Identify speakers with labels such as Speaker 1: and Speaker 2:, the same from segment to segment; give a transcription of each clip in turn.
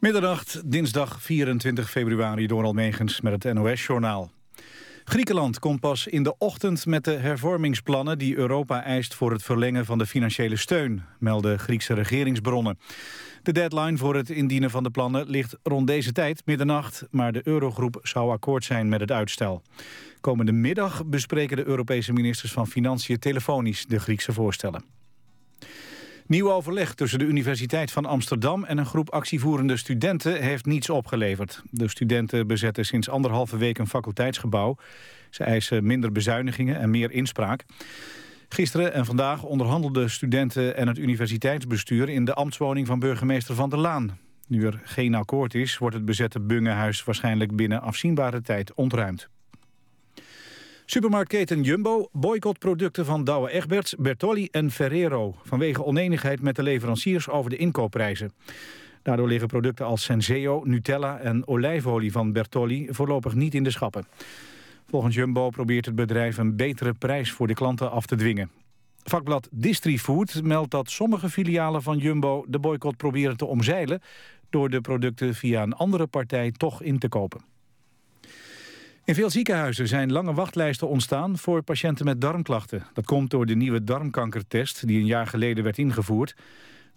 Speaker 1: Middernacht, dinsdag 24 februari, door Almegens met het NOS-journaal. Griekenland komt pas in de ochtend met de hervormingsplannen... die Europa eist voor het verlengen van de financiële steun... melden Griekse regeringsbronnen. De deadline voor het indienen van de plannen ligt rond deze tijd, middernacht... maar de Eurogroep zou akkoord zijn met het uitstel. Komende middag bespreken de Europese ministers van Financiën... telefonisch de Griekse voorstellen. Nieuw overleg tussen de Universiteit van Amsterdam en een groep actievoerende studenten heeft niets opgeleverd. De studenten bezetten sinds anderhalve week een faculteitsgebouw. Ze eisen minder bezuinigingen en meer inspraak. Gisteren en vandaag onderhandelden studenten en het universiteitsbestuur in de ambtswoning van burgemeester Van der Laan. Nu er geen akkoord is, wordt het bezette Bungehuis waarschijnlijk binnen afzienbare tijd ontruimd. Supermarktketen Jumbo boycott producten van Douwe Egberts, Bertolli en Ferrero... vanwege oneenigheid met de leveranciers over de inkoopprijzen. Daardoor liggen producten als Senseo, Nutella en olijfolie van Bertolli... voorlopig niet in de schappen. Volgens Jumbo probeert het bedrijf een betere prijs voor de klanten af te dwingen. Vakblad Distrifood meldt dat sommige filialen van Jumbo de boycott proberen te omzeilen... door de producten via een andere partij toch in te kopen. In veel ziekenhuizen zijn lange wachtlijsten ontstaan voor patiënten met darmklachten. Dat komt door de nieuwe darmkankertest die een jaar geleden werd ingevoerd.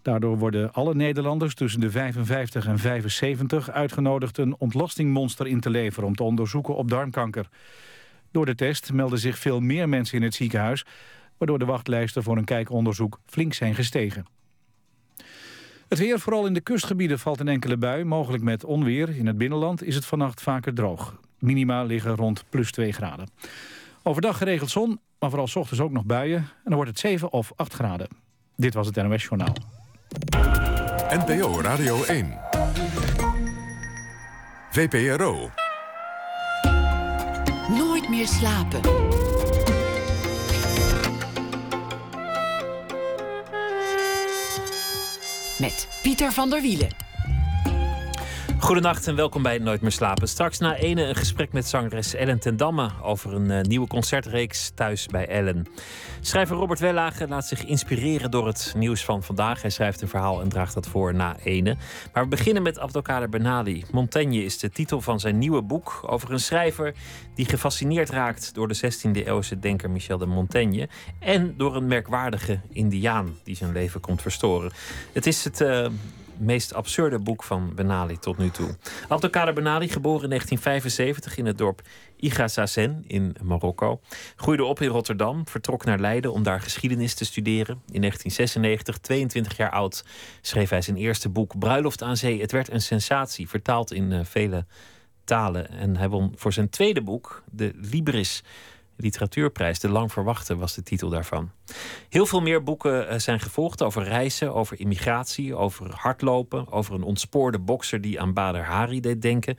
Speaker 1: Daardoor worden alle Nederlanders tussen de 55 en 75 uitgenodigd een ontlastingmonster in te leveren om te onderzoeken op darmkanker. Door de test melden zich veel meer mensen in het ziekenhuis, waardoor de wachtlijsten voor een kijkonderzoek flink zijn gestegen. Het weer, vooral in de kustgebieden, valt een enkele bui, mogelijk met onweer. In het binnenland is het vannacht vaker droog. Minima liggen rond plus 2 graden. Overdag geregeld zon, maar vooral s ochtends ook nog buien. En dan wordt het 7 of 8 graden. Dit was het NOS Journaal.
Speaker 2: NPO Radio 1. VPRO.
Speaker 3: Nooit meer slapen. Met Pieter van der Wielen.
Speaker 4: Goedenacht en welkom bij Nooit meer slapen. Straks na ene een gesprek met zangeres Ellen ten Damme over een uh, nieuwe concertreeks thuis bij Ellen. Schrijver Robert Wellage laat zich inspireren door het nieuws van vandaag. Hij schrijft een verhaal en draagt dat voor na ene. Maar we beginnen met Abdelkader Benali. Montaigne is de titel van zijn nieuwe boek over een schrijver die gefascineerd raakt door de 16e eeuwse denker Michel de Montaigne en door een merkwaardige Indiaan die zijn leven komt verstoren. Het is het uh, meest absurde boek van Benali tot nu toe. Abdelkader Benali, geboren in 1975 in het dorp Igazazen in Marokko. Groeide op in Rotterdam, vertrok naar Leiden om daar geschiedenis te studeren. In 1996, 22 jaar oud, schreef hij zijn eerste boek Bruiloft aan Zee. Het werd een sensatie, vertaald in uh, vele talen. En hij won voor zijn tweede boek, de Libris Literatuurprijs. De lang verwachte was de titel daarvan. Heel veel meer boeken eh, zijn gevolgd over reizen, over immigratie, over hardlopen, over een ontspoorde bokser die aan Bader Hari deed denken,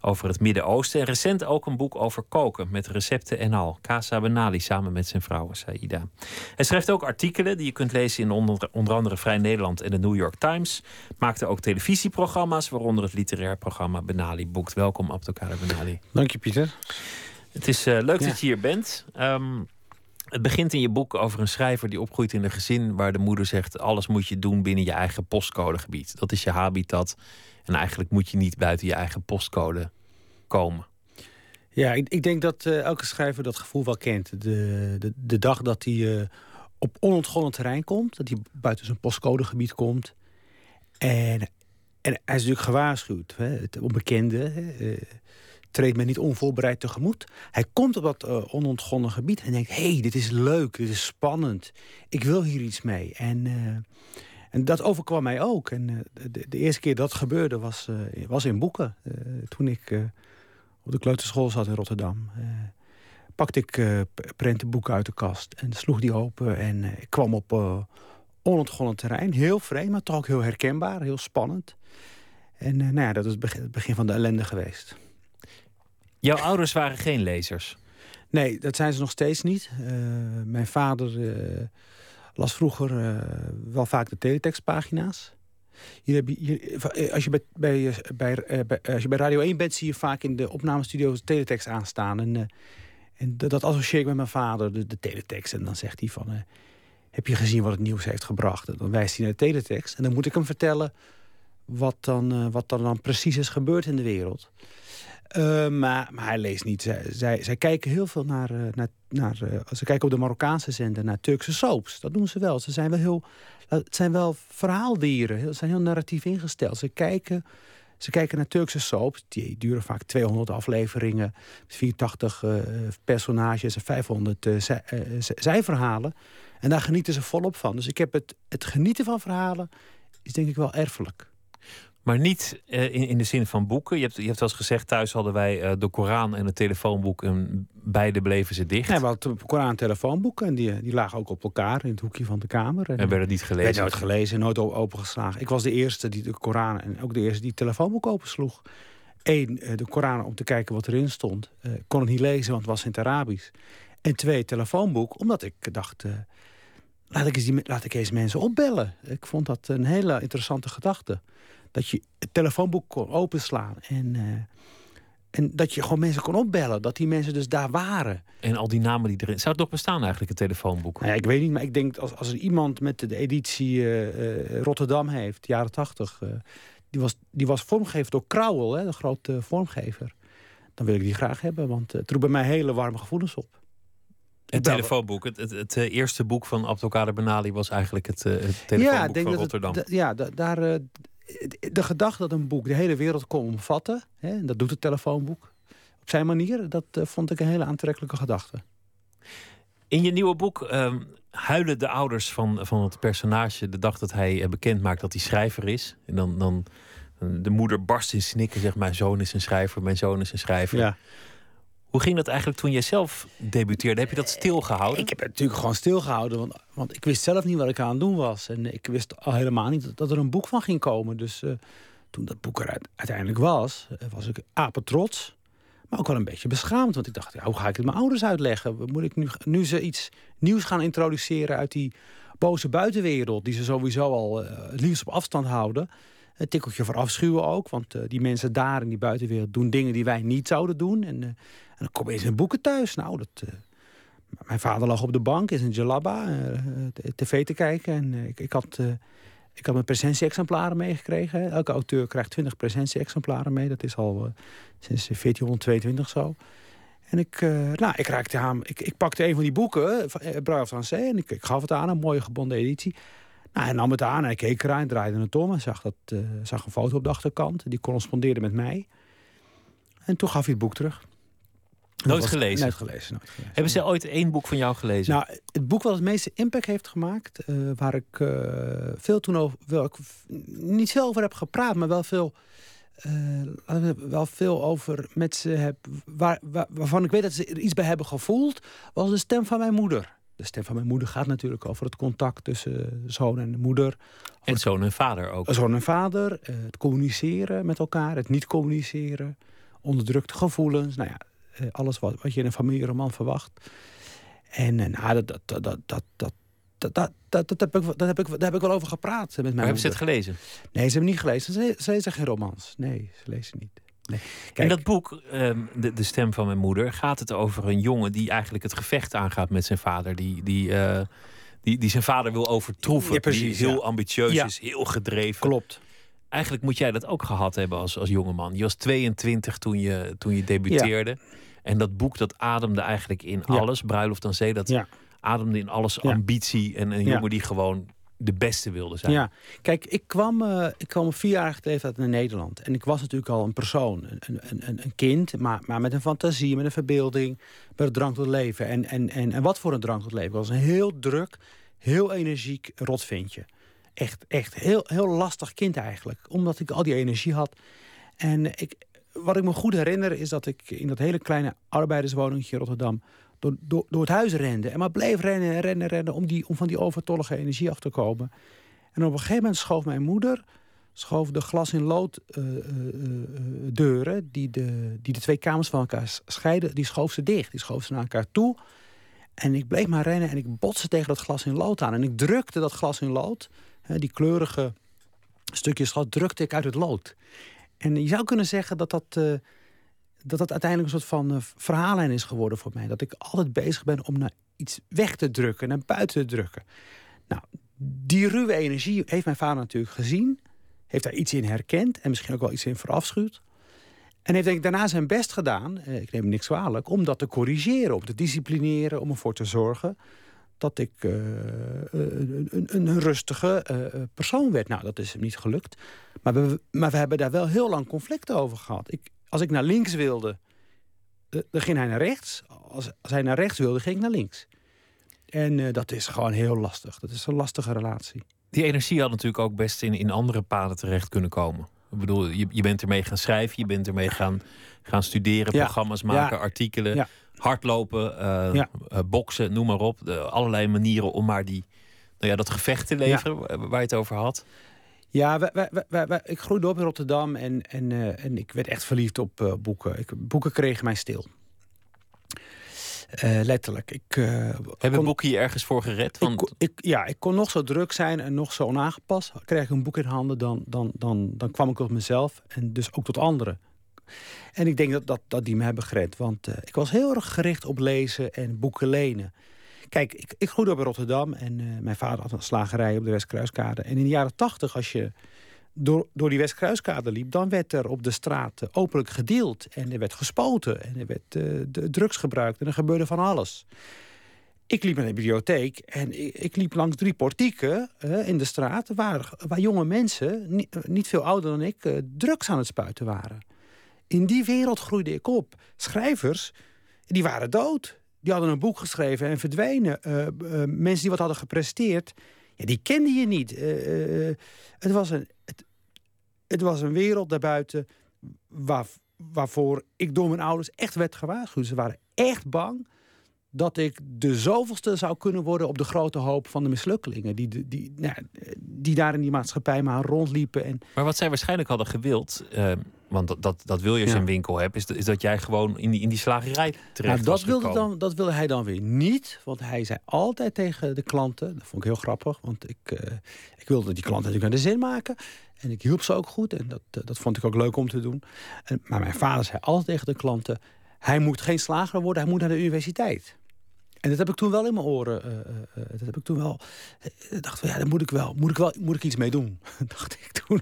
Speaker 4: over het Midden-Oosten en recent ook een boek over koken met recepten en al. Casa Benali samen met zijn vrouw Saida. Hij schrijft ook artikelen die je kunt lezen in onder, onder andere Vrij Nederland en de New York Times. Maakte ook televisieprogramma's, waaronder het literair programma Benali boekt. Welkom Abdelkader Benali.
Speaker 5: Dank je Pieter.
Speaker 4: Het is uh, leuk dat je hier bent. Um, het begint in je boek over een schrijver die opgroeit in een gezin waar de moeder zegt: alles moet je doen binnen je eigen postcodegebied. Dat is je habitat. En eigenlijk moet je niet buiten je eigen postcode komen.
Speaker 5: Ja, ik, ik denk dat uh, elke schrijver dat gevoel wel kent. De, de, de dag dat hij uh, op onontgonnen terrein komt, dat hij buiten zijn postcodegebied komt. En, en hij is natuurlijk gewaarschuwd, hè, het onbekende. Hè, treedt men niet onvoorbereid tegemoet. Hij komt op dat uh, onontgonnen gebied en denkt... hé, hey, dit is leuk, dit is spannend. Ik wil hier iets mee. En, uh, en dat overkwam mij ook. En uh, de, de, eerste keer dat gebeurde was, was in Boeken. toen ik op de kleuterschool zat in Rotterdam... pakte ik prentenboeken uit de kast en sloeg die open... en ik kwam op onontgonnen terrein. Heel vreemd, maar toch ook heel herkenbaar, heel spannend. En nou ja, dat is het begin van de ellende geweest.
Speaker 4: Jouw ouders waren geen lezers?
Speaker 5: Nee, dat zijn ze nog steeds niet. Uh, mijn vader uh, las vroeger uh, wel vaak de teletextpagina's. Hier heb je, als, je bij, bij, bij, bij, Radio 1 bent, zie je vaak in de opnamestudio's teletext aanstaan. En, en dat associeer ik met mijn vader, de, de teletext. En dan zegt hij van, heb je gezien wat het nieuws heeft gebracht? En dan wijst hij naar de teletext. En dan moet ik hem vertellen wat, dan, wat dan precies is gebeurd in de wereld. Uh, maar, maar hij leest niet. Zij, zij, kijken heel veel naar. Uh, naar, naar ze kijken op de Marokkaanse zender naar Turkse soaps. Dat doen ze wel. Ze zijn wel heel. Het zijn wel verhaaldieren. Ze zijn heel narratief ingesteld. Ze kijken ze kijken naar Turkse soaps. Die duren vaak 200 afleveringen. 84 uh, personages en 500 uh, zijverhalen. En daar genieten ze volop van. Dus ik heb het, het genieten van verhalen is denk ik wel erfelijk.
Speaker 4: Maar niet uh, in, in de zin van boeken. Je hebt, je hebt wel eens gezegd, thuis hadden wij uh, de Koran en het telefoonboek. En beide bleven ze dicht.
Speaker 5: Ja, we hadden de Koran en telefoonboeken. En die, die lagen ook op elkaar in het hoekje van de kamer.
Speaker 4: En, en werden niet gelezen?
Speaker 5: Werd nooit gelezen en nooit opengeslagen. Ik was de eerste die de Koran en ook de eerste die het telefoonboek opensloeg. Eén, uh, de Koran om te kijken wat erin stond. Ik kon het niet lezen, want het was in het Arabisch. En twee, het telefoonboek, omdat ik dacht... laat, ik eens die, laat ik eens mensen opbellen. Ik vond dat een hele interessante gedachte dat je het telefoonboek kon openslaan. En, uh, en dat je gewoon mensen kon opbellen. Dat die mensen dus daar waren.
Speaker 4: En al die namen die erin... Zou het nog bestaan eigenlijk, het telefoonboek?
Speaker 5: Nou ja, ik weet niet, maar ik denk als, als er iemand met de editie uh, Rotterdam heeft, jaren tachtig... die, was, die was vormgegeven door Krauwel, hè, de grote vormgever. Dan wil ik die graag hebben, want het roept bij mij hele warme gevoelens op.
Speaker 4: Het telefoonboek, het, het, het, eerste boek van Abdelkader Benali was eigenlijk het, het telefoonboek ja, denk van Rotterdam.
Speaker 5: Het, ja, daar, de gedachte dat een boek de hele wereld kon omvatten, hè, en dat doet het telefoonboek op zijn manier, dat uh, vond ik een hele aantrekkelijke gedachte.
Speaker 4: In je nieuwe boek um, huilen de ouders van, van het personage de dag dat hij uh, bekend maakt dat hij schrijver is. En dan, dan de moeder barst in snikken, zegt mijn zoon is een schrijver, mijn zoon is een schrijver. Ja. Hoe ging dat eigenlijk toen jij zelf debuteerde? Heb je dat stilgehouden?
Speaker 5: Ik heb het natuurlijk gewoon stilgehouden. Want, want ik wist zelf niet wat ik aan het doen was. En ik wist al helemaal niet dat, er een boek van ging komen. Dus uh, toen dat boek er uiteindelijk was, uh, was ik apen trots. Maar ook wel een beetje beschaamd. Want ik dacht, ja, hoe ga ik het mijn ouders uitleggen? Moet ik nu, nu ze iets nieuws gaan introduceren uit die boze buitenwereld... die ze sowieso al uh, liefst op afstand houden... Een tikkeltje voor afschuwen ook. Want uh, die mensen daar in die buitenwereld doen dingen die wij niet zouden doen. En, uh, en dan kom je eens in boeken thuis. Nou, dat, uh, mijn vader lag op de bank, in Jalaba, tv te kijken. En ik, ik, had, ik had mijn presentie-exemplaren meegekregen. Elke auteur krijgt 20 presentie-exemplaren mee. Dat is al sinds 1422 zo. En ik, nou, ik, raakte aan, ik, ik pakte een van die boeken, van Francais, en ik, ik gaf het aan, een mooie gebonden editie. Nou, hij nam het aan, hij keek eraan, draaide het om en zag, dat, zag een foto op de achterkant. Die correspondeerde met mij. En toen gaf hij het boek terug.
Speaker 4: Nooit gelezen?
Speaker 5: Nooit gelezen, nooit gelezen.
Speaker 4: Hebben ze ooit één boek van jou gelezen?
Speaker 5: Nou, het boek wat het meeste impact heeft gemaakt... Uh, waar ik uh, veel toen over... Wel, ik, niet veel over heb gepraat, maar wel veel... wel veel over met ze heb... Waar, waar, waarvan ik weet dat ze er iets bij hebben gevoeld... was de stem van mijn moeder de stem van mijn moeder gaat natuurlijk over het contact tussen zoon en moeder.
Speaker 4: En zoon en vader ook.
Speaker 5: Zoon en vader, eh, het communiceren met elkaar, het niet communiceren, onderdrukte gevoelens. Nou ja, eh, alles wat, wat je in een familieroman verwacht. En eh, nou, dat, dat, dat, dat, dat dat, dat, dat, dat, heb ik, dat, heb ik, daar heb ik wel over gepraat met mijn
Speaker 4: maar hebben ze het gelezen?
Speaker 5: Nee, ze hebben niet gelezen. Ze, ze lezen geen romans. Nee, ze lezen niet. Nee.
Speaker 4: In dat boek, ehm, de, de stem van mijn moeder, gaat het over een jongen die eigenlijk het gevecht aangaat met zijn vader. Die, die, uh, die, die zijn vader wil overtroeven. Ja, precies, die heel ambitieus is, heel gedreven.
Speaker 5: Klopt.
Speaker 4: Eigenlijk moet jij dat ook gehad hebben als, als jongeman. Je was 22 toen je, toen je debuteerde. En dat boek dat ademde eigenlijk in alles. Bruiloft aan Zee, dat ademde in alles ambitie. En een jongen die gewoon de beste wilde zijn.
Speaker 5: Ja, kijk, ik kwam, uh, ik kwam vier jaar geleden naar Nederland. En ik was natuurlijk al een persoon, een, een, een, een kind, maar, maar met een fantasie, met een verbeelding, met een drang tot leven. En, en, en, en wat voor een drang tot leven? Ik was een heel druk, heel energiek rotvindje. Echt, echt heel, heel lastig kind eigenlijk, omdat ik al die energie had. En ik, wat ik me goed herinner is dat ik in dat hele kleine arbeiderswoningje in Rotterdam door, door, door het huis rende. En maar bleef rennen en rennen rennen om, die, om van die overtollige energie af te komen. En op een gegeven moment schoof mijn moeder schoof de glas in lood uh, uh, deuren die de, die de twee kamers van elkaar scheiden, die schoof ze dicht. Die schoof ze naar elkaar toe. En ik bleef maar rennen en ik botste tegen dat glas in lood aan. En ik drukte dat glas in lood, hè, die kleurige stukjes glas, drukte ik uit het lood. En je zou kunnen zeggen dat dat dat dat uiteindelijk een soort van uh, verhaallijn is geworden voor mij. Dat ik altijd bezig ben om naar iets weg te drukken, naar buiten te drukken. Nou, die ruwe energie heeft mijn vader natuurlijk gezien. heeft daar iets in herkend en misschien ook wel iets in verafschuwd. En heeft denk ik daarna zijn best gedaan, eh, ik neem niks kwalijk, om dat te corrigeren, om te disciplineren, om ervoor te zorgen dat ik een, rustige persoon werd. Nou, dat is hem niet gelukt. Maar we, maar we hebben daar wel heel lang conflicten over gehad. Ik, als ik naar links wilde, dan ging hij naar rechts. Als, als hij naar rechts wilde, ging ik naar links. En dat is gewoon heel lastig. Dat is een lastige relatie.
Speaker 4: Die energie had natuurlijk ook best in, in andere paden terecht kunnen komen. Ik bedoel, je, je bent ermee gaan schrijven, je bent ermee gaan, gaan studeren, programma's maken, artikelen, hardlopen, uh, boksen, noem maar op. Allerlei manieren om maar die, nou ja, dat gevecht te leveren waar je het over had.
Speaker 5: Ja, wij, ik groeide op in Rotterdam en, en, uh, en ik werd echt verliefd op boeken. Ik, boeken kregen mij stil. Uh, letterlijk. Ik,
Speaker 4: Hebben boeken je ergens voor gered?
Speaker 5: Want... Ik, ja, ik kon nog zo druk zijn en nog zo onaangepast. Kreeg ik een boek in handen, dan, dan, dan, dan kwam ik tot mezelf en dus ook tot anderen. En ik denk dat, dat, dat die me hebben gered. Want ik was heel erg gericht op lezen en boeken lenen. Kijk, ik, ik groeide op in Rotterdam en mijn vader had een slagerij op de Westkruiskade. En in de jaren tachtig, als je door, door die Westkruiskade liep... dan werd er op de straat openlijk gedeeld. En er werd gespoten. En er werd uh, de drugs gebruikt. En er gebeurde van alles. Ik liep naar de bibliotheek en ik, liep langs drie portieken in de straat... waar, waar jonge mensen, niet, niet veel ouder dan ik, drugs aan het spuiten waren. In die wereld groeide ik op. Schrijvers, die waren dood. Die hadden een boek geschreven en verdwenen. mensen die wat hadden gepresteerd, ja, die kende je niet. het was een het was een wereld daarbuiten waar, waarvoor ik door mijn ouders echt werd gewaarschuwd. Ze waren echt bang dat ik de zoveelste zou kunnen worden op de grote hoop van de mislukkelingen. Die, die, nou, die daar in die maatschappij maar rondliepen. En...
Speaker 4: Maar wat zij waarschijnlijk hadden gewild, uh, want dat, dat, dat wil je als je een winkel hebt, is, is dat jij gewoon in die, in die slagerij terecht nou,
Speaker 5: dat wilde dan Dat wilde hij dan weer niet, want hij zei altijd tegen de klanten, dat vond ik heel grappig, want ik, uh, ik wilde die klanten natuurlijk naar de zin maken. En ik hielp ze ook goed en dat, uh, dat vond ik ook leuk om te doen. En, maar mijn vader zei altijd tegen de klanten, hij moet geen slager worden, hij moet naar de universiteit. En dat heb ik toen wel in mijn oren. Uh, uh, dat heb ik toen wel. Ik dacht van ja, daar moet ik wel. Moet ik wel. Moet ik iets mee doen? dacht ik toen.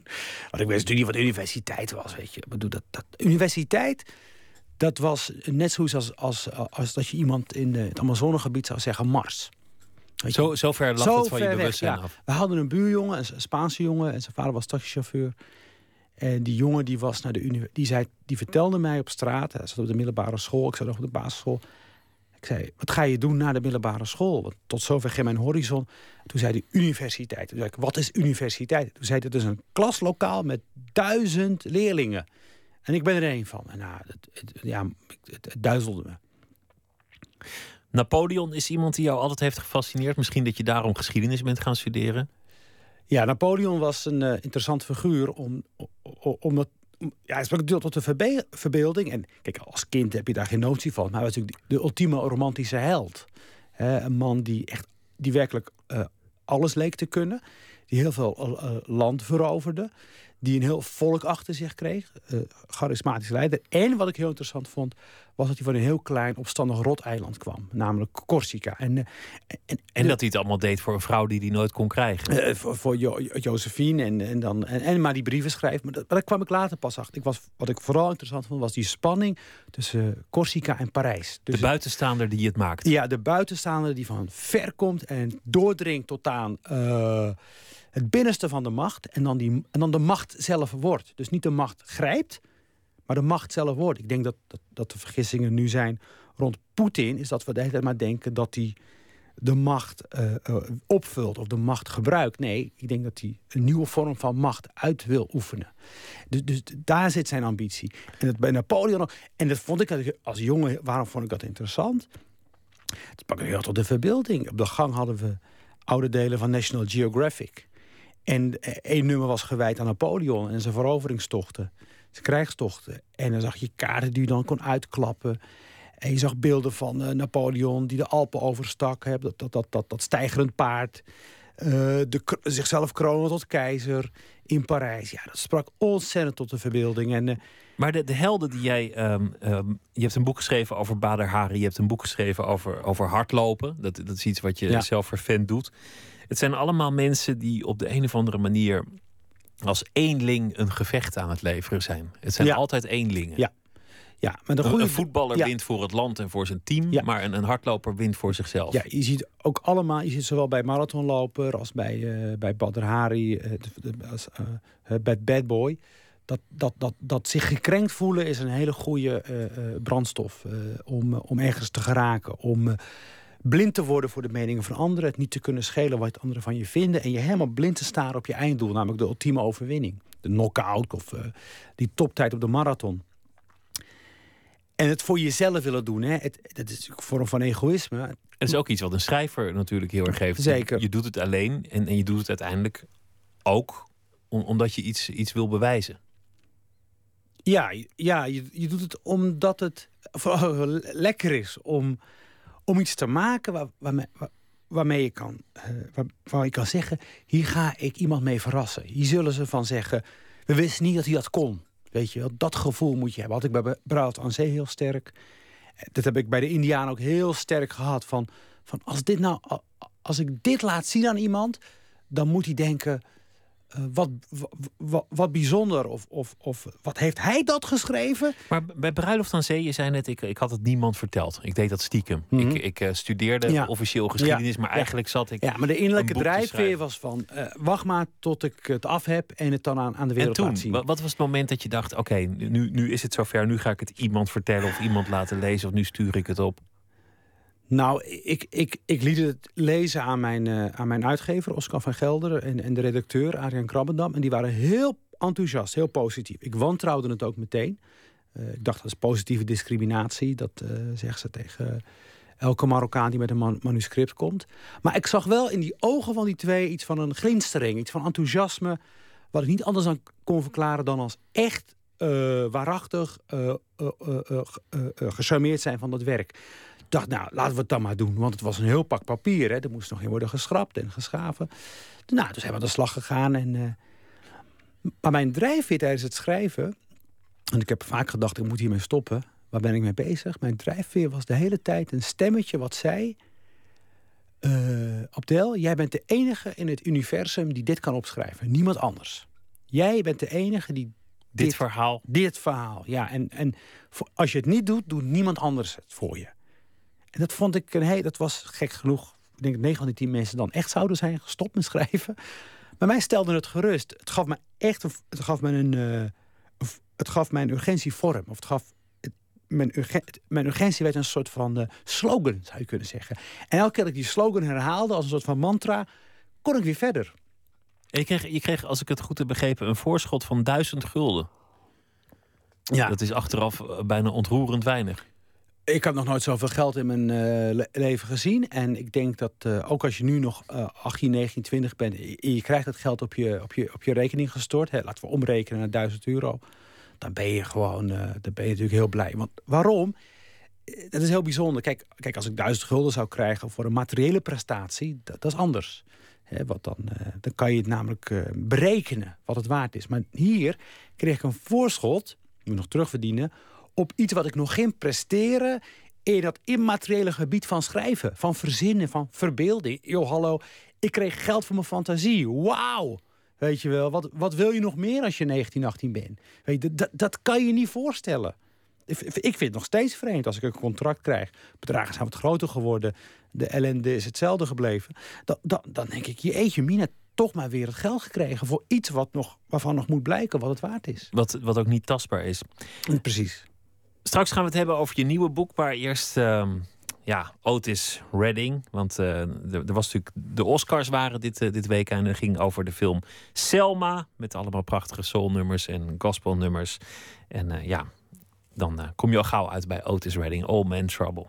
Speaker 5: Want ik wist natuurlijk niet wat universiteit was. Weet je. Ik bedoel, dat, dat, universiteit. Dat was net zoiets als, als, als dat je iemand in het Amazonegebied zou zeggen Mars.
Speaker 4: Zo, zo ver lag zo het van je bewustzijn weg, af.
Speaker 5: We hadden een buurjongen, een Spaanse jongen. En zijn vader was taxichauffeur. En die jongen die was naar de universiteit. Die, zei, die vertelde mij op straat. Hij zat op de middelbare school. Ik zat nog op de basisschool. Ik zei, wat ga je doen na de middelbare school? Want tot zover ging mijn horizon. Toen zei hij, universiteit. Toen zei ik, wat is universiteit? Toen zei hij, het is een klaslokaal met duizend leerlingen. En ik ben er één van. En nou, het, het, ja, het, het duizelde me.
Speaker 4: Napoleon is iemand die jou altijd heeft gefascineerd. Misschien dat je daarom geschiedenis bent gaan studeren.
Speaker 5: Ja, Napoleon was een uh, interessant figuur om, omdat ja, het sprak natuurlijk tot de verbeelding. En kijk, als kind heb je daar geen notie van. Maar hij was natuurlijk de, ultieme romantische held. een man die echt, die werkelijk uh, alles leek te kunnen. Die heel veel uh, land veroverde die een heel volk achter zich kreeg. Uh, charismatische leider. En wat ik heel interessant vond, was dat hij van een heel klein opstandig roteiland kwam. Namelijk Corsica. En, uh,
Speaker 4: en, en, dat hij het allemaal deed voor een vrouw die hij nooit kon krijgen.
Speaker 5: Uh, voor, voor jo Josephine en, en, dan, en, en, maar die brieven schrijft. Maar, dat, daar kwam ik later pas achter. Ik was, wat ik vooral interessant vond, was die spanning tussen Corsica en Parijs.
Speaker 4: Dus, de buitenstaander die het maakt.
Speaker 5: Ja, de buitenstaander die van ver komt en doordringt tot aan het binnenste van de macht en dan, die, en dan de macht zelf wordt. Dus niet de macht grijpt, maar de macht zelf wordt. Ik denk dat, dat, dat de vergissingen nu zijn rond Poetin... is dat we de hele tijd maar denken dat hij de macht uh, uh, opvult of de macht gebruikt. Nee, ik denk dat hij een nieuwe vorm van macht uit wil oefenen. Dus, dus daar zit zijn ambitie. En dat bij Napoleon. En dat vond ik als jongen, waarom vond ik dat interessant? Het sprak heel tot de verbeelding. Op de gang hadden we oude delen van National Geographic. En eh, één nummer was gewijd aan Napoleon en zijn veroveringstochten. Zijn krijgstochten. En dan zag je kaarten die je dan kon uitklappen. En je zag beelden van uh, Napoleon die de Alpen overstak. Hè, dat, dat, dat, dat, dat stijgerend paard. Uh, de, zichzelf kronen tot keizer in Parijs. Ja, dat sprak ontzettend tot de verbeelding. En, uh,
Speaker 4: maar de, de helden die jij... Um, um, je hebt een boek geschreven over Bader Hari. Je hebt een boek geschreven over, over hardlopen. Dat, dat is iets wat je ja. zelf vervent doet. Het zijn allemaal mensen die op de een of andere manier als eenling een gevecht aan het leveren zijn. Het zijn
Speaker 5: Ja.
Speaker 4: altijd eenlingen.
Speaker 5: Ja. Ja, maar de
Speaker 4: Een-
Speaker 5: goede
Speaker 4: Een voetballer
Speaker 5: ja.
Speaker 4: wint voor het land en voor zijn team,
Speaker 5: Ja.
Speaker 4: maar een, een hardloper wint voor zichzelf.
Speaker 5: Ja, je ziet ook allemaal, je ziet zowel bij marathonloper als bij, eh bij Badr Hari, eh, als, eh, bij Bad Boy. Dat, dat, dat, dat zich gekrenkt voelen is een hele goede brandstof om, om ergens te geraken. Om blind te worden voor de meningen van anderen. Het niet te kunnen schelen wat anderen van je vinden. En je helemaal blind te staren op je einddoel, namelijk de ultieme overwinning. De knockout of eh, die toptijd op de marathon. En het voor jezelf willen doen, hè? Het, dat is een vorm van egoïsme.
Speaker 4: Het is ook iets wat een schrijver natuurlijk heel erg heeft.
Speaker 5: Zeker.
Speaker 4: Je, je doet het alleen en, en je doet het uiteindelijk ook om- omdat je iets, iets wil bewijzen.
Speaker 5: Ja, je- ja je, je doet het omdat het lekker is om, om iets te maken waar, waarmee, waar- waarmee je kan, eh, waar, waar je kan zeggen: hier ga ik iemand mee verrassen. Hier zullen ze van zeggen: we wisten niet dat hij dat kon. Weet je wel, dat gevoel moet je hebben. Had ik bij Braat aan Zee heel sterk. Eh, Dat heb ik bij de Indianen ook heel sterk gehad. Van, van als, dit nou, als ik dit laat zien aan iemand, dan moet hij denken. Eh, wat, wa- wa- wat bijzonder. Of, of, of wat heeft hij dat geschreven?
Speaker 4: Maar bij Bruiloft aan Zee, je zei net, ik, ik had het niemand verteld. Ik deed dat stiekem.
Speaker 5: Mhm.
Speaker 4: Ik, ik eh, studeerde
Speaker 5: Ja.
Speaker 4: officieel geschiedenis,
Speaker 5: Ja.
Speaker 4: maar eigenlijk zat ik...
Speaker 5: Ja, maar de innerlijke drijfveer was van... eh, wacht maar tot ik het af heb en het dan aan, aan de
Speaker 4: En
Speaker 5: wereld
Speaker 4: toen,
Speaker 5: laat zien.
Speaker 4: wa- wat was het moment dat je dacht, oké, nu, nu is het zover, nu ga ik het iemand vertellen of iemand laten lezen of nu stuur ik het op.
Speaker 5: Nou, ik, ik, ik liet het lezen aan mijn, eh, aan mijn uitgever, Oscar van Gelder... En, en de redacteur, Adriaan Krabbendam. En die waren heel enthousiast, heel positief. Ik wantrouwde het ook meteen. Eh, ik dacht, dat is positieve discriminatie. Dat eh zeggen ze tegen elke Marokkaan die met een man- manuscript komt. Maar ik zag wel in die ogen van die twee iets van een glinstering. Iets van enthousiasme. Wat ik niet anders dan kon verklaren dan als echt waarachtig gecharmeerd zijn van dat werk. Dacht, nou, laten we het dan maar doen. Want het was een heel pak papier. Hè. Er moest nog in worden geschrapt en geschaven. Nou, dus zijn we aan de slag gegaan. En, eh, maar mijn drijfveer tijdens het schrijven... en ik heb vaak gedacht, ik moet hiermee stoppen. Waar ben ik mee bezig? Mijn drijfveer was de hele tijd een stemmetje wat zei... eh Abdel, jij bent de enige in het universum die dit kan opschrijven. Niemand anders. Jij bent de enige die
Speaker 4: Dit,
Speaker 5: Dit-
Speaker 4: verhaal,
Speaker 5: dit verhaal. Ja, en, en als je het niet doet, doet niemand anders het voor je. En dat vond ik een hey, dat was gek genoeg. Ik denk dat 9 van die 10 mensen dan echt zouden zijn gestopt met schrijven. Maar mij stelde het gerust. Het gaf me echt een, het gaf me een, eh, het gaf mij een urgentie vorm. Of het gaf mijn, mijn urgentie werd een soort van eh, slogan, zou je kunnen zeggen. En elke keer dat ik die slogan herhaalde als een soort van mantra, kon ik weer verder.
Speaker 4: je kreeg, je kreeg, als ik het goed heb begrepen, een voorschot van duizend gulden.
Speaker 5: Ja.
Speaker 4: Dat is achteraf eh, bijna ontroerend weinig.
Speaker 5: Ik heb nog nooit zoveel geld in mijn eh, le- leven gezien. En ik denk dat eh, ook als je nu nog eh 18, 19, 20 bent... en je krijgt dat geld op je, op je, op je rekening gestort... Hè, laten we omrekenen naar 1000 euro... dan ben je gewoon eh, dan ben je natuurlijk heel blij. Want waarom? Dat is heel bijzonder. Kijk, kijk, als ik 1000 gulden zou krijgen voor een materiële prestatie... dat, is anders. Hè, wat dan, dan kan je het namelijk berekenen wat het waard is. Maar hier kreeg ik een voorschot, moet nog terugverdienen... op iets wat ik nog ging presteren in dat immateriële gebied van schrijven, van verzinnen, van verbeelding. Yo, hallo, ik kreeg geld voor mijn fantasie. Wauw! Weet je wel, wat, wat wil je nog meer als je 19, 18 bent? Weet je, dat, dat kan je niet voorstellen. Ik ik vind het nog steeds vreemd als ik een contract krijg. Bedragen zijn wat groter geworden. De ellende is hetzelfde gebleven. Dan, dan, dan denk ik, je eetje mina, toch maar weer het geld gekregen... voor iets wat nog, waarvan nog moet blijken wat het waard is.
Speaker 4: Wat, wat ook niet tastbaar is.
Speaker 5: Precies.
Speaker 4: Straks gaan we het hebben over je nieuwe boek, maar eerst ehm, ja, Otis Redding. Want eh, er, was natuurlijk de Oscars waren dit, eh, dit week en het ging over de film Selma met allemaal prachtige soulnummers en gospelnummers. En eh, ja, dan kom je al gauw uit bij Otis Redding, All Man Trouble.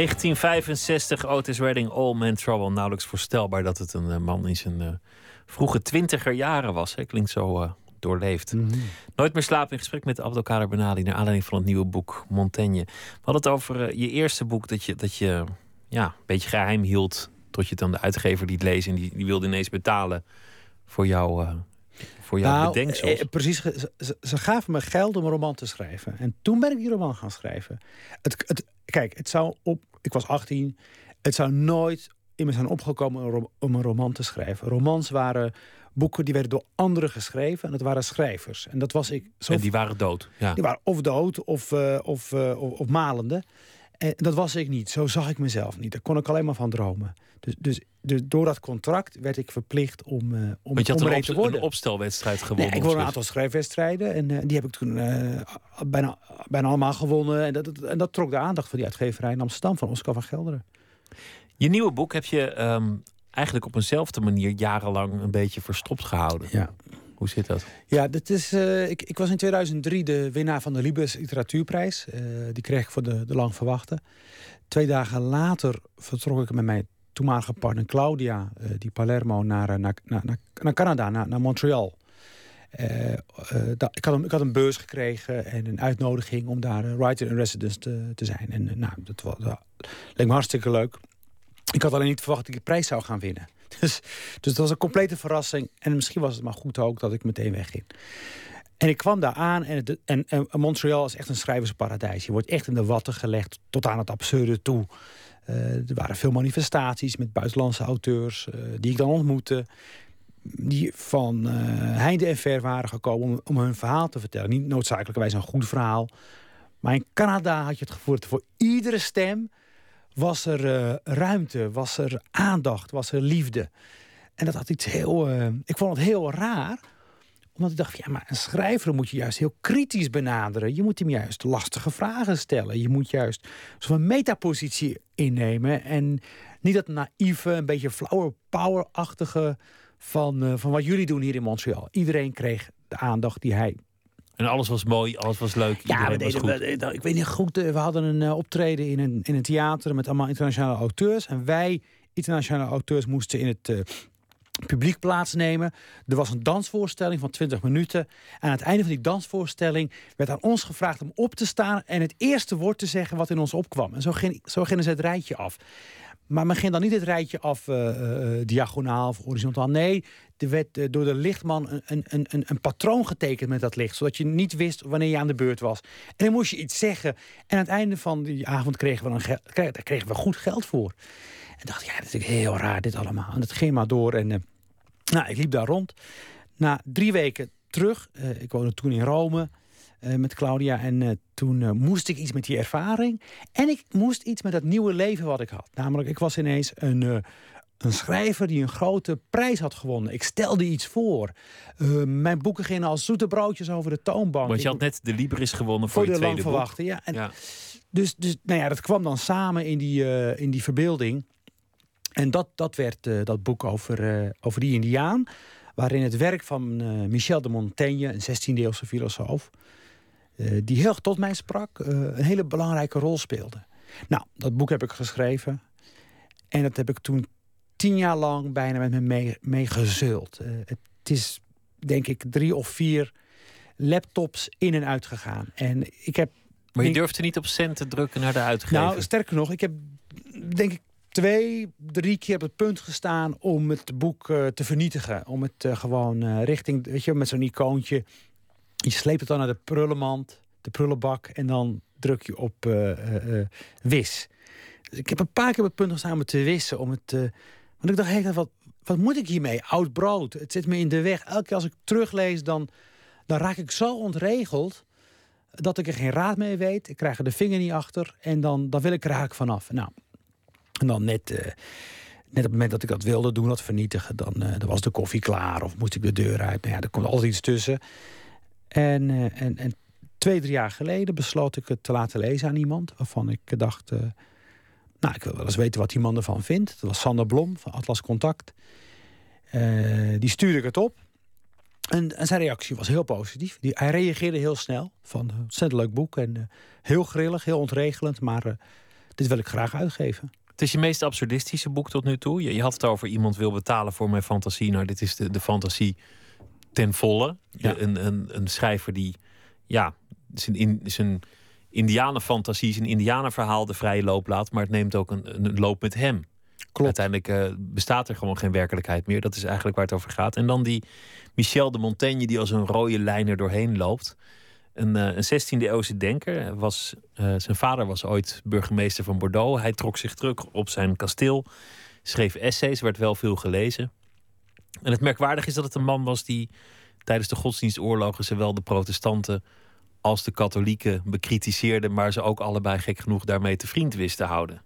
Speaker 4: 1965, Otis Redding, All Man Trouble. Nauwelijks voorstelbaar dat het een eh, man in zijn uh, vroege twintiger jaren was. Hè? Klinkt zo uh, doorleefd.
Speaker 5: Mhm.
Speaker 4: Nooit meer slapen in gesprek met Abdelkader Benali... naar aanleiding van het nieuwe boek Montaigne. We hadden het over je eerste boek dat je, dat je ja, een beetje geheim hield... tot je het aan de uitgever liet lezen... en die, die wilde ineens betalen voor jou voor jouw
Speaker 5: nou,
Speaker 4: bedenksels.
Speaker 5: eh, precies, ze, ze, ze gaven me geld om een roman te schrijven. En toen ben ik die roman gaan schrijven. Het, het, kijk, het zou op, ik was 18. Het zou nooit in me zijn opgekomen om een ro- om een roman te schrijven. Romans waren boeken die werden door anderen geschreven. En dat waren schrijvers. En dat was ik zo
Speaker 4: en die waren dood. Ja.
Speaker 5: die waren of dood of, eh, of, of, of malende. En dat was ik niet. Zo zag ik mezelf niet. Daar kon ik alleen maar van dromen. Dus, dus, dus door dat contract werd ik verplicht om, eh om,
Speaker 4: Want je had
Speaker 5: om
Speaker 4: een, op,
Speaker 5: te worden.
Speaker 4: een opstelwedstrijd gewonnen.
Speaker 5: Nee, ik won een aantal schrijfwedstrijden en eh, die heb ik toen eh, bijna, bijna allemaal gewonnen. En dat, dat- en dat trok de aandacht van die uitgeverij in Amsterdam, van Oscar van Gelderen.
Speaker 4: Je nieuwe boek heb je ehm, eigenlijk op eenzelfde manier jarenlang een beetje verstopt gehouden.
Speaker 5: Ja,
Speaker 4: Hoe zit dat?
Speaker 5: ja is, eh, ik, ik was in 2003 de winnaar van de Libes Literatuurprijs. Eh, die kreeg ik voor de, de lang verwachte. Twee dagen later vertrok ik met mijn toenmalige partner Claudia, eh, die Palermo, naar, naar, naar, naar, Canada, naar, naar Montreal. Ik, had een, ik had een beurs gekregen en een uitnodiging om daar writer in residence te, te zijn. En nou, dat was, dat leek me hartstikke leuk. Ik had alleen niet verwacht dat ik de prijs zou gaan winnen. Dus, dus dat was een complete verrassing. En misschien was het maar goed ook dat ik meteen wegging. En ik kwam daar aan en, en Montreal is echt een schrijversparadijs. Je wordt echt in de watten gelegd tot aan het absurde toe. Eh, er waren veel manifestaties met buitenlandse auteurs eh, die ik dan ontmoette. Die van eh, heinde en ver waren gekomen om, om hun verhaal te vertellen. Niet noodzakelijkerwijs een goed verhaal. Maar in Canada had je het gevoel dat voor iedere stem was er eh, ruimte, was er aandacht, was er liefde. En dat had iets heel. eh, ik vond het heel raar omdat ik dacht, ja, maar een schrijver moet je juist heel kritisch benaderen. Je moet hem juist lastige vragen stellen. Je moet juist zo'n metapositie innemen. En niet dat naïeve, een beetje flower power-achtige van, eh, van wat jullie doen hier in Montreal. Iedereen kreeg de aandacht die hij
Speaker 4: En alles was mooi, alles was leuk.
Speaker 5: ja, we
Speaker 4: was goed.
Speaker 5: we- we- ik weet niet goed. eh, We hadden een eh, optreden in een, in een theater met allemaal internationale auteurs. En wij, internationale auteurs, moesten in het eh, publiek plaatsnemen. Er was een dansvoorstelling van 20 minuten. En aan het einde van die dansvoorstelling werd aan ons gevraagd om op te staan en het eerste woord te zeggen wat in ons opkwam. En zo, ging, zo gingen ze het rijtje af. Maar men ging dan niet het rijtje af eh, eh, diagonaal of horizontaal. Nee, er werd eh, door de lichtman een, een, een, een- patroon getekend met dat licht. Zodat je niet wist wanneer je aan de beurt was. En dan moest je iets zeggen. En aan het einde van die avond kregen we, kregen, we goed geld voor. En dacht, ja, dat is natuurlijk heel raar dit allemaal. En dat ging maar door. En eh, nou, ik liep daar rond. Na drie weken terug, eh, ik woonde toen in Rome eh, met Claudia. En eh, toen eh, moest ik iets met die ervaring. En ik moest iets met dat nieuwe leven wat ik had. Namelijk, ik was ineens een, een schrijver die een grote prijs had gewonnen. Ik stelde iets voor. Mijn boeken gingen als zoete broodjes over de toonbank.
Speaker 4: Want je had net de Libris gewonnen voor,
Speaker 5: voor
Speaker 4: je
Speaker 5: de
Speaker 4: tweede boek.
Speaker 5: Ja. En
Speaker 4: Ja.
Speaker 5: dus, dus nou ja, dat kwam dan samen in die, in die verbeelding. En dat, dat werd dat boek over, over die Indiaan. Waarin het werk van Michel de Montaigne, een 16e-eeuwse filosoof. Eh, die heel tot mij sprak, eh, een hele belangrijke rol speelde. Nou, dat boek heb ik geschreven. En dat heb ik toen tien jaar lang bijna met me mee, mee gezult. Eh, het is, denk ik, drie of vier laptops in en uit gegaan. En ik heb
Speaker 4: Maar je durfde niet op cent te drukken naar de uitgever.
Speaker 5: nou, sterker nog, ik heb denk ik twee, drie keer op het punt gestaan om het boek te vernietigen. Om het gewoon richting, weet je, met zo'n icoontje. Je sleept het dan naar de prullenmand, de prullenbak en dan druk je op eh, eh, eh, wis. Dus ik heb een paar keer op het punt om het te wissen. Om het, want ik dacht, hey, wat, wat moet ik hiermee? Oud brood, het zit me in de weg. Elke keer als ik teruglees, dan, dan raak ik zo ontregeld dat ik er geen raad mee weet. Ik krijg er de vinger niet achter en dan, dan wil ik er eigenlijk vanaf. Nou, en dan net, net op het moment dat ik dat wilde doen, dat vernietigen, dan, dan was de koffie klaar of moest ik de deur uit. Nou ja, er komt altijd iets tussen. En, eh, en, en twee, drie jaar geleden besloot ik het te laten lezen aan iemand waarvan ik dacht, eh, nou, ik wil wel eens weten wat die man ervan vindt. Dat was Sander Blom van Atlas Contact. Eh, die stuurde ik het op. En, zijn reactie was heel positief. Die, hij reageerde heel snel. Van, ontzettend leuk boek. En heel grillig, heel ontregelend. Maar dit wil ik graag uitgeven.
Speaker 4: Het is je meest absurdistische boek tot nu toe. Je, je had het over iemand wil betalen voor mijn fantasie. Nou, dit is de, de fantasie ten volle.
Speaker 5: Ja.
Speaker 4: een, een, een schrijver die ja, zijn, in, zijn indianenfantasie, zijn indianenverhaal de vrije loop laat. Maar het neemt ook een, een loop met hem.
Speaker 5: Klopt.
Speaker 4: Uiteindelijk eh, bestaat er gewoon geen werkelijkheid meer. Dat is eigenlijk waar het over gaat. En dan die Michel de Montaigne die als een rode lijn er doorheen loopt. Een, eh, een 16e eeuwse denker. Hij Was, eh, zijn vader was ooit burgemeester van Bordeaux. Hij trok zich terug op zijn kasteel. Schreef essays, werd wel veel gelezen. En het merkwaardig is dat het een man was die tijdens de godsdienstoorlogen zowel de protestanten als de katholieken bekritiseerde, maar ze ook allebei gek genoeg daarmee te vriend wist te houden.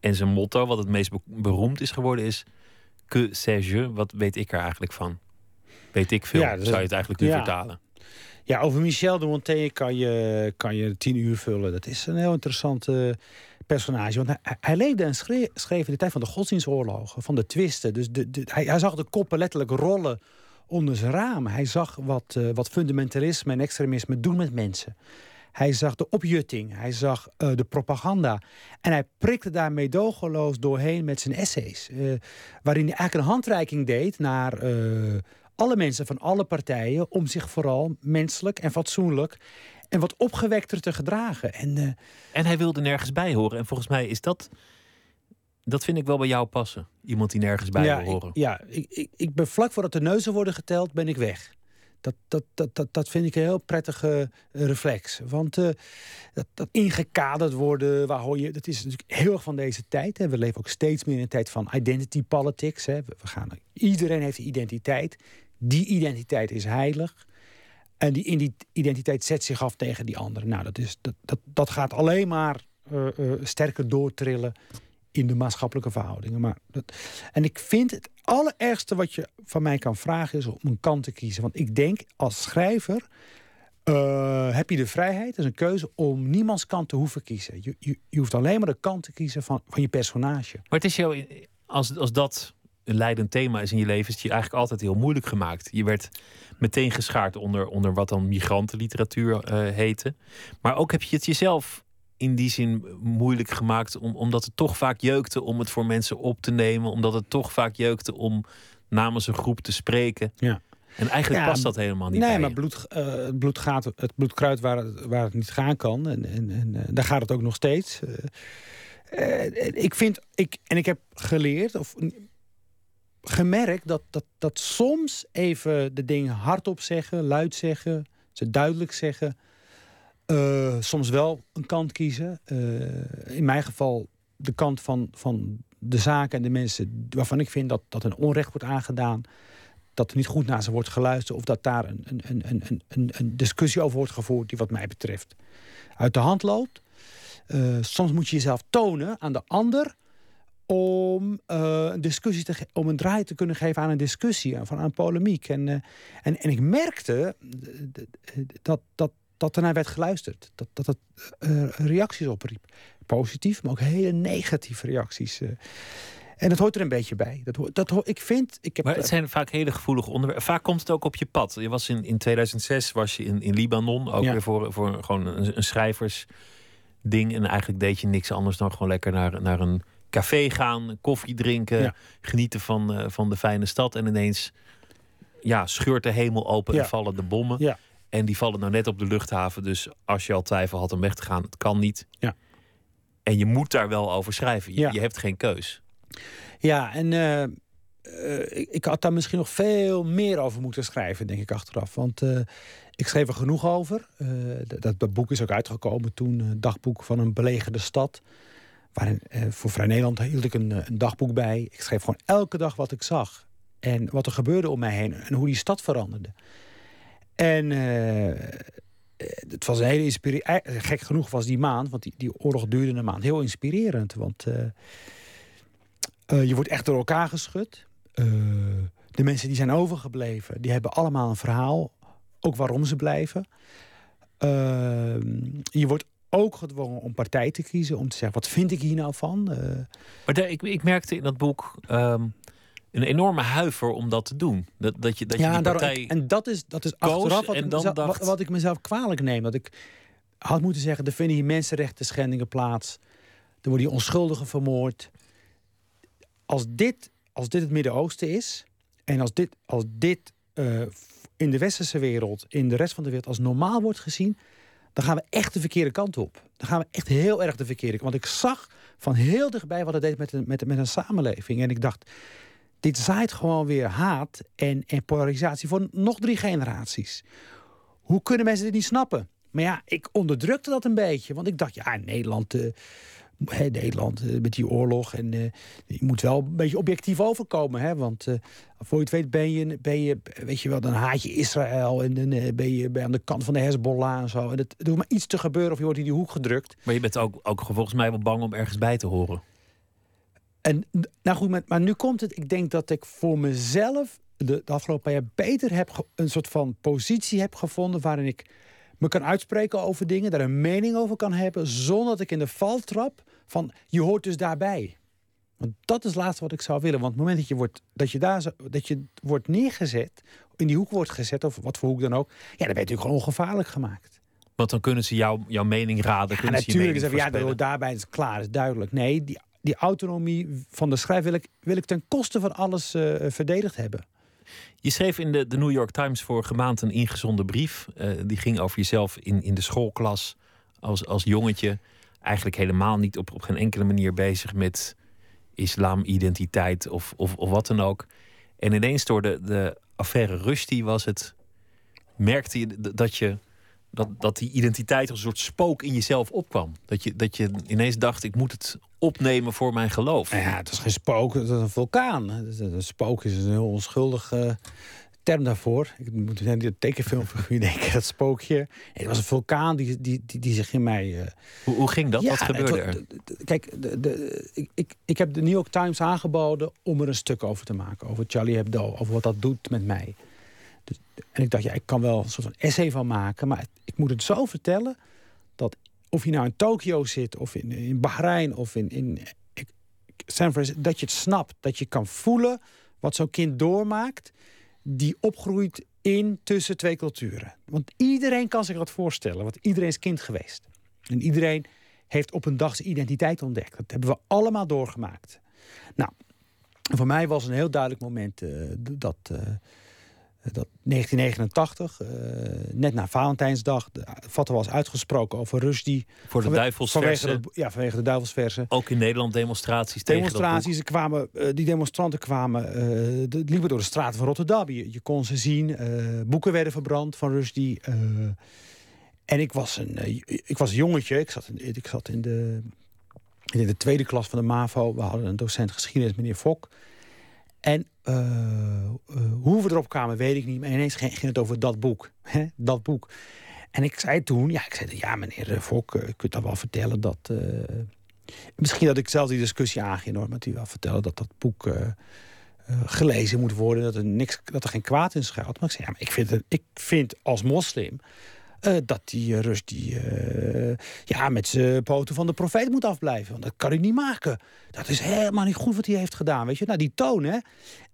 Speaker 4: En zijn motto, wat het meest be- beroemd is geworden, is: Que sais-je? Wat weet ik er eigenlijk van? Weet ik veel,
Speaker 5: Ja,
Speaker 4: zou je het eigenlijk nu
Speaker 5: ja.
Speaker 4: vertalen.
Speaker 5: Ja, over Michel de Montaigne kan je, kan je tien uur vullen. Dat is een heel interessant eh, personage. Want hij, leefde en schreef, in de tijd van de godsdienstoorlogen, van de twisten. Dus de, hij, hij zag de koppen letterlijk rollen onder zijn raam. Hij zag wat, eh, wat fundamentalisme en extremisme doen met mensen. Hij zag de opjutting, hij zag eh, de propaganda. En hij prikte daar meedogenloos doorheen met zijn essays. waarin hij eigenlijk een handreiking deed naar alle mensen van alle partijen... om zich vooral menselijk en fatsoenlijk en wat opgewekter te gedragen. En eh,
Speaker 4: En hij wilde nergens bij horen. En volgens mij is dat. Dat vind ik wel bij jou passen. Iemand die nergens bij
Speaker 5: ja,
Speaker 4: wil horen.
Speaker 5: Ik, ja, ik, ik, ik ben vlak voordat de neuzen worden geteld, ben ik weg. Dat, dat, dat, dat, dat vind ik een heel prettige eh, reflex. Want eh, dat, dat ingekaderd worden, waar hoor je, dat is natuurlijk heel erg van deze tijd. Hè. We leven ook steeds meer in een tijd van identity politics. Hè. We, we gaan, iedereen heeft een identiteit. Die identiteit is heilig. En die identiteit zet zich af tegen die andere. Nou, dat, is, dat, dat, dat gaat alleen maar eh, sterker doortrillen in de maatschappelijke verhoudingen. Maar dat, en ik vind het allerergste wat je van mij kan vragen is om een kant te kiezen. Want ik denk als schrijver eh, heb je de vrijheid, dat is een keuze, om niemands kant te hoeven kiezen. Je, je, je hoeft alleen maar de kant te kiezen van, van je personage.
Speaker 4: Maar het is jou, als, als dat een leidend thema is in je leven, is het je eigenlijk altijd heel moeilijk gemaakt. Je werd meteen geschaard onder, onder wat dan migrantenliteratuur eh heette. Maar ook heb je het jezelf in die zin moeilijk gemaakt, om, omdat het toch vaak jeukte om het voor mensen op te nemen, omdat het toch vaak jeukte om namens een groep te spreken.
Speaker 5: Ja.
Speaker 4: En eigenlijk
Speaker 5: Ja,
Speaker 4: past dat helemaal niet
Speaker 5: nee,
Speaker 4: bij
Speaker 5: maar bloed, eh, het bloed gaat, het bloed kruidt waar het, waar het niet gaan kan. En, en, en eh, daar gaat het ook nog steeds. Ik vind, ik, en ik heb geleerd, of gemerkt, dat, dat, dat soms even de dingen hardop zeggen, luid zeggen, ze duidelijk zeggen. eh, soms wel een kant kiezen. Eh, in mijn geval de kant van, van de zaken en de mensen waarvan ik vind dat, dat een onrecht wordt aangedaan dat er niet goed naar ze wordt geluisterd... of dat daar een, een, een, een, een, discussie over wordt gevoerd... die wat mij betreft uit de hand loopt. Eh, soms moet je jezelf tonen aan de ander... om, eh, een, discussie te om een draai te kunnen geven aan een discussie... aan, aan een polemiek. En, eh, en, en ik merkte d- dat, dat, dat er naar werd geluisterd. Dat, dat eh, reacties opriep. Positief, maar ook hele negatieve reacties... eh. En dat hoort er een beetje bij. Dat dat ik vind, ik heb
Speaker 4: Maar het zijn vaak hele gevoelige onderwerpen. Vaak komt het ook op je pad. Je was in, in 2006 was je in, in Libanon, ook
Speaker 5: Ja.
Speaker 4: weer voor, voor gewoon een, een schrijversding. En eigenlijk deed je niks anders dan gewoon lekker naar, naar een café gaan, koffie drinken,
Speaker 5: Ja.
Speaker 4: genieten van, eh, van de fijne stad. En ineens ja, scheurt de hemel open
Speaker 5: Ja.
Speaker 4: en vallen de bommen.
Speaker 5: Ja.
Speaker 4: En die vallen nou net op de luchthaven. Dus als je al twijfel had om weg te gaan, het kan niet.
Speaker 5: Ja.
Speaker 4: En je moet daar wel over schrijven. Je,
Speaker 5: Ja.
Speaker 4: je hebt geen keus.
Speaker 5: Ja, en eh, eh, ik, ik had daar misschien nog veel meer over moeten schrijven, denk ik achteraf. Want ik schreef er genoeg over. Dat- dat, boek is ook uitgekomen toen, dagboek van een belegerde stad. Waarin, eh, voor Vrij Nederland hield ik een, eh, een dagboek bij. Ik schreef gewoon elke dag wat ik zag. En wat er gebeurde om mij heen. En hoe die stad veranderde. En eh, het was een hele inspirerend. Gek genoeg was die maand, want die, die oorlog duurde een maand, heel inspirerend. Want je wordt echt door elkaar geschud. De mensen die zijn overgebleven, die hebben allemaal een verhaal. Ook waarom ze blijven. Eh, je wordt ook gedwongen om partij te kiezen. Om te zeggen, wat vind ik hier nou van? Eh,
Speaker 4: Maar daar- ik, ik merkte in dat boek ehm, een enorme huiver om dat te doen. Dat, dat je, dat je die
Speaker 5: en, daarom-
Speaker 4: partij...
Speaker 5: en dat is, dat is achteraf wat, ik mezelf,
Speaker 4: dacht-
Speaker 5: wat, wat ik mezelf kwalijk neem. Dat ik had moeten zeggen, er vinden hier mensenrechten schendingen plaats. Er worden hier onschuldigen vermoord. Als dit, als dit het Midden-Oosten is... en als dit, als dit eh, in de westerse wereld... in de rest van de wereld als normaal wordt gezien... dan gaan we echt de verkeerde kant op. Dan gaan we echt heel erg de verkeerde kant. Want ik zag van heel dichtbij wat het deed met een, met, met een samenleving. En ik dacht, dit zaait gewoon weer haat en, en polarisatie voor nog drie generaties. Hoe kunnen mensen dit niet snappen? Maar ja, ik onderdrukte dat een beetje. Want ik dacht, ja, Nederland, uh, Nederland uh, met die oorlog. En uh, je moet wel een beetje objectief overkomen. Hè? Want voor je het weet ben je, ben je, weet je wel, dan haat je Israël. En dan ben je aan de kant van de Hezbollah en zo. En het, er hoeft maar iets te gebeuren of je wordt in die hoek gedrukt.
Speaker 4: Maar je bent ook, ook volgens mij wel bang om ergens bij te horen.
Speaker 5: En nou goed, maar, maar nu komt het. Ik denk dat ik voor mezelf de, de afgelopen jaar beter heb een soort van positie heb gevonden waarin ik me kan uitspreken over dingen, daar een mening over kan hebben, zonder dat ik in de val trap van je hoort dus daarbij. Want dat is het laatste wat ik zou willen. Want op het moment dat je, wordt, dat je daar dat je wordt neergezet, in die hoek wordt gezet, of wat voor hoek dan ook, ja, dan ben je natuurlijk gewoon ongevaarlijk gemaakt.
Speaker 4: Want dan kunnen ze jou, jouw mening raden.
Speaker 5: Ja, natuurlijk. Ze ja, daarbij is klaar, is duidelijk. Nee, die, die autonomie van de schrijf wil ik, wil ik ten koste van alles uh, verdedigd hebben.
Speaker 4: Je schreef in de, de New York Times vorige maand een ingezonden brief. Uh, die ging over jezelf in, in de schoolklas als, als jongetje. Eigenlijk helemaal niet op, op geen enkele manier bezig met islamidentiteit of, of, of wat dan ook. En ineens door de, de affaire Rusty was het. merkte je dat je. Dat, dat die identiteit als een soort spook in jezelf opkwam. Dat je, dat je ineens dacht: ik moet het opnemen voor mijn geloof.
Speaker 5: Nou ja, het is geen spook, het is een vulkaan. Een spook is een heel onschuldige term daarvoor. Ik moet een tekenfilm voor je denken, dat spookje. Het was een vulkaan die, die, die, die zich in mij... Uh...
Speaker 4: Hoe, hoe ging dat? Ja, Wat gebeurde er?
Speaker 5: Kijk, de, de, ik, ik, ik heb de New York Times aangeboden om er een stuk over te maken. Over Charlie Hebdo, over wat dat doet met mij. Dus, en ik dacht, ja, ik kan wel een soort van essay van maken. Maar ik moet het zo vertellen dat of je nou in Tokio zit, of in, in Bahrein, of in, in San Francisco, dat je het snapt. Dat je kan voelen wat zo'n kind doormaakt, die opgroeit in tussen twee culturen. Want iedereen kan zich dat voorstellen, want iedereen is kind geweest. En iedereen heeft op een dag zijn identiteit ontdekt. Dat hebben we allemaal doorgemaakt. Nou, voor mij was een heel duidelijk moment uh, dat. Uh, dat 1989, uh, eh, net na Valentijnsdag, de fatwa was uitgesproken over Rushdie.
Speaker 4: Voor de duivelsversen.
Speaker 5: Vanwege de, ja, vanwege de duivelsversen.
Speaker 4: Ook in Nederland demonstraties
Speaker 5: Demonstraties, kwamen, uh, die demonstranten kwamen, uh, de, liepen door de straten van Rotterdam. Je, je kon ze zien, boeken werden verbrand van Rushdie. en ik was, een, ik was een jongetje, ik zat in, ik zat in de, in de tweede klas van de MAVO. We hadden een docent geschiedenis, meneer Fok. En uh, uh, hoe we erop kwamen, weet ik niet. Maar ineens ging, het over dat boek. Hè? Dat boek. En ik zei toen, ja, ik zei, ja meneer Fok, uh, kunt dat wel vertellen dat... misschien dat ik zelf die discussie aanging hoor, met u wel vertellen dat dat boek gelezen moet worden. Dat er, niks, dat er geen kwaad in schuilt. Maar ik zei, ja, maar ik vind, het, ik vind als moslim uh, dat die rust die, uh, ja, met zijn poten van de profeet moet afblijven. Want dat kan hij niet maken. Dat is helemaal niet goed wat hij heeft gedaan. Weet je? Nou, die toon, hè.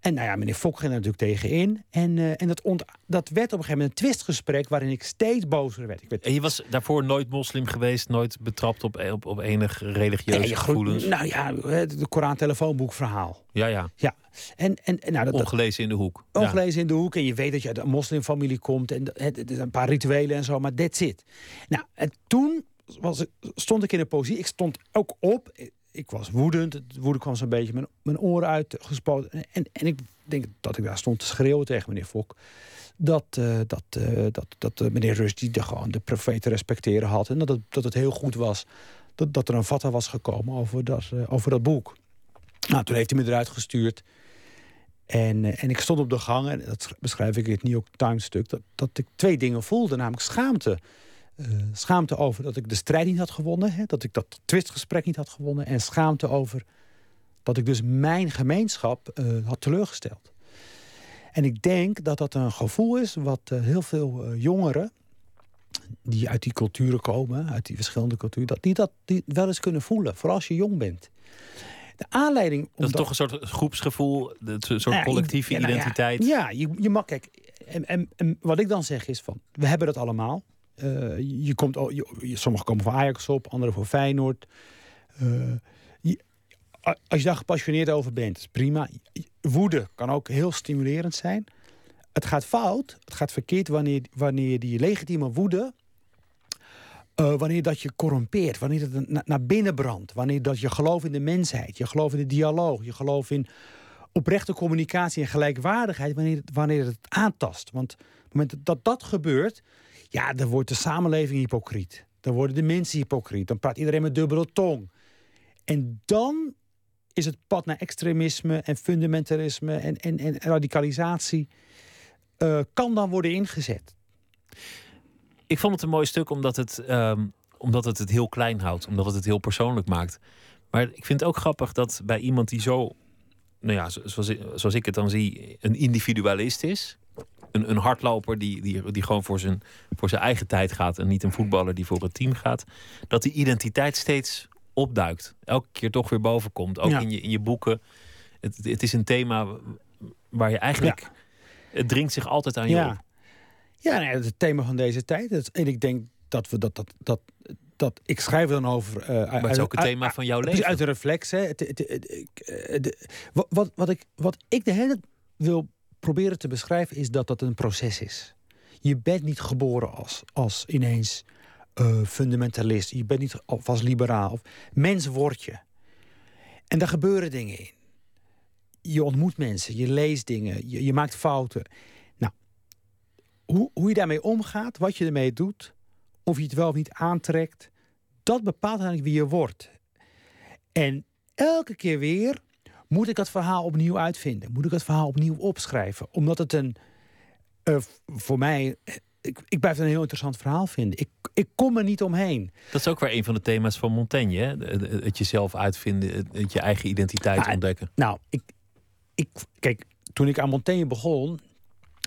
Speaker 5: En nou ja, meneer Fok ging er natuurlijk tegenin. En, uh, en dat, ont dat werd op een gegeven moment een twistgesprek... waarin ik steeds bozer werd. Ik werd...
Speaker 4: En je was daarvoor nooit moslim geweest? Nooit betrapt op, op, op enig religieuze ja, gevoelens?
Speaker 5: Nou ja, de Koran telefoonboekverhaal.
Speaker 4: Ja, ja.
Speaker 5: Ja. En, en, en, nou, dat,
Speaker 4: ongelezen in de hoek.
Speaker 5: Ongelezen in de hoek. En je weet dat je uit een moslimfamilie komt. En het, het, een paar rituelen en zo, maar that's it. Nou, en toen was, stond ik in een positie... Ik stond ook op ik was woedend. Het woede kwam zo'n beetje mijn, mijn oren uitgespoten. En, en ik denk dat ik daar stond te schreeuwen tegen meneer Fok. Dat, uh, dat, dat, dat uh, meneer Rust die de, gewoon de profeten respecteren had. En dat het, dat het heel goed was dat, dat er een vatta was gekomen over dat, over dat boek. Nou, toen heeft hij me eruit gestuurd. En, en ik stond op de gang, en dat beschrijf ik in het New York Times stuk... dat, dat ik twee dingen voelde, namelijk schaamte schaamte over dat ik de strijd niet had gewonnen. Hè, dat ik dat twistgesprek niet had gewonnen. En schaamte over dat ik dus mijn gemeenschap uh, had teleurgesteld. En ik denk dat dat een gevoel is wat uh, heel veel jongeren... die uit die culturen komen, uit die verschillende culturen... dat die dat die wel eens kunnen voelen, vooral als je jong bent. De aanleiding...
Speaker 4: Dat is toch een soort groepsgevoel, een soort nou, collectieve
Speaker 5: nou
Speaker 4: identiteit?
Speaker 5: Ja, je, je mag... Kijk, en, en, en wat ik dan zeg is van, we hebben dat allemaal... Uh, je komt, je, sommigen komen voor Ajax op, anderen voor Feyenoord. Eh, als je daar gepassioneerd over bent, is prima. Woede kan ook heel stimulerend zijn. Het gaat fout, het gaat verkeerd wanneer, wanneer die legitieme woede... eh, wanneer dat je corrompeert, wanneer het na- naar binnen brandt... wanneer dat je gelooft in de mensheid, je gelooft in de dialoog... je gelooft in oprechte communicatie en gelijkwaardigheid... wanneer wanneer het aantast. Want op het moment dat dat gebeurt... ja, dan wordt de samenleving hypocriet. Dan worden de mensen hypocriet. Dan praat iedereen met dubbele tong. En dan is het pad naar extremisme en fundamentalisme en, en, en radicalisatie... eh, kan dan worden ingezet.
Speaker 4: Ik vond het een mooi stuk omdat het, ehm, omdat het het heel klein houdt. Omdat het het heel persoonlijk maakt. Maar ik vind het ook grappig dat bij iemand die zo... Nou ja, zoals ik het dan zie, een individualist is. Een, een hardloper die, die, die gewoon voor zijn, voor zijn eigen tijd gaat... en niet een voetballer die voor het team gaat. Dat die identiteit steeds opduikt. Elke keer toch weer boven komt. Ook
Speaker 5: Ja.
Speaker 4: in, je, in je boeken. Het, het is een thema waar je eigenlijk... Het dringt zich altijd aan je
Speaker 5: Ja,
Speaker 4: op.
Speaker 5: ja nee, het thema van deze tijd. En ik denk dat we dat. dat, dat dat, ik schrijf er dan over. eh,
Speaker 4: Maar het is ook het thema van jouw leven.
Speaker 5: uit een reflex. Hè. Het, eh, de- wat, wat, wat, ik, wat ik de hele tijd wil proberen te beschrijven, is dat dat een proces is. Je bent niet geboren als, als ineens eh, fundamentalist. Je bent niet of als liberaal. Of, mens word je. En daar gebeuren dingen in. Je ontmoet mensen, je leest dingen, je, je maakt fouten. Nou, hoe, hoe je daarmee omgaat, wat je ermee doet, of je het wel of niet aantrekt, dat bepaalt eigenlijk wie je wordt. En elke keer weer moet ik het verhaal opnieuw uitvinden. Moet ik het verhaal opnieuw opschrijven. Omdat het een, eh, voor mij, eh, ik, ik blijf het een heel interessant verhaal vinden. Ik, ik kom er niet omheen.
Speaker 4: Dat is ook weer een van de thema's van Montaigne. Hè? Het- jezelf uitvinden, het- je eigen identiteit
Speaker 5: Nou,
Speaker 4: ontdekken.
Speaker 5: Nou, ik, ik, kijk, toen ik aan Montaigne begon,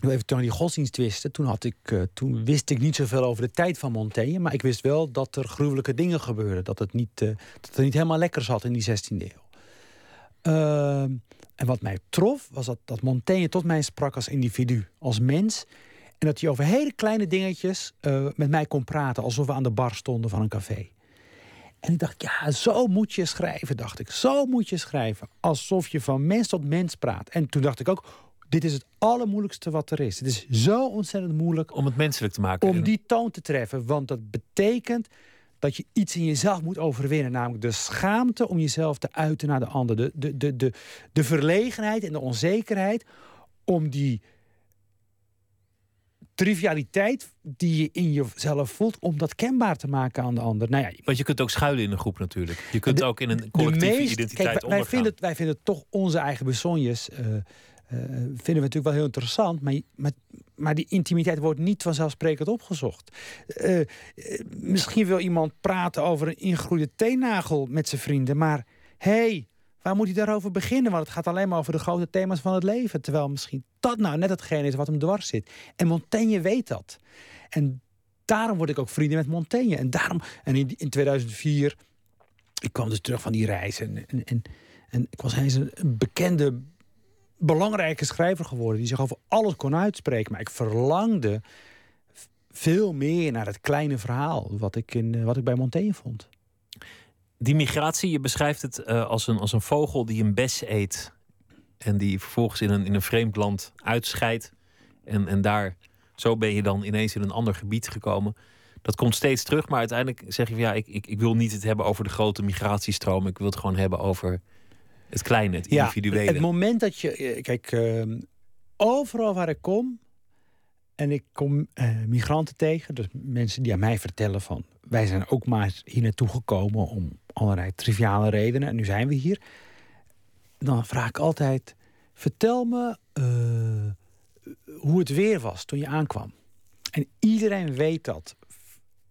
Speaker 5: even toen die godsdienstwisten, toen, had ik, eh, toen wist ik niet zoveel over de tijd van Montaigne, maar ik wist wel dat er gruwelijke dingen gebeurden, dat het niet, dat het niet helemaal lekker zat in die 16e eeuw. Ehm, en wat mij trof, was dat, dat Montaigne tot mij sprak als individu, als mens. En dat hij over hele kleine dingetjes eh, met mij kon praten, alsof we aan de bar stonden van een café. En ik dacht, ja, zo moet je schrijven, dacht ik. Zo moet je schrijven. Alsof je van mens tot mens praat. En toen dacht ik ook, dit is het allermoeilijkste wat er is. Het is zo ontzettend moeilijk
Speaker 4: Om het menselijk te maken.
Speaker 5: om die toon te treffen. Want dat betekent dat je iets in jezelf moet overwinnen. Namelijk de schaamte om jezelf te uiten naar de ander. De, de, de, de, de verlegenheid en de onzekerheid om die trivialiteit die je in jezelf voelt... om dat kenbaar te maken aan de ander. Nou ja,
Speaker 4: Want je kunt ook schuilen in een groep natuurlijk. Je kunt
Speaker 5: De-
Speaker 4: ook in een collectieve
Speaker 5: meest-
Speaker 4: identiteit
Speaker 5: kijk, wij, vinden het, wij vinden toch onze eigen besonjes... eh, vinden we natuurlijk wel heel interessant. Maar, maar, maar die intimiteit wordt niet vanzelfsprekend opgezocht. Eh, eh, misschien wil iemand praten over een ingegroeide teennagel met zijn vrienden. Maar hey, waar moet hij daarover beginnen? Want het gaat alleen maar over de grote thema's van het leven. Terwijl misschien dat nou net hetgeen is wat hem dwars zit. En Montaigne weet dat. En daarom word ik ook vrienden met Montaigne. En daarom, en in, in 2004 ik kwam dus terug van die reis. En, en, en, ik was eens een, een bekende, belangrijke schrijver geworden. Die zich over alles kon uitspreken. Maar ik verlangde veel meer naar het kleine verhaal. Wat ik, in, eh, wat ik bij Montaigne vond.
Speaker 4: Die migratie, je beschrijft het eh, als, een, als een vogel die een bes eet. En die vervolgens in een, in een vreemd land uitscheidt. En, en daar, zo ben je dan ineens in een ander gebied gekomen. Dat komt steeds terug, maar uiteindelijk zeg je van ja, ik, ik, ik wil niet het hebben over de grote migratiestroom. Ik wil het gewoon hebben over het kleine, het individuele.
Speaker 5: het moment dat je... eh, Kijk, eh, overal waar ik kom... En ik kom eh, migranten tegen. Dus mensen die aan mij vertellen van... Wij zijn ook maar hier naartoe gekomen om allerlei triviale redenen. En nu zijn we hier. Dan vraag ik altijd... Vertel me eh, hoe het weer was toen je aankwam. En iedereen weet dat.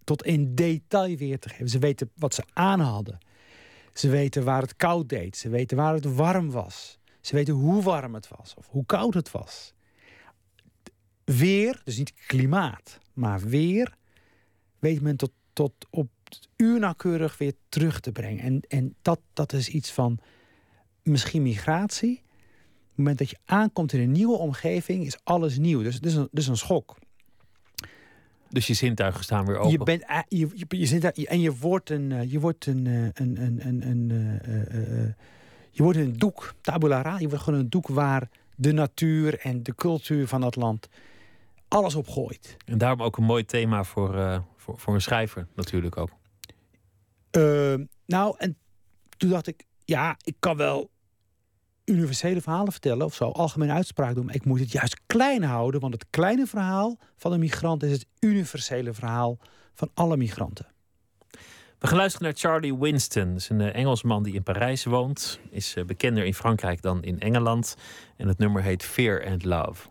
Speaker 5: Tot in detail weer te geven. Ze weten wat ze aan hadden. Ze weten waar het koud deed. Ze weten waar het warm was. Ze weten hoe warm het was of hoe koud het was. Weer, dus niet klimaat, maar weer, weet men tot, tot op het uur nauwkeurig weer terug te brengen. En, en dat, dat is iets van misschien migratie. Op het moment dat je aankomt in een nieuwe omgeving, is alles nieuw. Dus het is een, dus een schok.
Speaker 6: Dus je zintuigen staan weer open.
Speaker 5: Je bent, je, je, je en je wordt een, eh, je wordt een, eh, een, een, een, een eh, eh, eh, je wordt een doek, tabula rasa. Je wordt gewoon een doek waar de natuur en de cultuur van dat land alles op gooit.
Speaker 6: En daarom ook een mooi thema voor, eh, voor, voor een schrijver natuurlijk ook.
Speaker 5: Eh, nou, en toen dacht ik, ja, ik kan wel universele verhalen vertellen of zo, algemene uitspraak doen, ik moet het juist klein houden, want het kleine verhaal van een migrant is het universele verhaal van alle migranten.
Speaker 6: We gaan luisteren naar Charlie Winston. Dat is een eh, Engelsman die in Parijs woont. Is eh, bekender in Frankrijk dan in Engeland. En het nummer heet Fear and Love.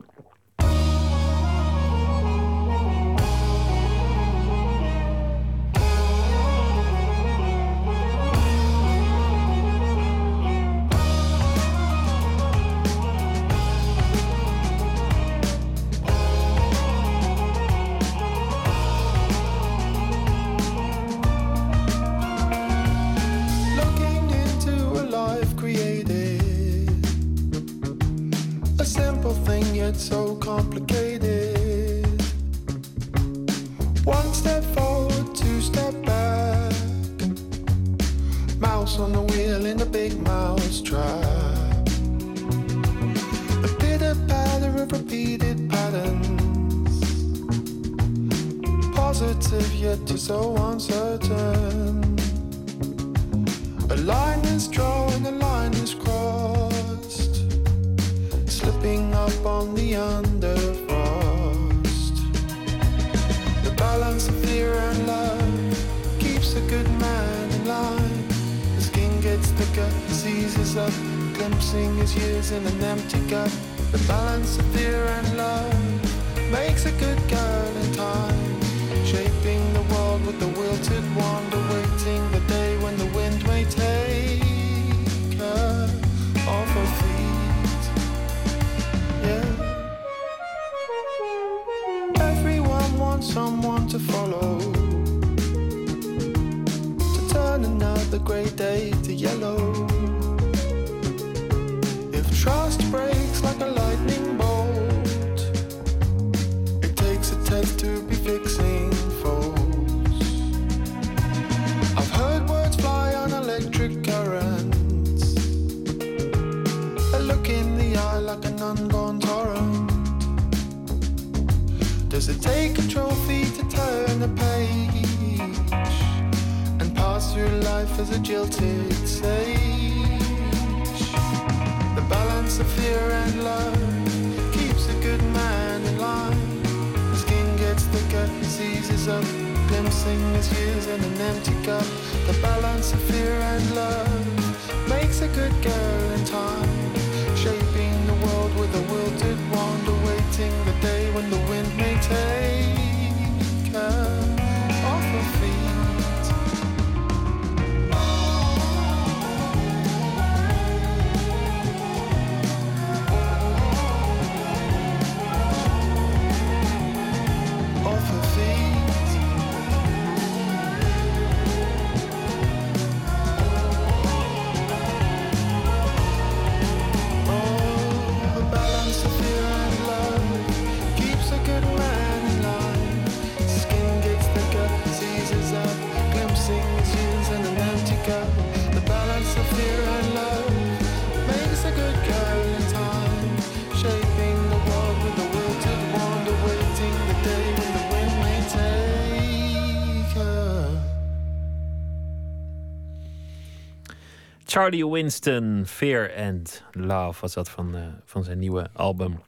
Speaker 6: Charlie Winston, Fear and Love was dat van, eh, van zijn nieuwe album.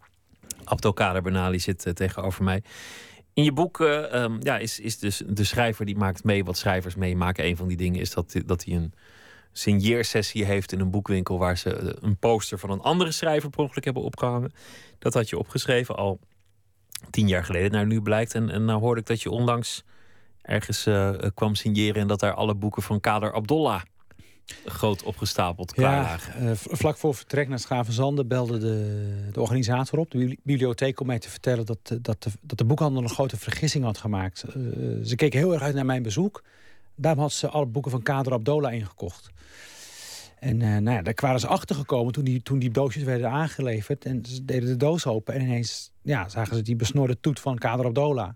Speaker 6: Abdelkader Benali zit eh, tegenover mij. In je boek eh, ehm, ja, is, is dus de schrijver die maakt mee wat schrijvers meemaken. Een van die dingen is dat, dat hij een signeersessie heeft in een boekwinkel... waar ze een poster van een andere schrijver per ongeluk hebben opgehangen. Dat had je opgeschreven al tien jaar geleden, naar nu blijkt. En, en nou hoorde ik dat je onlangs ergens kwam signeren... en dat daar alle boeken van Kader Abdollah groot opgestapeld klaar
Speaker 5: Ja, eh, vlak voor vertrek naar Schavenzande belde de, de organisator op, de bibli- bibliotheek, om mij te vertellen dat, eh, dat, de, dat de boekhandel een grote vergissing had gemaakt. Eh, ze keken heel erg uit naar mijn bezoek. Daarom had ze alle boeken van Kader Abdola ingekocht. En nou ja, daar waren ze achter gekomen toen die, toen die doosjes werden aangeleverd. En ze deden de doos open en ineens ja, zagen ze die besnorde toet van Kader Abdola.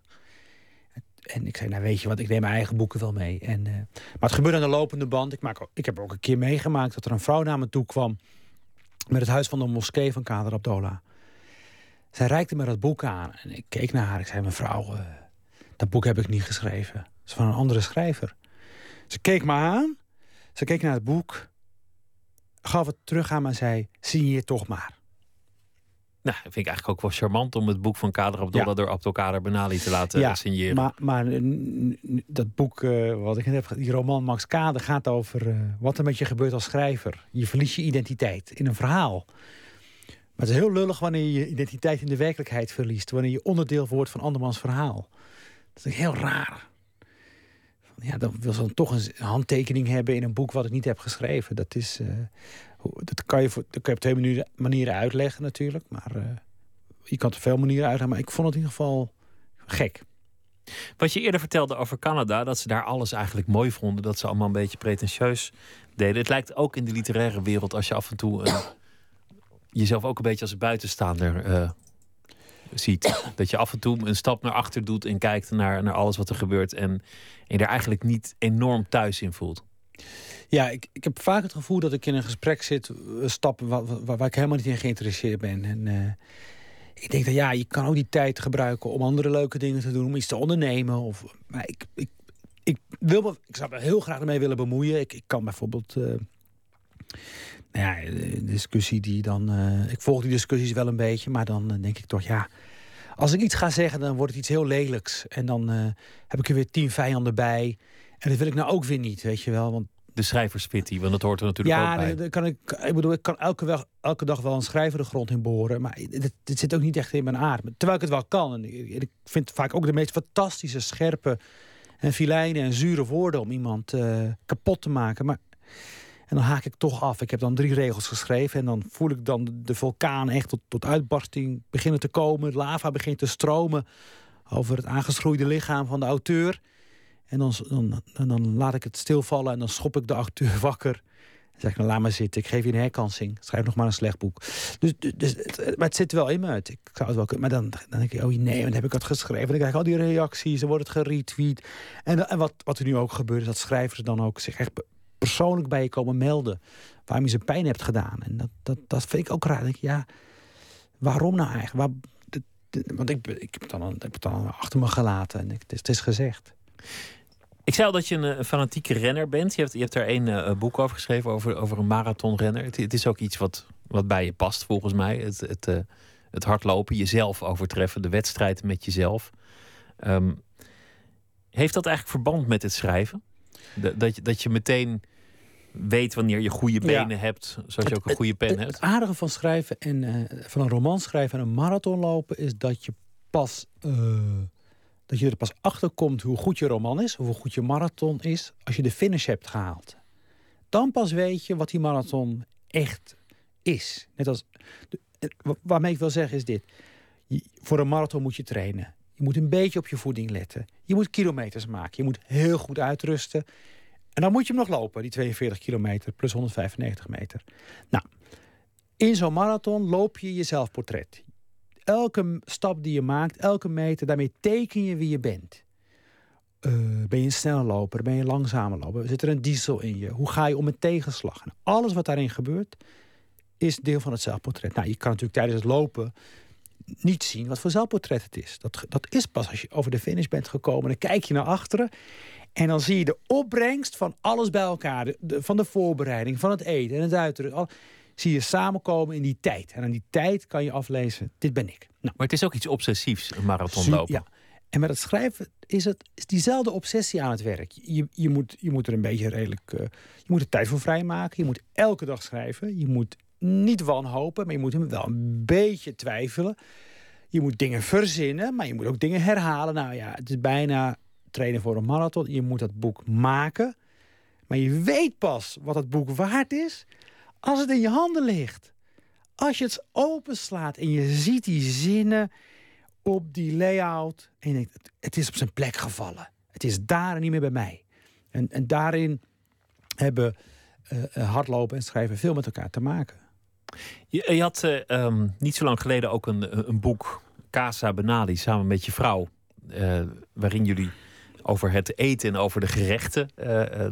Speaker 5: En ik zei, nou weet je wat, ik neem mijn eigen boeken wel mee. En, uh, maar het gebeurde aan de lopende band. Ik, maak, ik heb ook een keer meegemaakt dat er een vrouw naar me toe kwam... met het huis van de moskee van Kader Abdola. Zij reikte me dat boek aan en ik keek naar haar. Ik zei, mevrouw, uh, dat boek heb ik niet geschreven. Het is van een andere schrijver. Ze keek me aan, ze keek naar het boek... gaf het terug aan me en zei, signeer toch maar.
Speaker 4: Nou, vind ik eigenlijk ook wel charmant om het boek van Kader Abdullah ja. door Abdelkader Benali te laten
Speaker 5: ja,
Speaker 4: signeren.
Speaker 5: Maar, maar dat boek, uh, wat ik net heb, die roman Max Kader gaat over uh, wat er met je gebeurt als schrijver. Je verliest je identiteit in een verhaal. Maar het is heel lullig wanneer je je identiteit in de werkelijkheid verliest. Wanneer je onderdeel wordt van andermans verhaal. Dat is heel raar. Ja, dan wil ze dan toch een handtekening hebben in een boek wat ik niet heb geschreven. Dat is... Uh, dat kan je, voor, je op twee manieren, manieren uitleggen natuurlijk. Maar uh, je kan het op veel manieren uitleggen. Maar ik vond het in ieder geval gek.
Speaker 4: Wat je eerder vertelde over Canada, dat ze daar alles eigenlijk mooi vonden. Dat ze allemaal een beetje pretentieus deden. Het lijkt ook in de literaire wereld als je af en toe een, jezelf ook een beetje als buitenstaander uh, ziet. Dat je af en toe een stap naar achter doet en kijkt naar, naar alles wat er gebeurt. En, en je er eigenlijk niet enorm thuis in voelt.
Speaker 5: Ja, ik, ik heb vaak het gevoel dat ik in een gesprek zit, stappen waar, waar, waar ik helemaal niet in geïnteresseerd ben. En uh, ik denk dat ja, je kan ook die tijd gebruiken om andere leuke dingen te doen, om iets te ondernemen. Of, maar ik, ik, ik, wil me, ik zou me heel graag ermee willen bemoeien. Ik, ik kan bijvoorbeeld. Uh, nou ja, de discussie die dan. Ik volg die discussies wel een beetje, maar dan denk ik toch ja. Als ik iets ga zeggen, dan wordt het iets heel lelijks. En dan heb ik er weer tien vijanden bij. En dat wil ik nou ook weer niet, weet je wel. Want
Speaker 4: de schrijverspitty, want dat hoort er natuurlijk
Speaker 5: ja,
Speaker 4: ook bij.
Speaker 5: Ja, kan ik, ik bedoel, ik kan elke, weg, elke dag wel een schrijver de grond in boren, maar dit, zit ook niet echt in mijn aard. Terwijl ik het wel kan. En ik, vind vaak ook de meest fantastische, scherpe en filijne en zure woorden om iemand uh, kapot te maken. Maar en dan haak ik toch af. Ik heb dan drie regels geschreven en dan voel ik dan de vulkaan echt tot, tot uitbarsting beginnen te komen. lava begint te stromen over het aangeschroeide lichaam van de auteur. En dan, dan, dan laat ik het stilvallen en dan schop ik de acteur wakker. Dan zeg ik, nou, laat maar zitten, ik geef je een herkansing. Schrijf nog maar een slecht boek. Dus, dus, maar het zit wel in me uit. Ik zou het wel kunnen. Maar dan, dan denk ik, oh nee, dan heb ik het geschreven. Dan krijg ik al die reacties, dan wordt het geretweet. En, en wat, wat er nu ook gebeurt, is dat schrijvers dan ook zich echt persoonlijk bij je komen melden. Waarom je ze pijn hebt gedaan. En dat, dat, dat vind ik ook raar. ik, ja, waarom nou eigenlijk? Waar, want ik, ik, heb dan, ik heb het dan achter me gelaten en ik, het is gezegd.
Speaker 4: Ik zei al dat je een, fanatieke renner bent. Je hebt, je hebt daar één uh, boek over geschreven, over, over een marathonrenner. Het, het, is ook iets wat, wat bij je past, volgens mij. Het, het, uh, het hardlopen, jezelf overtreffen, de wedstrijd met jezelf. Um, heeft dat eigenlijk verband met het schrijven? De, dat, je, dat je meteen weet wanneer je goede benen ja. hebt, zoals je ook een goede pen hebt?
Speaker 5: Het aardige van schrijven en uh, van een roman schrijven en een marathon lopen... is dat je pas dat je er pas achter komt hoe goed je roman is, hoe goed je marathon is, als je de finish hebt gehaald. Dan pas weet je wat die marathon echt is. Net als, waarmee ik wil zeggen is dit. voor een marathon moet je trainen. Je moet een beetje op je voeding letten. Je moet kilometers maken. Je moet heel goed uitrusten. En dan moet je hem nog lopen, die 42 kilometer plus 195 meter. Nou, in zo'n marathon loop je je zelfportret elke stap die je maakt, elke meter, daarmee teken je wie je bent. Uh, ben je een snelle loper? Ben je een langzame loper? Zit er een diesel in je? Hoe ga je om met tegenslag? En alles wat daarin gebeurt, is deel van het zelfportret. Nou, je kan natuurlijk tijdens het lopen niet zien wat voor zelfportret het is. Dat, dat is pas als je over de finish bent gekomen. Dan kijk je naar achteren en dan zie je de opbrengst van alles bij elkaar. Van de voorbereiding, van het eten en het uiterlijk zie je samenkomen in die tijd. En aan die tijd kan je aflezen, dit ben ik.
Speaker 4: Nou. Maar het is ook iets obsessiefs, een marathon lopen.
Speaker 5: Ja. En met het schrijven is het is diezelfde obsessie aan het werk. Je, je, moet, je moet er een beetje redelijk... Uh, je moet er tijd voor vrijmaken. Je moet elke dag schrijven. Je moet niet wanhopen, maar je moet hem wel een beetje twijfelen. Je moet dingen verzinnen, maar je moet ook dingen herhalen. Nou ja, het is bijna trainen voor een marathon. Je moet dat boek maken. Maar je weet pas wat het boek waard is als het in je handen ligt. Als je het openslaat en je ziet die zinnen op die layout. En je denkt, het is op zijn plek gevallen. Het is daar en niet meer bij mij. En, en daarin hebben uh, hardlopen en schrijven veel met elkaar te maken.
Speaker 4: Je, je had uh, um, niet zo lang geleden ook een, een boek, Casa Benali, samen met je vrouw. Waarin jullie over het eten en over de gerechten eh, eh,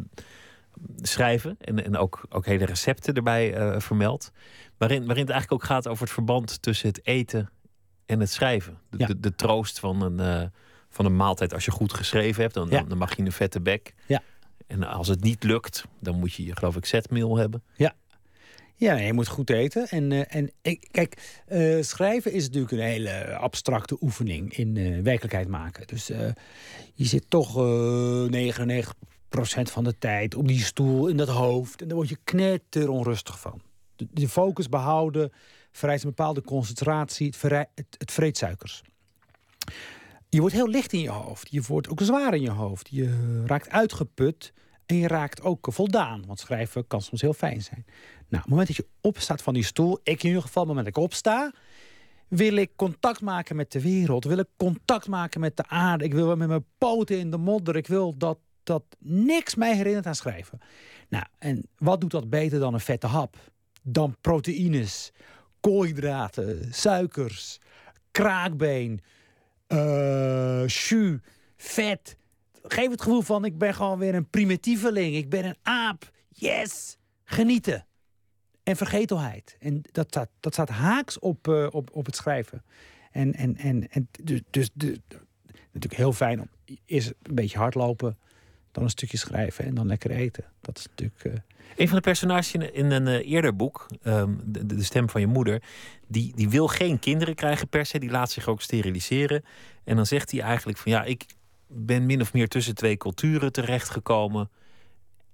Speaker 4: schrijven. En, en ook, ook hele recepten erbij eh, vermeld. Waarin, waarin het eigenlijk ook gaat over het verband tussen het eten en het schrijven. De,
Speaker 5: Ja.
Speaker 4: de, de troost van een, eh, van een maaltijd. Als je goed geschreven hebt, dan,
Speaker 5: Ja.
Speaker 4: dan mag je een vette bek.
Speaker 5: Ja.
Speaker 4: En als het niet lukt, dan moet je, geloof ik, zetmeel hebben.
Speaker 5: Ja, je moet goed eten. En, eh, en kijk, schrijven is natuurlijk een hele abstracte oefening in werkelijkheid maken. Dus je zit toch eh 99% van de tijd op die stoel in dat hoofd. En daar word je knetter onrustig van. De, focus behouden vereist een bepaalde concentratie. Het, verrij- het, het vreet suikers. Je wordt heel licht in je hoofd. Je wordt ook zwaar in je hoofd. Je raakt uitgeput. En je raakt ook voldaan. Want schrijven kan soms heel fijn zijn. Nou, op het moment dat je opstaat van die stoel, ik in ieder geval, op het moment dat ik opsta, wil ik contact maken met de wereld. Wil ik contact maken met de aarde. Ik wil met mijn poten in de modder. Ik wil dat, dat niks mij herinnert aan schrijven. Nou, en wat doet dat beter dan een vette hap? Dan proteïnes, koolhydraten, suikers, kraakbeen, eh jus, vet. Geef het gevoel van ik ben gewoon weer een primitieveling. Ik ben een aap. Yes! Genieten en vergetelheid. En dat staat, dat staat haaks op, eh, op, op het schrijven. En, en, en, en dus, dus de, natuurlijk heel fijn om is een beetje hardlopen, dan een stukje schrijven en dan lekker eten. Dat is natuurlijk. eh,
Speaker 4: Een van de personages in, in een eh, eerder boek, ehm, de, de stem van je moeder, die, die wil geen kinderen krijgen per se. Die laat zich ook steriliseren. En dan zegt hij eigenlijk van ja, ik ben min of meer tussen twee culturen terechtgekomen.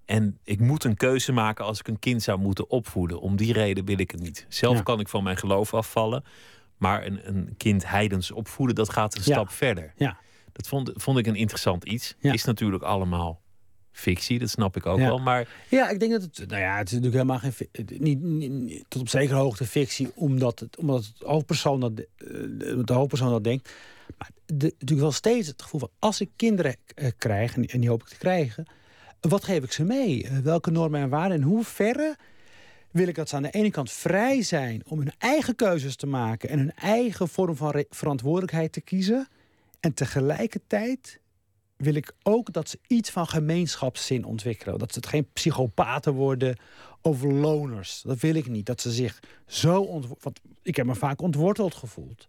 Speaker 4: En ik moet een keuze maken als ik een kind zou moeten opvoeden. Om die reden wil ik het niet. Zelf
Speaker 5: Ja.
Speaker 4: kan ik van mijn geloof afvallen. Maar een, een kind heidens opvoeden, dat gaat een
Speaker 5: Ja.
Speaker 4: stap verder.
Speaker 5: Ja.
Speaker 4: Dat vond, vond ik een interessant iets.
Speaker 5: Ja.
Speaker 4: Is natuurlijk allemaal fictie, dat snap ik ook
Speaker 5: Ja.
Speaker 4: wel. Maar
Speaker 5: Ja, ik denk dat het. Nou ja, het is natuurlijk helemaal geen. Niet, niet, niet- tot op zekere hoogte fictie, omdat het, omdat het hoofdpersoon dat, eh, de hoofdpersoon dat denkt. Maar de, natuurlijk wel steeds het gevoel van. als ik kinderen eh, krijg, en, die- hoop ik te krijgen. wat geef ik ze mee? Eh, welke normen en waarden? En hoe verre wil ik dat ze aan de ene kant vrij zijn om hun eigen keuzes te maken. en hun eigen vorm van verantwoordelijkheid te kiezen. En tegelijkertijd wil ik ook dat ze iets van gemeenschapszin ontwikkelen. Dat ze het geen psychopaten worden of loners. Dat wil ik niet. Dat ze zich zo ontworteld... Want ik heb me vaak ontworteld gevoeld.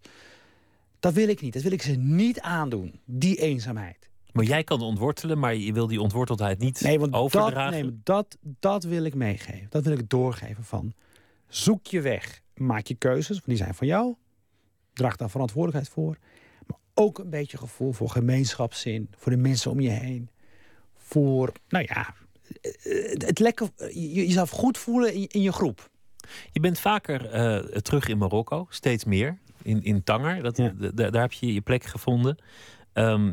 Speaker 5: Dat wil ik niet. Dat wil ik ze niet aandoen. Die eenzaamheid.
Speaker 4: Maar jij kan ontwortelen, maar je wil die ontworteldheid niet
Speaker 5: Nee, want dat,
Speaker 4: overdragen.
Speaker 5: nee, maar dat, dat wil ik meegeven. Dat wil ik doorgeven van... Zoek je weg. Maak je keuzes, want die zijn van jou. Draag daar verantwoordelijkheid voor. Ook een beetje gevoel voor gemeenschapszin. Voor de mensen om je heen. Voor, nou ja... eh, Het lekker, je, jezelf goed voelen in, in je groep.
Speaker 4: Je bent vaker eh, terug in Marokko, steeds meer. In, in Tanger, dat,
Speaker 5: Ja.
Speaker 4: daar heb je je plek gevonden. Ehm,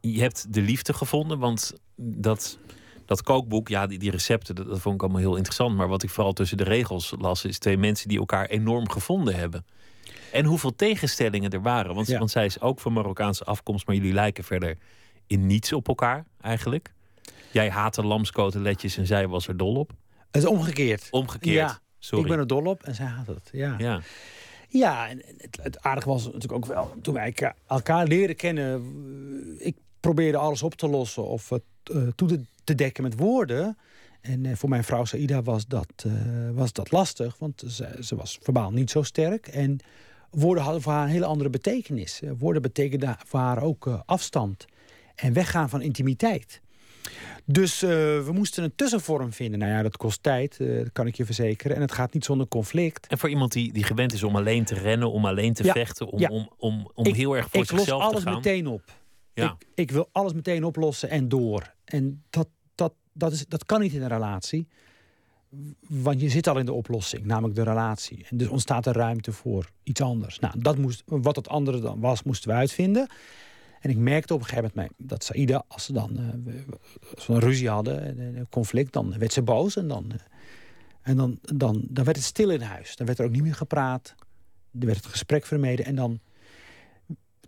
Speaker 4: je hebt de liefde gevonden, want dat, dat kookboek, ja, die, die recepten, dat, dat vond ik allemaal heel interessant. Maar wat ik vooral tussen de regels las, is twee mensen die elkaar enorm gevonden hebben. En hoeveel tegenstellingen er waren. Want,
Speaker 5: Ja.
Speaker 4: want zij is ook van Marokkaanse afkomst, maar jullie lijken verder in niets op elkaar eigenlijk. Jij haatte lamskoteletjes en zij was er dol op.
Speaker 5: Het is omgekeerd.
Speaker 4: Omgekeerd.
Speaker 5: Ja,
Speaker 4: Sorry.
Speaker 5: Ik ben er dol op en zij had het. Ja.
Speaker 4: Ja.
Speaker 5: Ja, en het, het aardige was natuurlijk ook wel toen wij elkaar- leren kennen. eh, Ik probeerde alles op te lossen of eh, toe te, te dekken met woorden. En eh, voor mijn vrouw Saïda was dat, was dat lastig, want ze, ze was verbaal niet zo sterk. En woorden hadden voor haar een hele andere betekenis. Eh, Woorden betekenden voor haar ook eh, afstand en weggaan van intimiteit. Dus eh, we moesten een tussenvorm vinden. Nou ja, dat kost tijd, dat kan ik je verzekeren. En het gaat niet zonder conflict.
Speaker 4: En voor iemand die, die gewend is om alleen te rennen, om alleen te
Speaker 5: Ja,
Speaker 4: vechten, om,
Speaker 5: ja.
Speaker 4: om, om, om
Speaker 5: Ik-
Speaker 4: heel erg voor
Speaker 5: ik los
Speaker 4: zichzelf
Speaker 5: alles
Speaker 4: te gaan.
Speaker 5: meteen op.
Speaker 4: Ja.
Speaker 5: Ik, ik wil alles meteen oplossen en door. En dat, dat, dat, is, dat kan niet in een relatie. Want je zit al in de oplossing, namelijk de relatie. En dus ontstaat er ruimte voor iets anders. Nou, dat moest, wat het andere dan was, moesten we uitvinden. En ik merkte op een gegeven moment dat Saïda, als ze dan eh, we een ruzie hadden, een een conflict, dan werd ze boos. En dan, eh, en dan, dan, dan werd het stil in huis. Dan werd er ook niet meer gepraat. Er werd het gesprek vermeden. En dan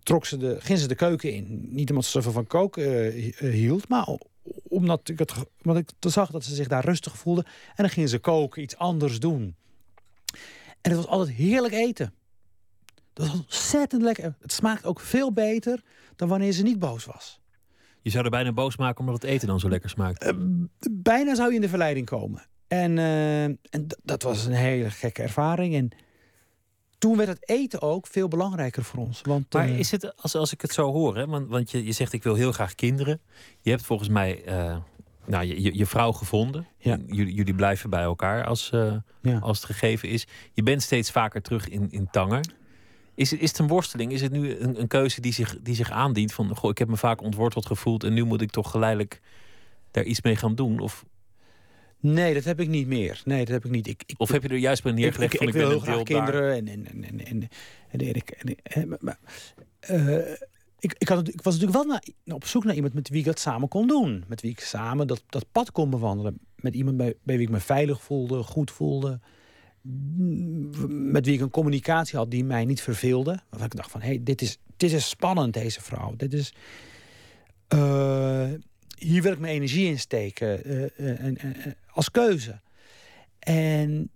Speaker 5: trok ze de, ging ze de keuken in. Niet omdat ze van koken eh, eh, hield, maar omdat ik, het, omdat ik zag dat ze zich daar rustig voelde. En dan ging ze koken, iets anders doen. En het was altijd heerlijk eten. Dat was ontzettend lekker. Het smaakt ook veel beter dan wanneer ze niet boos was.
Speaker 4: Je zou er bijna boos maken omdat het eten dan zo lekker smaakt.
Speaker 5: Uh, bijna zou je in de verleiding komen. En, uh, en dat was een hele gekke ervaring. En toen werd het eten ook veel belangrijker voor ons. Want,
Speaker 4: maar
Speaker 5: uh,
Speaker 4: is het, als, als ik het zo hoor, hè, want, want je, je zegt ik wil heel graag kinderen. Je hebt volgens mij nou, je, je, vrouw gevonden.
Speaker 5: Ja.
Speaker 4: Jullie, jullie blijven bij elkaar als,
Speaker 5: ja.
Speaker 4: als het gegeven is. Je bent steeds vaker terug in, in Tanger. Is het, is het een worsteling? Is het nu een, een keuze die zich, die zich aandient? Van, goh, ik heb me vaak ontworteld gevoeld en nu moet ik toch geleidelijk daar iets mee gaan doen? Of,
Speaker 5: Nee, dat heb ik niet meer. Nee, dat heb ik niet. Ik, ik,
Speaker 4: of heb je er juist bij neergelegd
Speaker 5: ik,
Speaker 4: ik,
Speaker 5: ik,
Speaker 4: ik
Speaker 5: wil heel graag kinderen en, en, en, en, en, en, Erik. En, en, ik, ik, had, ik was natuurlijk wel naar, op zoek naar iemand met wie ik dat samen kon doen. Met wie ik samen dat, dat pad kon bewandelen. Met iemand bij, wie ik me veilig voelde, goed voelde. Met wie ik een communicatie had die mij niet verveelde. Waarvan ik dacht van, hé, hey, dit, is, dit is spannend, deze vrouw. Dit is hier wil ik mijn energie in steken. Uh, uh, als keuze. En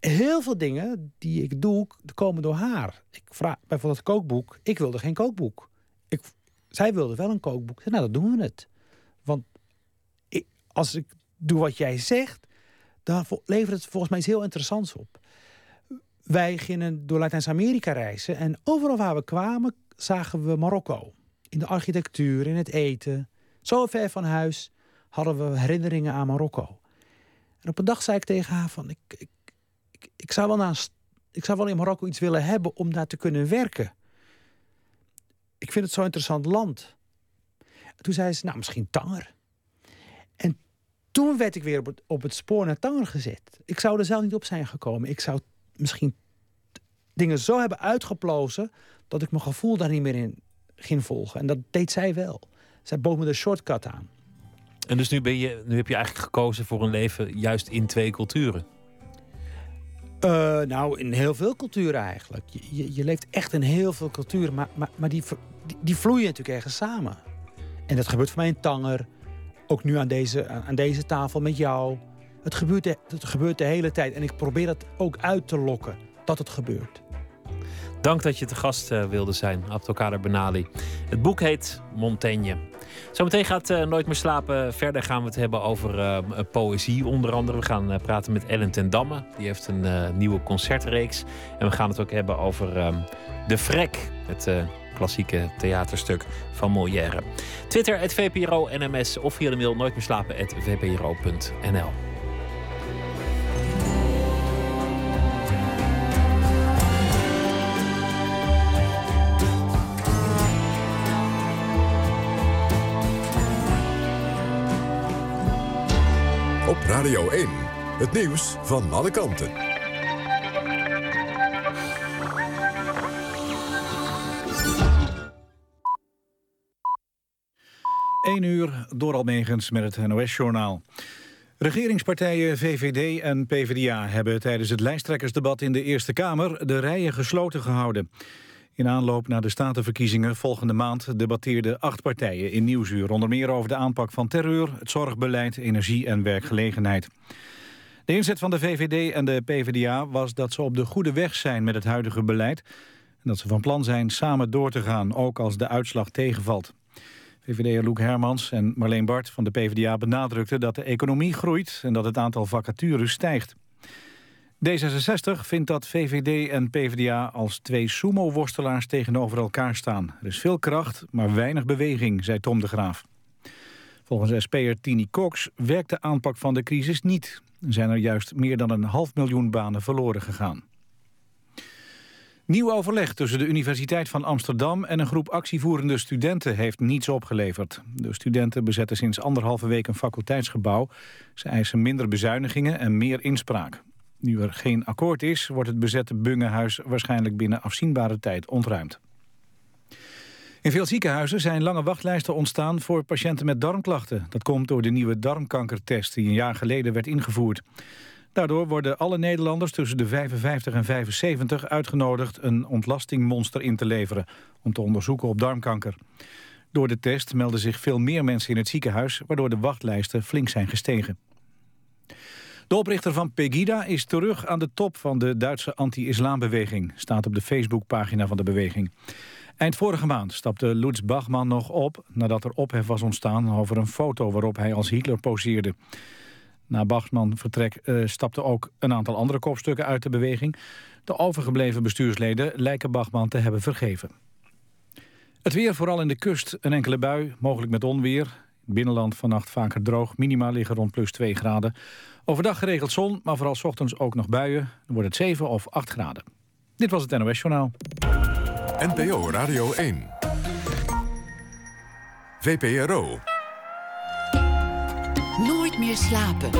Speaker 5: heel veel dingen die ik doe, komen door haar. Ik vraag bijvoorbeeld het kookboek. Ik wilde geen kookboek. Ik, zij wilde wel een kookboek. Nou, dat doen we het. Want als ik doe wat jij zegt dan levert het volgens mij iets heel interessants op. Wij gingen door Latijns-Amerika reizen en overal waar we kwamen zagen we Marokko. In de architectuur, in het eten. Zo ver van huis hadden we herinneringen aan Marokko. En op een dag zei ik tegen haar van... ik, ik, ik, zou, wel naar, ik zou wel in Marokko iets willen hebben om daar te kunnen werken. Ik vind het zo'n interessant land. En toen zei ze, nou misschien Tanger. En toen werd ik weer op het, op het spoor naar Tanger gezet. Ik zou er zelf niet op zijn gekomen. Ik zou misschien dingen zo hebben uitgeplozen... dat ik mijn gevoel daar niet meer in ging volgen. En dat deed zij wel. Zij bood me de shortcut aan.
Speaker 4: En dus nu, ben je, nu heb je eigenlijk gekozen voor een leven juist in twee culturen?
Speaker 5: Uh, nou, in heel veel culturen eigenlijk. Je, je, je, leeft echt in heel veel culturen, maar, maar, maar die, die, die vloeien natuurlijk ergens samen. En dat gebeurt voor mij in Tanger, ook nu aan deze, aan deze tafel met jou. Het gebeurt, de, het gebeurt de hele tijd. En ik probeer het ook uit te lokken dat het gebeurt.
Speaker 4: Dank dat je te gast uh, wilde zijn, Abdelkader Benali. Het boek heet Montaigne. Zometeen gaat uh, Nooit meer slapen. Verder gaan we het hebben over uh, poëzie onder andere. We gaan praten met Ellen ten Damme. Die heeft een nieuwe concertreeks. En we gaan het ook hebben over De Vrek. Het klassieke theaterstuk van Molière. Twitter, het VPRO NMS of via de mail nooit
Speaker 2: Radio 1, het nieuws van alle kanten.
Speaker 1: 1 uur door Almegens met het NOS-journaal. Regeringspartijen VVD en PvdA hebben tijdens het lijsttrekkersdebat in de Eerste Kamer de rijen gesloten gehouden. In aanloop naar de statenverkiezingen volgende maand debatteerden acht partijen in Nieuwsuur. Onder meer over de aanpak van terreur, het zorgbeleid, energie en werkgelegenheid. De inzet van de VVD en de PvdA was dat ze op de goede weg zijn met het huidige beleid. En dat ze van plan zijn samen door te gaan, ook als de uitslag tegenvalt. VVD'er Loek Hermans en Marleen Bart van de PvdA benadrukten dat de economie groeit en dat het aantal vacatures stijgt. D66 vindt dat VVD en PvdA als twee sumo-worstelaars tegenover elkaar staan. Er is veel kracht, maar weinig beweging, zei Tom de Graaf. Volgens SP'er Tini Cox werkt de aanpak van de crisis niet. Er zijn er juist meer dan een half miljoen banen verloren gegaan. Nieuw overleg tussen de Universiteit van Amsterdam en een groep actievoerende studenten heeft niets opgeleverd. De studenten bezetten sinds anderhalve week een faculteitsgebouw. Ze eisen minder bezuinigingen en meer inspraak. Nu er geen akkoord is, wordt het bezette Bungehuis waarschijnlijk binnen afzienbare tijd ontruimd. In veel ziekenhuizen zijn lange wachtlijsten ontstaan voor patiënten met darmklachten. Dat komt door de nieuwe darmkankertest die een jaar geleden werd ingevoerd. Daardoor worden alle Nederlanders tussen de 55 en 75 uitgenodigd een ontlastingmonster in te leveren om te onderzoeken op darmkanker. Door de test melden zich veel meer mensen in het ziekenhuis, waardoor de wachtlijsten flink zijn gestegen. De oprichter van Pegida is terug aan de top van de Duitse anti-islambeweging, staat op de Facebookpagina van de beweging. Eind vorige maand stapte Lutz Bachmann nog op... nadat er ophef was ontstaan over een foto waarop hij als Hitler poseerde. Na Bachmann vertrek uh, stapten ook een aantal andere kopstukken uit de beweging. De overgebleven bestuursleden lijken Bachmann te hebben vergeven. Het weer, vooral in de kust, een enkele bui, mogelijk met onweer. Binnenland vannacht vaker droog, minima liggen rond plus 2 graden. Overdag geregeld zon, maar vooral s ochtends ook nog buien. Dan wordt het 7 of 8 graden. Dit was het NOS Journaal.
Speaker 2: NPO Radio 1. VPRO.
Speaker 3: Nooit meer slapen.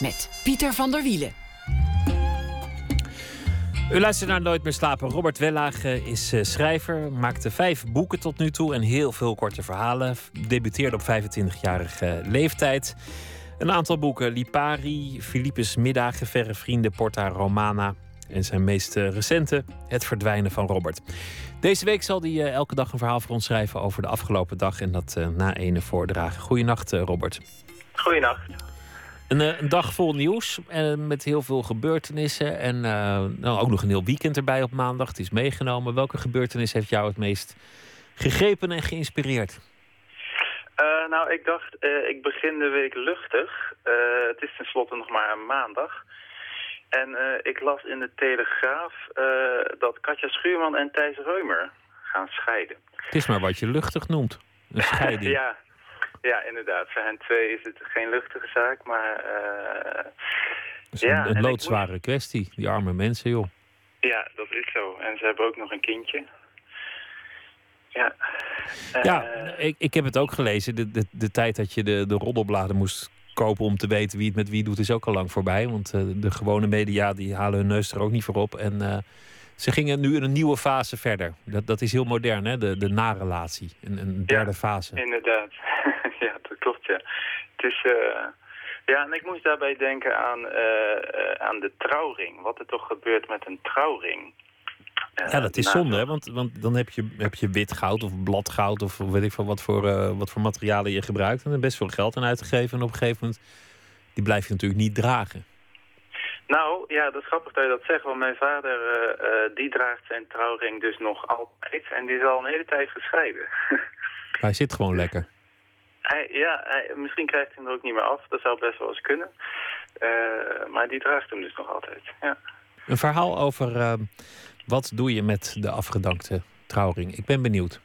Speaker 3: Met Pieter van der Wielen.
Speaker 4: U luistert naar Nooit meer slapen. Robert Wellage is uh, schrijver, maakte vijf boeken tot nu toe en heel veel korte verhalen. Debuteerde op 25-jarige leeftijd. Een aantal boeken: Lipari, Philippus Middagen, Verre Vrienden, Porta Romana. En zijn meest uh, recente, Het Verdwijnen van Robert. Deze week zal hij uh, elke dag een verhaal voor ons schrijven over de afgelopen dag en dat na ene voordragen. Goedenacht, Robert.
Speaker 7: Goedenacht.
Speaker 4: Een, een, dag vol nieuws en met heel veel gebeurtenissen. En uh, nou, ook nog een heel weekend erbij op maandag. Het is meegenomen. Welke gebeurtenis heeft jou het meest gegrepen en geïnspireerd?
Speaker 7: Uh, nou, ik dacht, uh, ik begin de week luchtig. het is tenslotte nog maar een maandag. En ik las in de Telegraaf dat Katja Schuurman en Thijs Reumer gaan scheiden.
Speaker 4: Het is maar wat je luchtig noemt. Een scheiding.
Speaker 7: ja, ja, inderdaad. Voor hen twee is het geen luchtige zaak, maar... Uh,
Speaker 4: is ja, een, loodzware kwestie, die arme mensen, joh.
Speaker 7: Ja, dat is zo. En ze hebben ook nog een kindje. Ja,
Speaker 4: ja uh, ik, ik heb het ook gelezen. De, de, de tijd dat je de, de roddelbladen moest kopen om te weten wie het met wie doet, is ook al lang voorbij. Want uh, de gewone media die halen hun neus er ook niet voor op. En uh, ze gingen nu in een nieuwe fase verder. Dat, dat is heel modern, hè? De, de narelatie. Een, een derde
Speaker 7: ja,
Speaker 4: fase.
Speaker 7: Inderdaad. ja, dat klopt, ja. Het is... Uh, ja, en ik moest daarbij denken aan, uh, uh, aan de trouwring. Wat er toch gebeurt met een trouwring.
Speaker 4: ja, dat is zonde, hè? Want, want dan heb je, heb je wit goud of bladgoud... of weet ik veel wat voor, wat voor materialen je gebruikt... en er best veel geld aan uitgegeven. En op een gegeven moment... die blijf je natuurlijk niet dragen.
Speaker 7: Nou, ja, dat is grappig dat je dat zegt, want mijn vader uh, uh, die draagt zijn trouwring dus nog altijd en die is al een hele tijd gescheiden.
Speaker 4: hij zit gewoon lekker.
Speaker 7: Hij, ja, hij, misschien krijgt hij hem er ook niet meer af, dat zou best wel eens kunnen. Uh, maar die draagt hem dus nog altijd, ja.
Speaker 4: Een verhaal over wat doe je met de afgedankte trouwring. Ik ben benieuwd.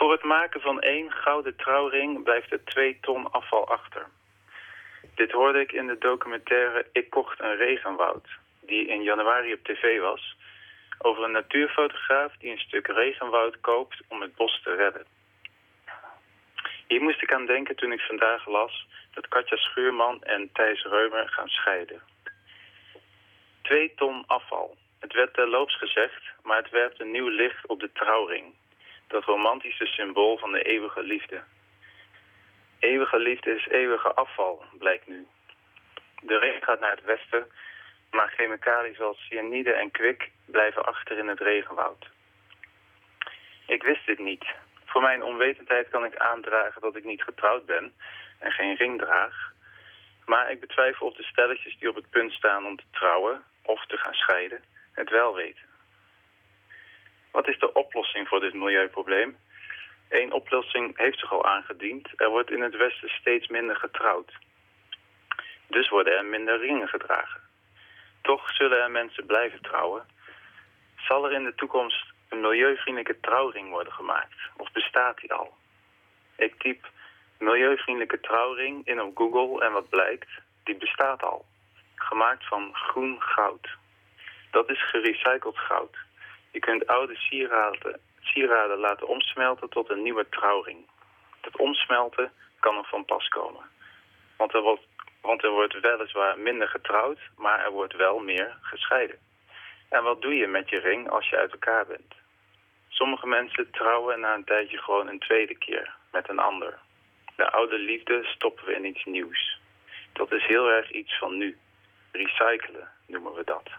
Speaker 7: Voor het maken van één gouden trouwring blijft er twee ton afval achter. Dit hoorde ik in de documentaire Ik kocht een regenwoud, die in januari op tv was, over een natuurfotograaf die een stuk regenwoud koopt om het bos te redden. Hier moest ik aan denken toen ik vandaag las dat Katja Schuurman en Thijs Reumer gaan scheiden. Twee ton afval. Het werd terloops gezegd, maar het werpt een nieuw licht op de trouwring. Dat romantische symbool van de eeuwige liefde. Eeuwige liefde is eeuwige afval, blijkt nu. De regen gaat naar het westen, maar chemicaliën zoals cyanide en kwik blijven achter in het regenwoud. Ik wist dit niet. Voor mijn onwetendheid kan ik aandragen dat ik niet getrouwd ben en geen ring draag. Maar ik betwijfel of de stelletjes die op het punt staan om te trouwen of te gaan scheiden het wel weten. Wat is de oplossing voor dit milieuprobleem? Eén oplossing heeft zich al aangediend. Er wordt in het Westen steeds minder getrouwd. Dus worden er minder ringen gedragen. Toch zullen er mensen blijven trouwen. Zal er in de toekomst een milieuvriendelijke trouwring worden gemaakt? Of bestaat die al? Ik typ milieuvriendelijke trouwring in op Google en wat blijkt, die bestaat al. Gemaakt van groen goud. Dat is gerecycled goud. Je kunt oude sieraden sieraden laten omsmelten tot een nieuwe trouwring. Het omsmelten kan er van pas komen. Want er, wordt, want er wordt weliswaar minder getrouwd, maar er wordt wel meer gescheiden. En wat doe je met je ring als je uit elkaar bent? Sommige mensen trouwen na een tijdje gewoon een tweede keer met een ander. De oude liefde stoppen we in iets nieuws. Dat is heel erg iets van nu. Recyclen noemen we dat.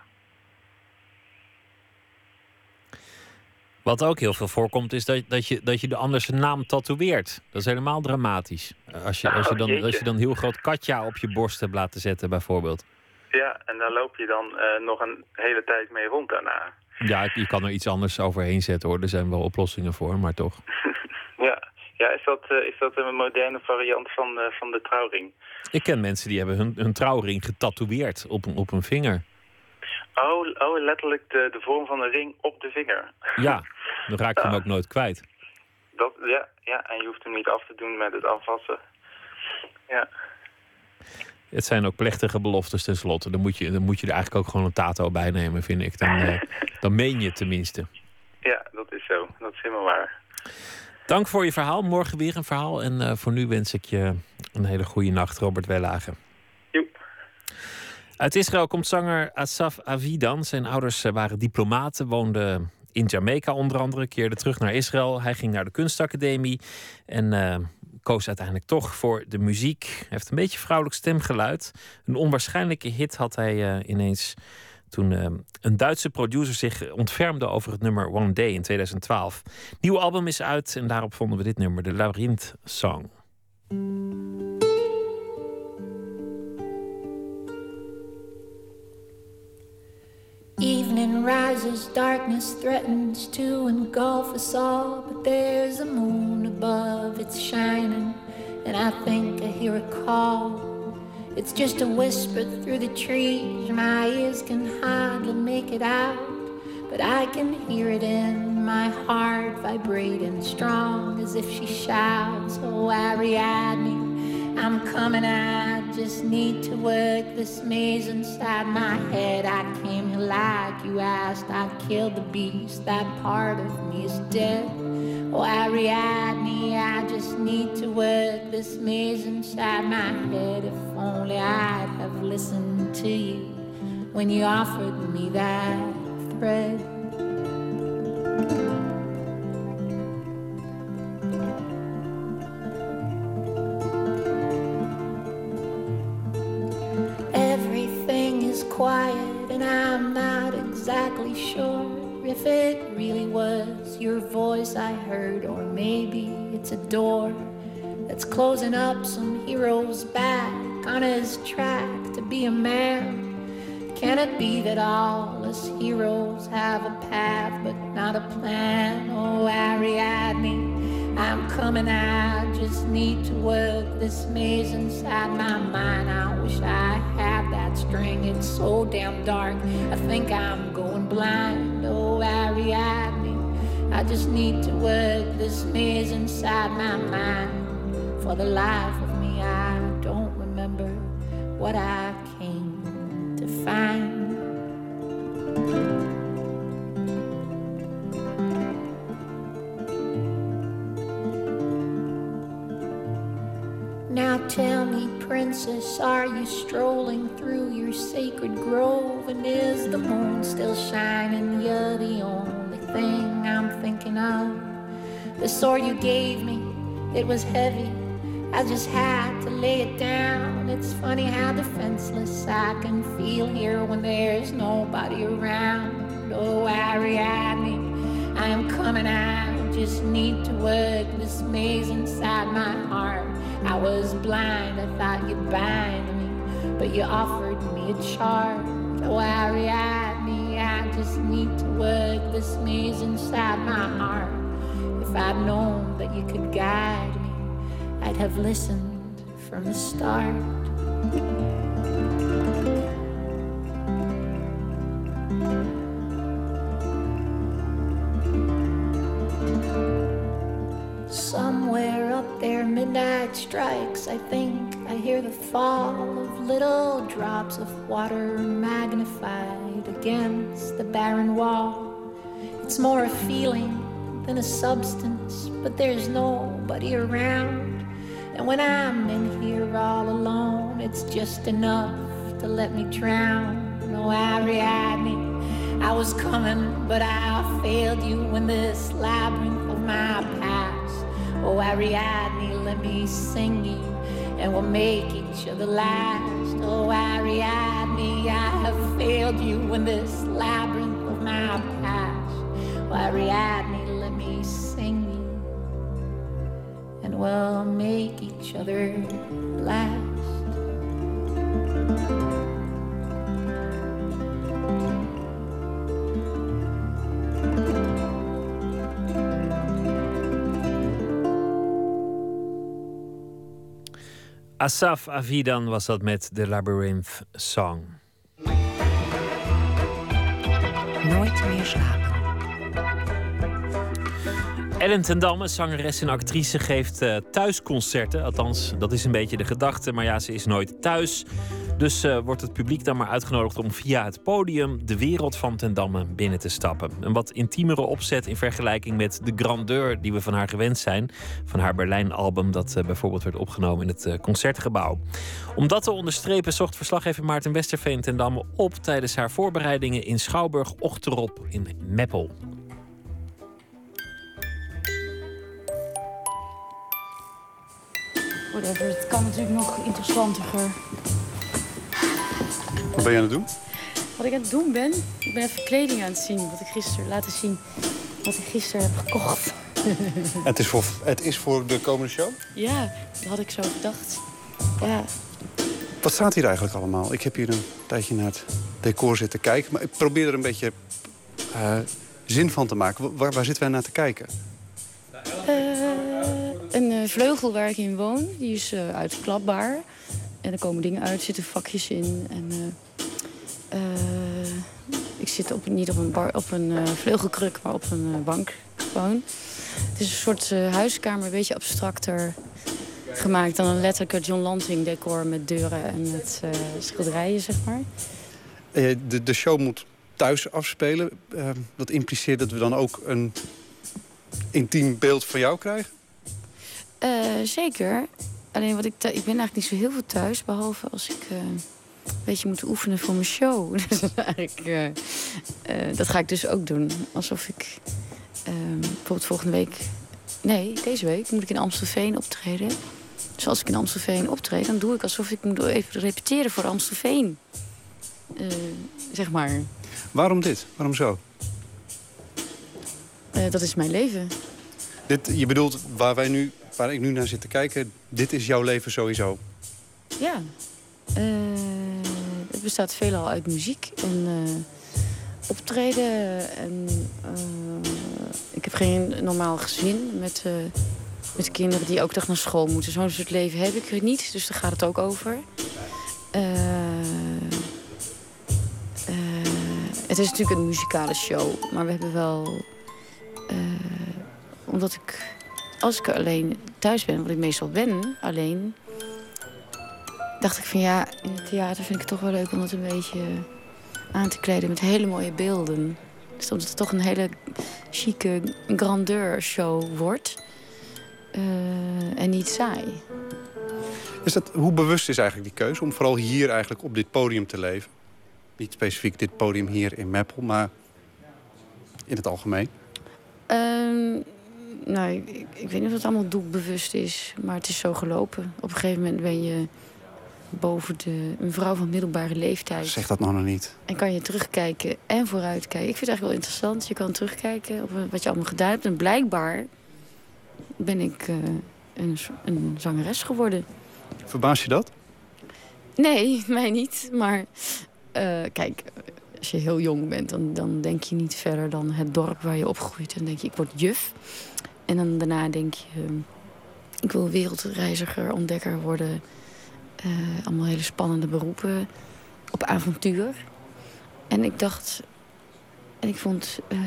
Speaker 4: Wat ook heel veel voorkomt, is dat, dat, je, dat je de ander zijn naam tatoeëert. Dat is helemaal dramatisch. Als je, als je,
Speaker 7: Oh,
Speaker 4: dan, als je dan heel groot Katja op je borst hebt laten zetten, bijvoorbeeld.
Speaker 7: Ja, en daar loop je dan eh, nog een hele tijd mee rond daarna.
Speaker 4: Ja, je kan er iets anders overheen zetten hoor. Er zijn wel oplossingen voor, maar toch.
Speaker 7: Ja, ja is, dat, eh, is dat een moderne variant van, eh, van de trouwring?
Speaker 4: Ik ken mensen die hebben hun, hun trouwring getatoeëerd op, een- op een vinger.
Speaker 7: Oh, oh letterlijk de, de vorm van een ring op de vinger.
Speaker 4: Ja, dan raak je hem ook nooit kwijt.
Speaker 7: Dat, ja, ja, en je hoeft hem niet af te doen met het afwassen. Ja,
Speaker 4: Het zijn ook plechtige beloftes tenslotte. Dan moet je, dan moet je er eigenlijk ook gewoon een tato bij nemen, vind ik. Dan, eh, dan meen je het tenminste.
Speaker 7: ja, dat is zo. Dat is helemaal waar.
Speaker 4: Dank voor je verhaal. Morgen weer een verhaal. En eh, voor nu wens ik je een hele goede nacht, Robert Wellage.
Speaker 7: Joep.
Speaker 4: Uit Israël komt zanger Asaf Avidan. Zijn ouders eh, waren diplomaten, woonden in Jamaica onder andere, keerde terug naar Israël. Hij ging naar de kunstacademie en koos uiteindelijk toch voor de muziek. Hij heeft een beetje vrouwelijk stemgeluid. Een onwaarschijnlijke hit had hij eh, ineens toen eh, een Duitse producer zich ontfermde over het nummer One Day in 2012. Nieuw album is uit en daarop vonden we dit nummer, de Labyrinth Song.
Speaker 8: Evening rises, darkness threatens to engulf us all. But there's a moon above, it's shining, and I think I hear a call. It's just a whisper through the trees, my ears can hardly make it out. But I can hear it in my heart, vibrating strong as if she shouts, Oh, Ariadne. I'm coming, I just need to work this maze inside my head. I came here like you asked, I killed the beast, that part of me is dead. Oh, Ariadne, I just need to work this maze inside my head. If only I'd have listened to you when you offered me that thread. Exactly sure if it really was your voice I heard, or maybe it's a door that's closing up some hero's back on his track to be a man. Can it be that all us heroes have a path but not a plan? Oh, Ariadne, I'm coming. I just need to work this maze inside my mind. I wish I had string. It's so damn dark. I think I'm going blind. Oh, Ariadne, I just need to work this maze inside my mind. For the life of me, I don't remember what I came to find. Now tell me, princess, are you strolling through your sacred grove? And is the moon still shining? You're the only thing I'm thinking of. The sword you gave me, it was heavy. I just had to lay it down. It's funny how defenseless I can feel here when there's nobody around. Oh, Ariadne, I am coming. I just need to work this maze inside my heart. I was blind, I thought you'd bind me, but you offered me a charge. Oh, Ariadne, I just need to work this maze inside my heart. If I'd known that you could guide me, I'd have listened from the start. There, midnight strikes. I think I hear the fall of little drops of water magnified against the barren wall. It's more a feeling than a substance, but there's nobody around. And when I'm in here all alone, it's just enough to let me drown. No, Ariadne, I was coming, but I failed you in this labyrinth of my past. Oh, Ariadne, let me sing you, and we'll make each other last. Oh, Ariadne, I have failed you in this labyrinth of my past. Oh, Ariadne, let me sing you. And we'll make each other laugh.
Speaker 4: Asaf Avidan was dat met de Labyrinth Song.
Speaker 3: Nooit meer slapen.
Speaker 4: Ellen ten Damme, zangeres en actrice, geeft uh, thuisconcerten. Althans, dat is een beetje de gedachte. Maar ja, ze is nooit thuis. Dus uh, wordt het publiek dan maar uitgenodigd om via het podium de wereld van ten Damme binnen te stappen. Een wat intiemere opzet in vergelijking met de grandeur die we van haar gewend zijn. Van haar Berlijn-album, dat uh, bijvoorbeeld werd opgenomen in het concertgebouw. Om dat te onderstrepen zocht verslaggever Maarten Westerveen ten Damme op tijdens haar voorbereidingen in Schouwburg Ochterop in Meppel.
Speaker 9: Whatever, het kan natuurlijk nog interessanter.
Speaker 5: Wat ben je aan het doen?
Speaker 9: Wat ik aan het doen ben? Ik ben even kleding aan het zien. Wat ik gisteren laten zien. Wat ik gisteren heb gekocht.
Speaker 5: het, is voor, het is voor de komende show?
Speaker 9: Ja, dat had ik zo gedacht. Ja.
Speaker 5: Wat staat hier eigenlijk allemaal? Ik heb hier een tijdje naar het decor zitten kijken. Maar ik probeer er een beetje uh, zin van te maken. Waar, waar zitten wij naar te kijken?
Speaker 9: Uh, vleugel waar ik in woon. Die is uitklapbaar. En er komen dingen uit, zitten vakjes in. En, uh, ik zit op, niet op een, bar, op een vleugelkruk, maar op een bank gewoon. Het is een soort huiskamer, een beetje abstracter gemaakt dan een letterlijke John Lanting decor met deuren en met schilderijen, zeg maar.
Speaker 5: De, de show moet thuis afspelen. dat impliceert dat we dan ook een intiem beeld van jou krijgen?
Speaker 9: Zeker. Alleen wat ik, ik ben eigenlijk niet zo heel veel thuis, behalve als ik uh, een beetje moet oefenen voor mijn show. Dus eigenlijk, uh, uh, dat ga ik dus ook doen. Alsof ik ehm, bijvoorbeeld volgende week, nee, deze week moet ik in Amstelveen optreden. Dus als ik in Amstelveen optreed, dan doe ik alsof ik moet even repeteren voor Amstelveen. zeg maar.
Speaker 5: Waarom dit? Waarom zo?
Speaker 9: dat is mijn leven.
Speaker 5: Dit, je bedoelt waar wij nu waar ik nu naar zit te kijken, dit is jouw leven sowieso?
Speaker 9: Ja. Uh, het bestaat veelal uit muziek en uh, optreden. En, uh, ik heb geen normaal gezin met, met kinderen die ook dag naar school moeten. Zo'n soort leven heb ik niet, dus daar gaat het ook over. het is natuurlijk een muzikale show, maar we hebben wel... omdat ik als ik alleen thuis ben, wat ik meestal ben, alleen... dacht ik van ja, in het theater vind ik het toch wel leuk om het een beetje aan te kleden met hele mooie beelden. Dus dat het toch een hele chique grandeur show wordt. Uh, en niet saai.
Speaker 5: Is dat, hoe bewust is eigenlijk die keuze om vooral hier eigenlijk op dit podium te leven? Niet specifiek dit podium hier in Meppel, maar in het algemeen?
Speaker 9: Uh, nou, ik, ik, weet niet of het allemaal doelbewust is. Maar het is zo gelopen. Op een gegeven moment ben je boven de, een vrouw van middelbare leeftijd.
Speaker 5: Zeg dat nou nog niet.
Speaker 9: En kan je terugkijken en vooruitkijken. Ik vind het eigenlijk wel interessant. Je kan terugkijken op wat je allemaal gedaan hebt. En blijkbaar ben ik uh, een, een zangeres geworden.
Speaker 5: Verbaas je dat?
Speaker 9: Nee, mij niet. Maar uh, kijk, als je heel jong bent, dan, dan denk je niet verder dan het dorp waar je opgroeit. En dan denk je, ik word juf. En dan daarna denk je, ik wil wereldreiziger, ontdekker worden. Uh, allemaal hele spannende beroepen op avontuur. En ik dacht, en ik vond, uh,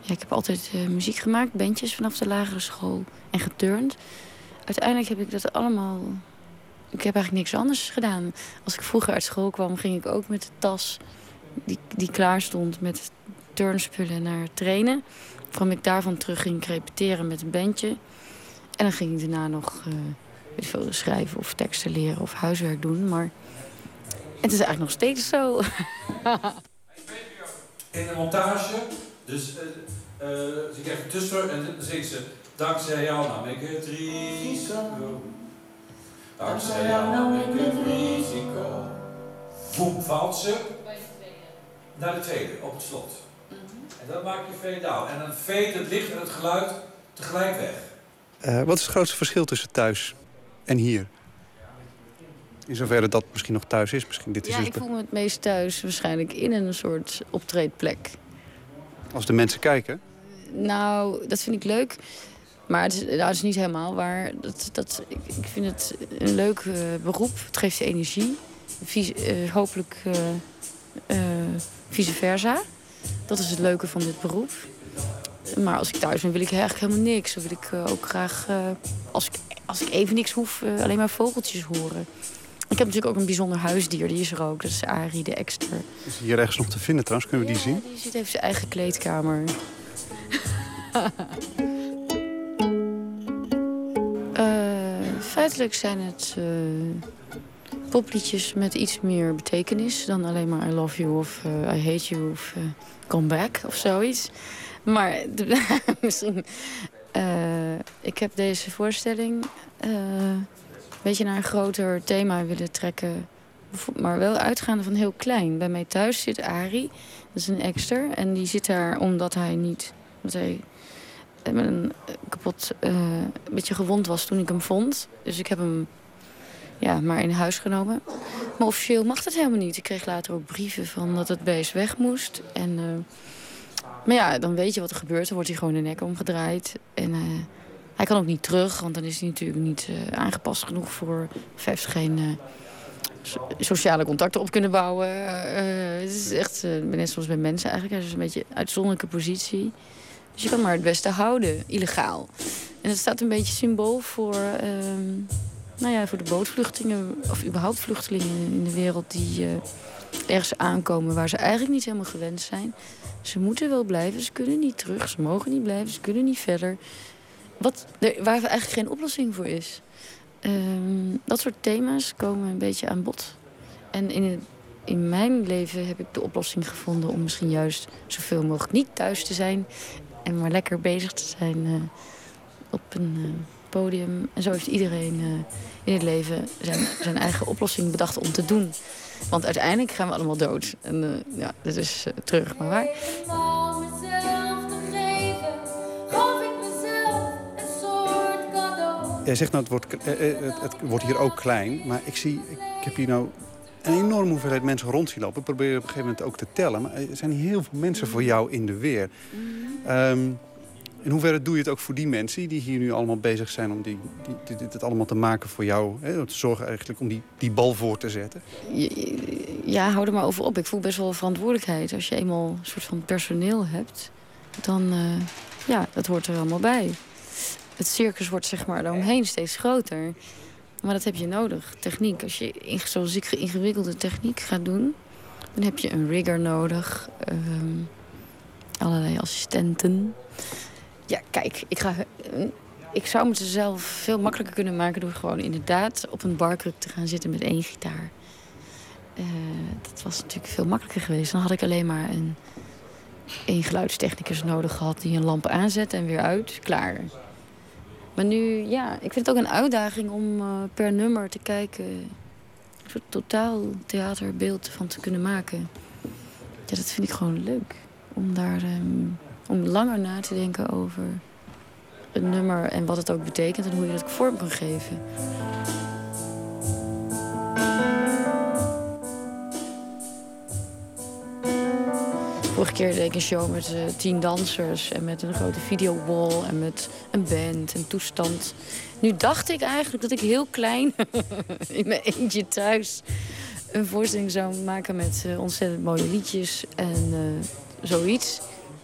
Speaker 9: ja, ik heb altijd uh, muziek gemaakt, bandjes vanaf de lagere school en geturnd. Uiteindelijk heb ik dat allemaal, ik heb eigenlijk niks anders gedaan. Als ik vroeger uit school kwam, ging ik ook met de tas die, die klaar stond met turnspullen naar trainen kwam ik daarvan terug, ging ik repeteren met een bandje. En dan ging ik daarna nog uh, weet schrijven of teksten leren of huiswerk doen. Maar het is eigenlijk nog steeds zo.
Speaker 1: In de montage, dus uh, uh, ze krijgt tussen en dan zingt ze... Dankzij jou nam ik het risico. Dankzij jou nam ik het risico. Boem, valt ze. Naar de tweede, op het slot. Dan maak je fade. En dan fade het licht en het geluid tegelijk weg.
Speaker 5: Eh, wat is het grootste verschil tussen thuis en hier? In zoverre dat misschien nog thuis is. Misschien dit is
Speaker 9: Ja,
Speaker 5: dus
Speaker 9: ik voel me het meest thuis waarschijnlijk in een soort optreedplek.
Speaker 5: Als de mensen kijken.
Speaker 9: Nou, dat vind ik leuk. Maar het is, nou, het is niet helemaal waar. Dat, dat, ik, ik vind het een leuk eh, beroep. Het geeft je energie. Eh, hopelijk eh, eh, vice versa. Dat is het leuke van dit beroep. Maar als ik thuis ben, wil ik eigenlijk helemaal niks. Dan wil ik eh, ook graag, eh, als, ik, als ik even niks hoef, eh, alleen maar vogeltjes horen. Ik heb natuurlijk ook een bijzonder huisdier. Die is er ook. Dat is Arie, de ekster.
Speaker 5: Is hier ergens nog te vinden trouwens? Kunnen we die zien?
Speaker 9: Die zit heeft zijn eigen kleedkamer. Feitelijk zijn het popliedjes met iets meer betekenis dan alleen maar I love you of eh, I hate you of eh, come back of zoiets. Maar misschien. eh, ik heb deze voorstelling een beetje naar een groter thema willen trekken. Maar wel uitgaande van heel klein. Bij mij thuis zit Arie. Dat is een ekster. En die zit daar omdat hij niet... Omdat hij met een kapot... een beetje gewond was toen ik hem vond. Dus ik heb hem ja, maar in huis genomen. Maar officieel mag dat helemaal niet. Ik kreeg later ook brieven van dat het beest weg moest. En, eh, maar ja, dan weet je wat er gebeurt. Dan wordt hij gewoon de nek omgedraaid. En eh, hij kan ook niet terug. Want dan is hij natuurlijk niet eh, aangepast genoeg voor... Of heeft geen... so- sociale contacten op kunnen bouwen. Het is echt net zoals bij mensen eigenlijk. Het is een beetje een uitzonderlijke positie. Dus je kan maar het beste houden, illegaal. En dat staat een beetje symbool voor, ehm, nou ja, voor de bootvluchtelingen... of überhaupt vluchtelingen in de wereld die eh, ergens aankomen... waar ze eigenlijk niet helemaal gewend zijn. Ze moeten wel blijven, ze kunnen niet terug. Ze mogen niet blijven, ze kunnen niet verder. Wat, waar eigenlijk geen oplossing voor is. Ehm, dat soort thema's komen een beetje aan bod. En in, in mijn leven heb ik de oplossing gevonden om misschien juist zoveel mogelijk niet thuis te zijn. En maar lekker bezig te zijn eh, op een eh, podium. En zo heeft iedereen eh, in het leven zijn, zijn eigen oplossing bedacht om te doen. Want uiteindelijk gaan we allemaal dood. En eh, ja, dat is eh, terug, maar waar.
Speaker 10: Om mezelf te geven, gaf ik mezelf een soort cadeau.
Speaker 5: Jij zegt nou, het wordt, het, het wordt hier ook klein. Maar ik zie, ik heb hier nou een enorme hoeveelheid mensen rond zien lopen. Ik probeer op een gegeven moment ook te tellen. Maar er zijn heel veel mensen voor jou in de weer. Ehm, in hoeverre doe je het ook voor die mensen die hier nu allemaal bezig zijn... om die, dit, allemaal te maken voor jou? Hè? Te zorgen eigenlijk om die, die bal voor te zetten?
Speaker 9: Ja, hou er maar over op. Ik voel best wel verantwoordelijkheid. Als je eenmaal een soort van personeel hebt, dan uh, ja, dat hoort er allemaal bij. Het circus wordt zeg maar daaromheen steeds groter. Maar dat heb je nodig, techniek. Als je, zoals ik, ingewikkelde techniek gaat doen... dan heb je een rigger nodig. Um, allerlei assistenten. Ja, kijk, ik, ga, ik zou me zelf veel makkelijker kunnen maken... door gewoon inderdaad op een barkruk te gaan zitten met één gitaar. Uh, dat was natuurlijk veel makkelijker geweest. Dan had ik alleen maar een, een geluidstechnicus nodig gehad... die een lamp aanzet en weer uit. Klaar. Maar nu, ja, ik vind het ook een uitdaging om uh, per nummer te kijken... een soort totaal theaterbeeld van te kunnen maken. Ja, dat vind ik gewoon leuk. Om daar um, om langer na te denken over een nummer... en wat het ook betekent en hoe je dat vorm kan geven. Vorige keer deed ik een show met uh, tien dansers en met een grote videowall en met een band en toestand. Nu dacht ik eigenlijk dat ik heel klein in mijn eentje thuis een voorstelling zou maken met uh, ontzettend mooie liedjes en uh, zoiets.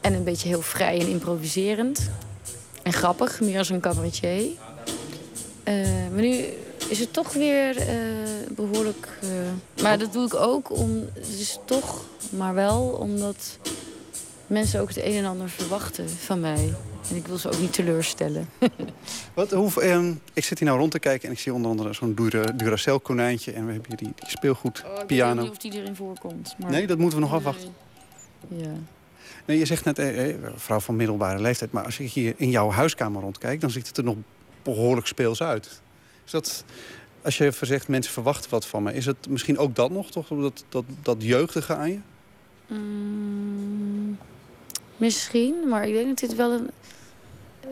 Speaker 9: En een beetje heel vrij en improviserend. En grappig, meer als een cabaretier. maar nu is het toch weer behoorlijk... maar dat doe ik ook om... Het is toch maar wel omdat mensen ook het een en ander verwachten van mij. En ik wil ze ook niet teleurstellen.
Speaker 5: Wat, hoe, eh, ik zit hier nou rond te kijken en ik zie onder andere zo'n Dura, Duracell konijntje. En we hebben hier die, die speelgoed,
Speaker 9: oh, ik
Speaker 5: piano.
Speaker 9: Ik weet niet of die erin voorkomt. Maar...
Speaker 5: Nee, dat moeten we nog afwachten.
Speaker 9: Ja.
Speaker 5: Nee, je zegt net, eh, eh, vrouw van middelbare leeftijd. Maar als ik hier in jouw huiskamer rondkijk, dan ziet het er nog behoorlijk speels uit. Is dat, als je zegt, mensen verwachten wat van me. Is het misschien ook dat nog, toch? Dat, dat, dat jeugdige aan je?
Speaker 9: Mm, Misschien, maar ik denk dat dit wel een...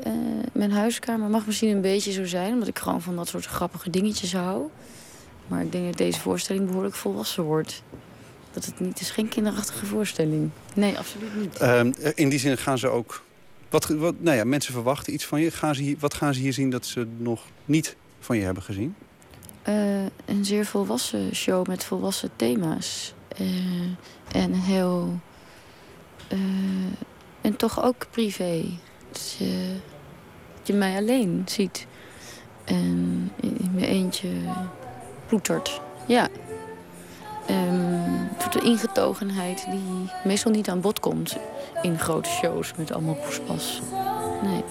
Speaker 9: eh, mijn huiskamer mag misschien een beetje zo zijn... omdat ik gewoon van dat soort grappige dingetjes hou. Maar ik denk dat deze voorstelling behoorlijk volwassen wordt. Dat het niet het is geen kinderachtige voorstelling. Nee, absoluut niet.
Speaker 10: Ehm, in die zin gaan ze ook... Wat, wat, nou ja, mensen verwachten iets van je. Gaan ze hier, wat gaan ze hier zien dat ze nog niet van je hebben gezien?
Speaker 9: Eh, een zeer volwassen show met volwassen thema's. Eh, en heel... eh, en toch ook privé. Dat je, dat je mij alleen ziet. En in, in mijn eentje ploetert. Ja. Een soort ingetogenheid die meestal niet aan bod komt in grote shows met allemaal poespas. Nee.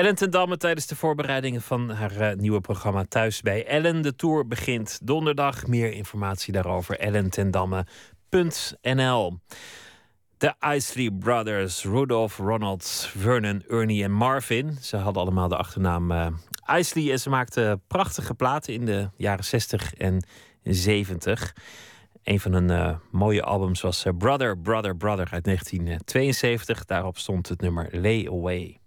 Speaker 4: Ellen ten Damme tijdens de voorbereidingen van haar eh, nieuwe programma Thuis bij Ellen. De tour begint donderdag. Meer informatie daarover ellentendamme.nl. De Isley Brothers, Rudolph, Ronald, Vernon, Ernie en Marvin. Ze hadden allemaal de achternaam eh, Isley en ze maakten prachtige platen in de jaren 60 en 70. Een van hun eh, mooie albums was Brother, Brother, Brother uit 1972. Daarop stond het nummer Lay Away.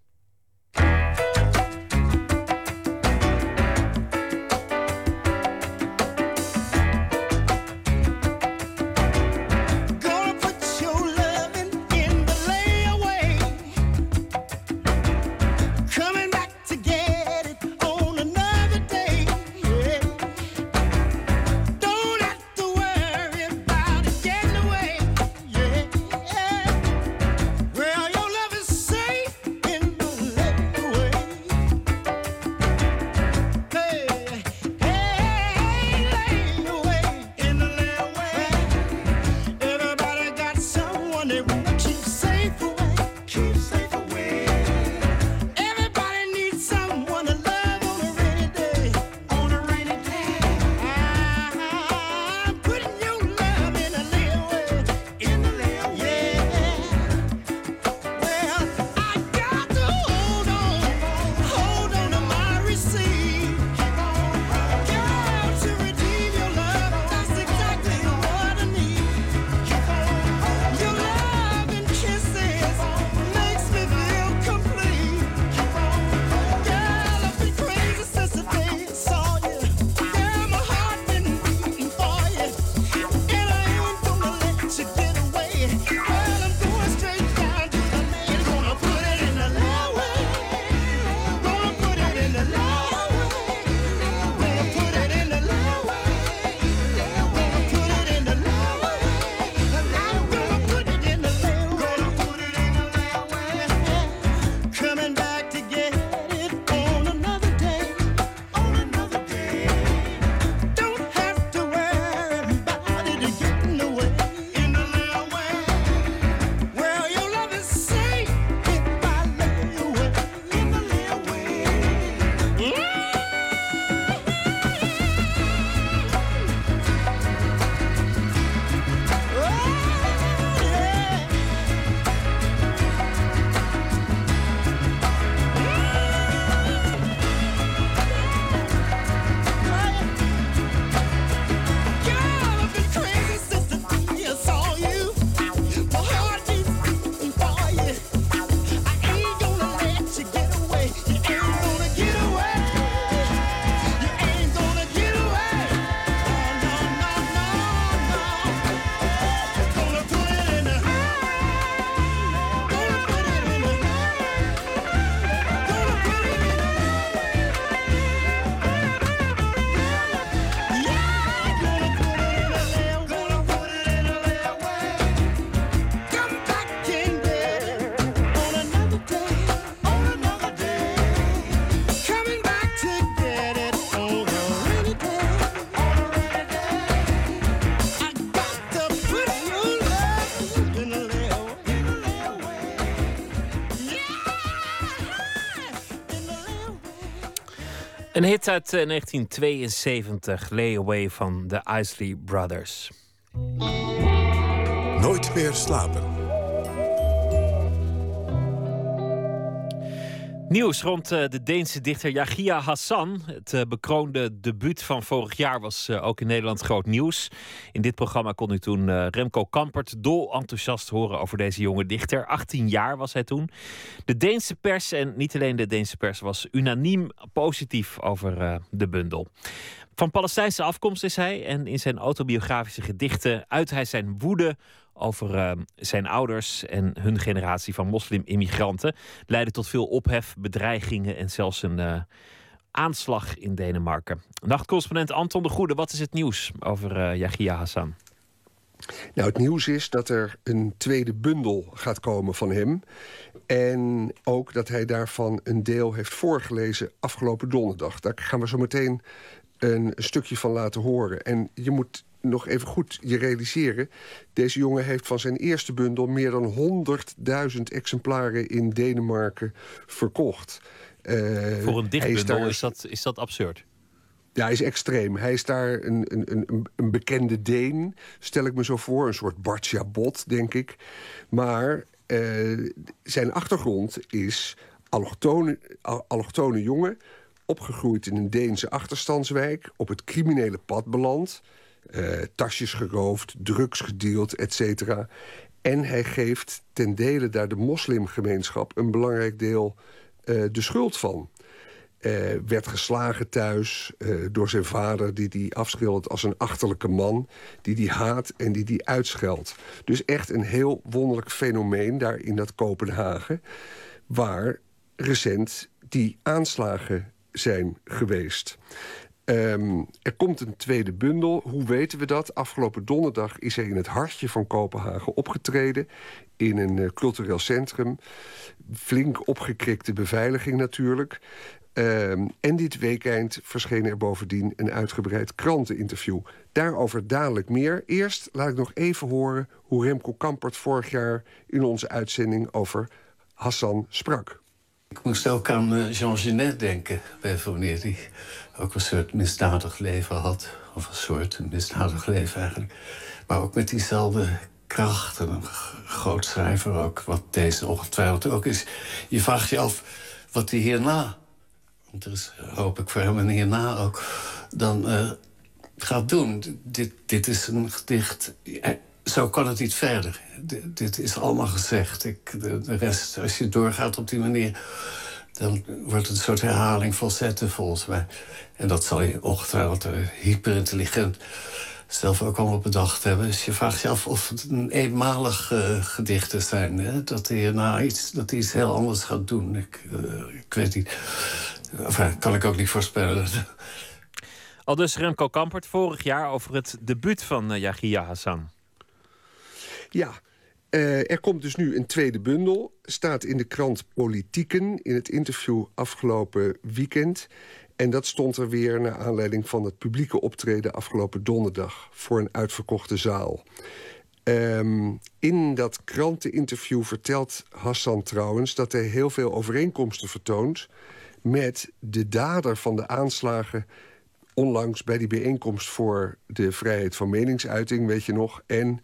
Speaker 4: Hit uit eh, 1972, Lay Away van de Isley Brothers.
Speaker 2: Nooit meer slapen.
Speaker 4: Nieuws rond eh, de Deense dichter Yagia Hassan. Het eh, bekroonde debuut van vorig jaar was eh, ook in Nederland groot nieuws. In dit programma kon u toen Remco Kampert dol enthousiast horen over deze jonge dichter. 18 jaar was hij toen. De Deense pers, en niet alleen de Deense pers, was unaniem positief over de bundel. Van Palestijnse afkomst is hij en in zijn autobiografische gedichten uit hij zijn woede over eh, zijn ouders en hun generatie van moslim-immigranten. Leidde tot veel ophef, bedreigingen en zelfs een eh, aanslag in Denemarken. Nachtcorrespondent Anton de Goede, wat is het nieuws over eh Yagia Hassan?
Speaker 11: Nou, het nieuws is dat er een tweede bundel gaat komen van hem. En ook dat hij daarvan een deel heeft voorgelezen afgelopen donderdag. Daar gaan we zo meteen een stukje van laten horen. En je moet nog even goed je realiseren... deze jongen heeft van zijn eerste bundel... meer dan 100.000 exemplaren in Denemarken verkocht. Eh,
Speaker 4: Voor een dichtbundel
Speaker 11: daar-
Speaker 4: is dat, is dat absurd.
Speaker 11: ja, hij is extreem. Hij is daar een, een, een, een bekende Deen, stel ik me zo voor. Een soort Bartja Bot, denk ik. Maar eh, zijn achtergrond is allochtone, al- allochtone jongen... opgegroeid in een Deense achterstandswijk... op het criminele pad beland... eh, tasjes geroofd, drugs gedeeld, et cetera. En hij geeft ten dele daar de moslimgemeenschap... een belangrijk deel eh, de schuld van eh, werd geslagen thuis eh, door zijn vader... die die afschildert als een achterlijke man... die die haat en die die uitscheldt. Dus echt een heel wonderlijk fenomeen daar in dat Kopenhagen... waar recent die aanslagen zijn geweest. Ehm, er komt een tweede bundel. Hoe weten we dat? Afgelopen donderdag is hij in het hartje van Kopenhagen opgetreden... in een eh, cultureel centrum. Flink opgekrikte beveiliging natuurlijk. Ehm, en dit weekend verscheen er bovendien een uitgebreid kranteninterview. Daarover dadelijk meer. Eerst laat ik nog even horen hoe Remco Kampert vorig jaar... in onze uitzending over Hassan sprak.
Speaker 12: Ik moest ook aan eh, Jean Genet denken, bij wanneer hij ook een soort misdadig leven had. Of een soort misdadig leven eigenlijk. Maar ook met diezelfde kracht. En een groot schrijver ook, wat deze ongetwijfeld ook is. Je vraagt je af wat hij hierna, want er is hoop ik voor hem een hierna ook, dan eh, gaat doen. Dit, dit is een gedicht. Zo kan het niet verder. Dit is allemaal gezegd. Ik, de, rest, als je doorgaat op die manier, dan wordt het een soort herhaling van zetten volgens mij. En dat zal je ongetwijfeld eh, hyperintelligent zelf ook allemaal bedacht hebben. Dus je vraagt je af of het een eenmalig eh, gedichten zijn. Dat hij hierna iets, dat hij iets heel anders gaat doen. Ik, eh, ik weet niet. Enfin, kan ik ook niet voorspellen.
Speaker 4: Al dus Remco Kampert vorig jaar over het debuut van Yagia Hassan.
Speaker 11: Ja, eh, er komt dus nu een tweede bundel. Staat in de krant Politieken in het interview afgelopen weekend. En dat stond er weer naar aanleiding van het publieke optreden afgelopen donderdag voor een uitverkochte zaal. Ehm, in dat kranteninterview vertelt Hassan trouwens dat hij heel veel overeenkomsten vertoont met de dader van de aanslagen onlangs bij die bijeenkomst voor de vrijheid van meningsuiting, weet je nog, en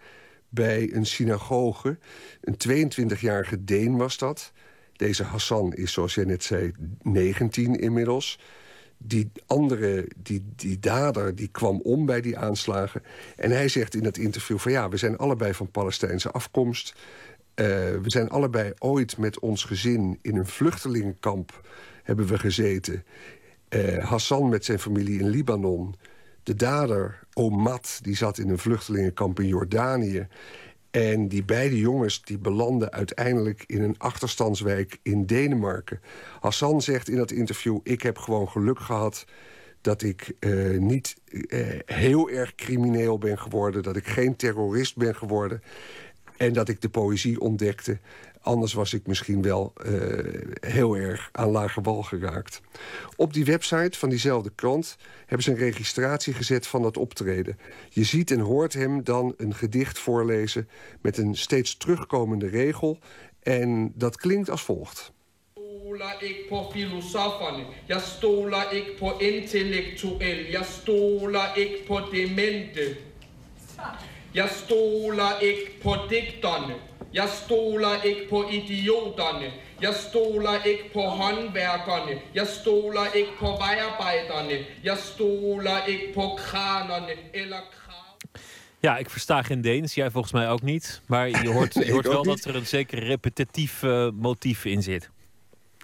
Speaker 11: bij een synagoge. Een 22-jarige Deen was dat. Deze Hassan is, zoals jij net zei, 19 inmiddels. Die andere, die, die dader, die kwam om bij die aanslagen. En hij zegt in dat interview van ja, we zijn allebei van Palestijnse afkomst. Eh, we zijn allebei ooit met ons gezin in een vluchtelingenkamp hebben we gezeten. Eh, Hassan met zijn familie in Libanon. De dader, Omad, die zat in een vluchtelingenkamp in Jordanië. En die beide jongens die belanden uiteindelijk in een achterstandswijk in Denemarken. Hassan zegt in dat interview... ik heb gewoon geluk gehad dat ik eh, niet eh, heel erg crimineel ben geworden... dat ik geen terrorist ben geworden... en dat ik de poëzie ontdekte. Anders was ik misschien wel eh, heel erg aan lage wal geraakt. Op die website van diezelfde krant hebben ze een registratie gezet van dat optreden. Je ziet en hoort hem dan een gedicht voorlezen met een steeds terugkomende regel. En dat klinkt als volgt.
Speaker 13: stoler ikke på filosoferne. Jeg stoler ikke på intellektuel. Jeg stoler ikke på demente. Jeg stoler ikke på digterne. Jeg stoler ikke på idioterne. Jeg stoler ikke på håndværkerne. Jeg stoler ikke på vejarbejderne. Jeg stoler ikke på kranerne eller
Speaker 4: Ja, ik versta geen Deens. Jij volgens mij ook niet. Maar je hoort, je hoort wel
Speaker 11: niet.
Speaker 4: dat er een zeker repetitief eh, motief in zit.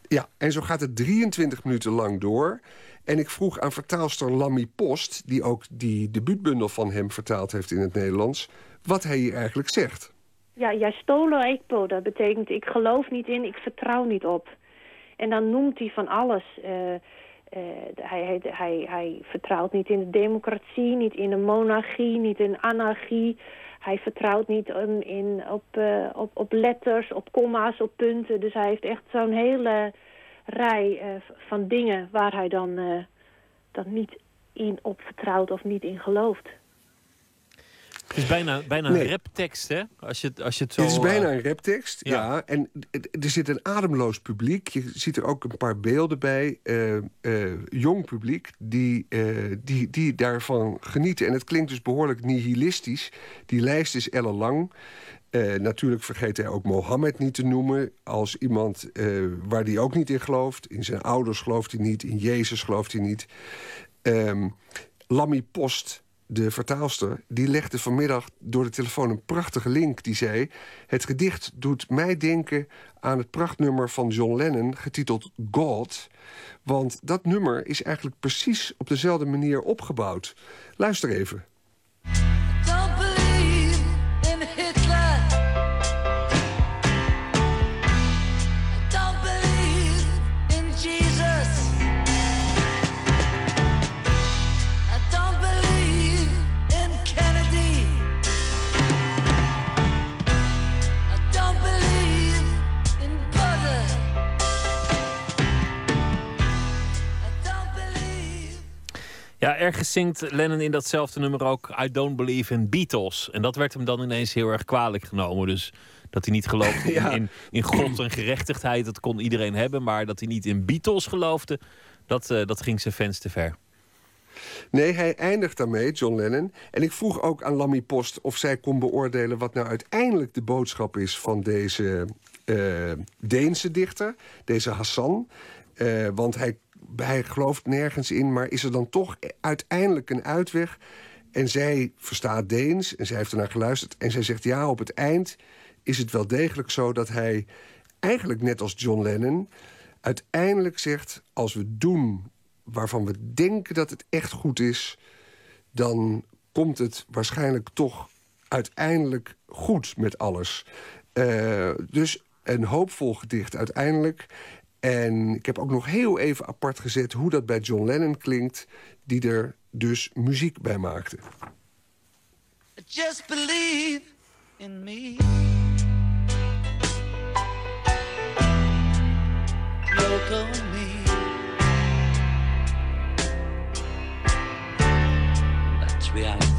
Speaker 11: Ja, en zo gaat het 23 minuten lang door. En ik vroeg aan vertaalster Lammy Post... die ook die debuutbundel van hem vertaald heeft in het Nederlands... wat hij hier eigenlijk zegt.
Speaker 14: Ja, jij stolo ekpo, dat betekent ik geloof niet in, ik vertrouw niet op. En dan noemt hij van alles. Eh, eh, hij, hij, hij, vertrouwt niet in de democratie, niet in de monarchie, niet in anarchie. Hij vertrouwt niet in, op, eh, op, op letters, op komma's, op punten. Dus hij heeft echt zo'n hele rij van dingen waar hij dan, dan niet in op vertrouwt of niet in gelooft.
Speaker 4: Het is bijna, bijna
Speaker 11: Nee.
Speaker 4: een raptekst, hè? Als je, het- als je het zo...
Speaker 11: Het is bijna
Speaker 4: eh,
Speaker 11: een raptekst, ja. En er zit een ademloos publiek. Je ziet er ook een paar beelden bij. eh, eh, jong publiek die, die, die daarvan genieten. En het klinkt dus behoorlijk nihilistisch. Die lijst is ellenlang. Eh natuurlijk vergeet hij ook Mohammed niet te noemen... als iemand waar hij ook niet in gelooft. In zijn ouders gelooft hij niet. In Jezus gelooft hij niet. Ehm Lammy Post, de vertaalster, die legde vanmiddag door de telefoon een prachtige link. Die zei: Het gedicht doet mij denken aan het prachtnummer van John Lennon, getiteld God. Want dat nummer is eigenlijk precies op dezelfde manier opgebouwd. Luister even.
Speaker 4: Ja, ergens zingt Lennon in datzelfde nummer ook... I don't believe in Beatles. En dat werd hem dan ineens heel erg kwalijk genomen. Dus dat hij niet geloofde in,
Speaker 11: Ja.
Speaker 4: in, in God en gerechtigheid... dat kon iedereen hebben. Maar dat hij niet in Beatles geloofde... dat, eh, dat ging zijn fans te ver.
Speaker 11: Nee, hij eindigt daarmee, John Lennon. En ik vroeg ook aan Lammy Post of zij kon beoordelen... wat nou uiteindelijk de boodschap is van deze eh, Deense dichter, deze Hassan. Eh, want hij, hij gelooft nergens in, maar is er dan toch uiteindelijk een uitweg? En zij verstaat Deens en zij heeft ernaar geluisterd. En zij zegt ja, op het eind is het wel degelijk zo dat hij... eigenlijk net als John Lennon uiteindelijk zegt... als we doen waarvan we denken dat het echt goed is... dan komt het waarschijnlijk toch uiteindelijk goed met alles. Eh, dus een hoopvol gedicht uiteindelijk. En ik heb ook nog heel even apart gezet hoe dat bij John Lennon klinkt... die er dus muziek bij maakte.
Speaker 15: Just believe in me. Me.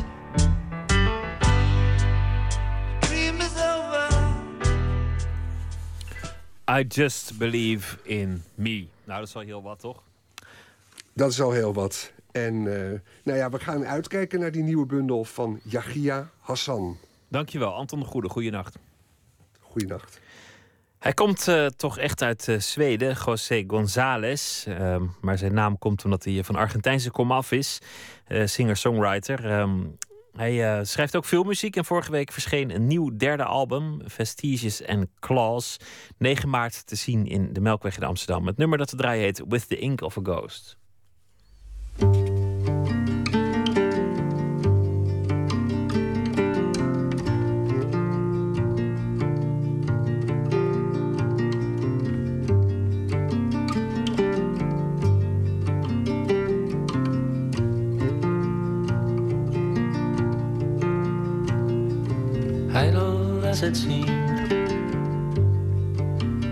Speaker 4: I just believe in me. Nou, dat is wel heel wat, toch?
Speaker 11: Dat is al heel wat. En eh, nou ja, we gaan uitkijken naar die nieuwe bundel van Yagia Hassan.
Speaker 4: Dankjewel, Anton de Goede. Goeienacht.
Speaker 11: Goeienacht.
Speaker 4: Hij komt eh, toch echt uit eh, Zweden, José González. Ehm, maar zijn naam komt omdat hij van Argentijnse komaf is. Singer-songwriter. Ehm, hij eh, schrijft ook veel muziek en vorige week verscheen een nieuw derde album, Vestiges and Claws. 9 maart te zien in de Melkweg in Amsterdam. Het nummer dat te draaien heet With the Ink of a Ghost.
Speaker 16: as it seemed,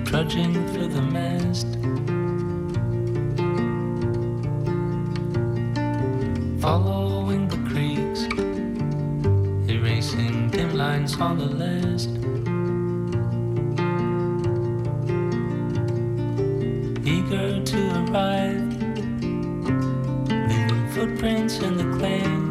Speaker 16: trudging through the mist. Following the creeks, erasing dim lines on the list. Eager to arrive, leaving footprints in the clay.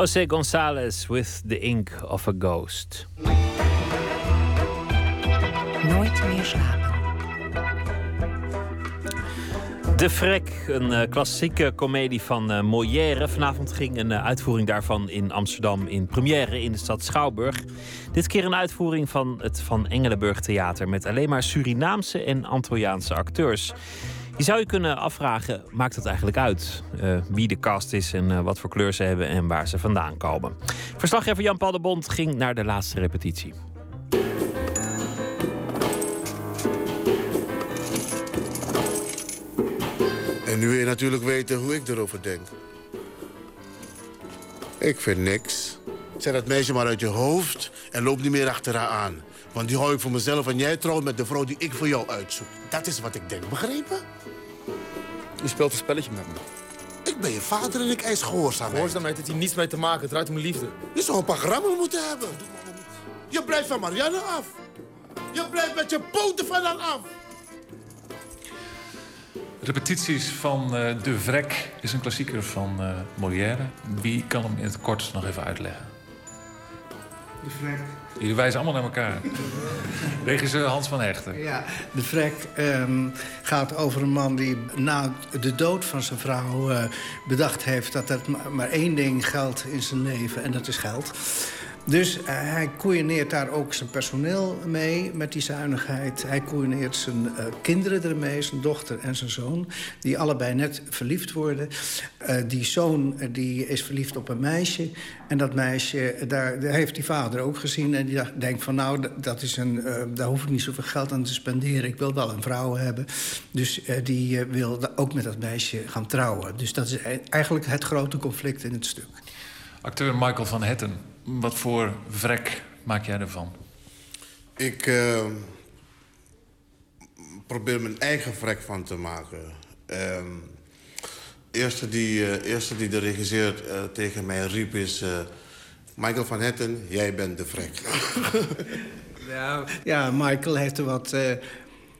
Speaker 4: José González with The Ink of a Ghost.
Speaker 3: Nooit meer slapen.
Speaker 4: De Vrek, een eh, klassieke komedie van eh, Molière. Vanavond ging een eh, uitvoering daarvan in Amsterdam in première in de stad Schouwburg. Dit keer een uitvoering van het Van Engelenburg Theater met alleen maar Surinaamse en Antilliaanse acteurs. Je zou je kunnen afvragen, maakt het eigenlijk uit eh, wie de cast is en eh, wat voor kleur ze hebben en waar ze vandaan komen? Verslaggever Jan Paul de Bond ging naar de laatste repetitie.
Speaker 17: En nu wil je natuurlijk weten hoe ik erover denk. Ik vind niks. Zet dat meisje maar uit je hoofd en loop niet meer achter haar aan. Want die hou ik voor mezelf en jij trouwt met de vrouw die ik voor jou uitzoek. Dat is wat ik denk, begrepen?
Speaker 18: Je speelt een spelletje met me.
Speaker 17: Ik ben je vader en ik eis gehoorzaamheid.
Speaker 18: Gehoorzaamheid heeft hier niets mee te maken. Het draait om liefde.
Speaker 17: Je zou een paar grammen moeten hebben. Je blijft van Marianne af. Je blijft met je poten van haar af.
Speaker 19: Repetities van eh, De Vrek is een klassieker van eh, Molière. Wie kan hem in het kort nog even uitleggen?
Speaker 5: De vrek.
Speaker 19: Jullie wijzen allemaal naar elkaar. Regisseur Hans van Hechten.
Speaker 5: Ja, de vrek ehm, gaat over een man die na de dood van zijn vrouw eh, bedacht heeft... dat er maar, maar één ding geldt in zijn leven en dat is geld. Dus eh, hij koeieneert daar ook zijn personeel mee met die zuinigheid. Hij koeieneert zijn eh, kinderen ermee, zijn dochter en zijn zoon... die allebei net verliefd worden. Eh, die zoon die is verliefd op een meisje. En dat meisje, daar, heeft die vader ook gezien. En die dacht- denkt van nou, dat- is een, daar hoef ik niet zoveel geld aan te spenderen. Ik wil wel een vrouw hebben. Dus die wil ook met dat meisje gaan trouwen. Dus dat is e- eigenlijk het grote conflict in het stuk.
Speaker 19: Acteur Michael van Hetten. Wat voor vrek maak jij ervan?
Speaker 17: Ik eh, probeer mijn eigen vrek van te maken. Ehm eerste, die, eh, eerste die de regisseur eh, tegen mij riep is... eh, Michael van Hetten, jij bent de vrek.
Speaker 5: Ja, ja, Michael heeft een wat, eh,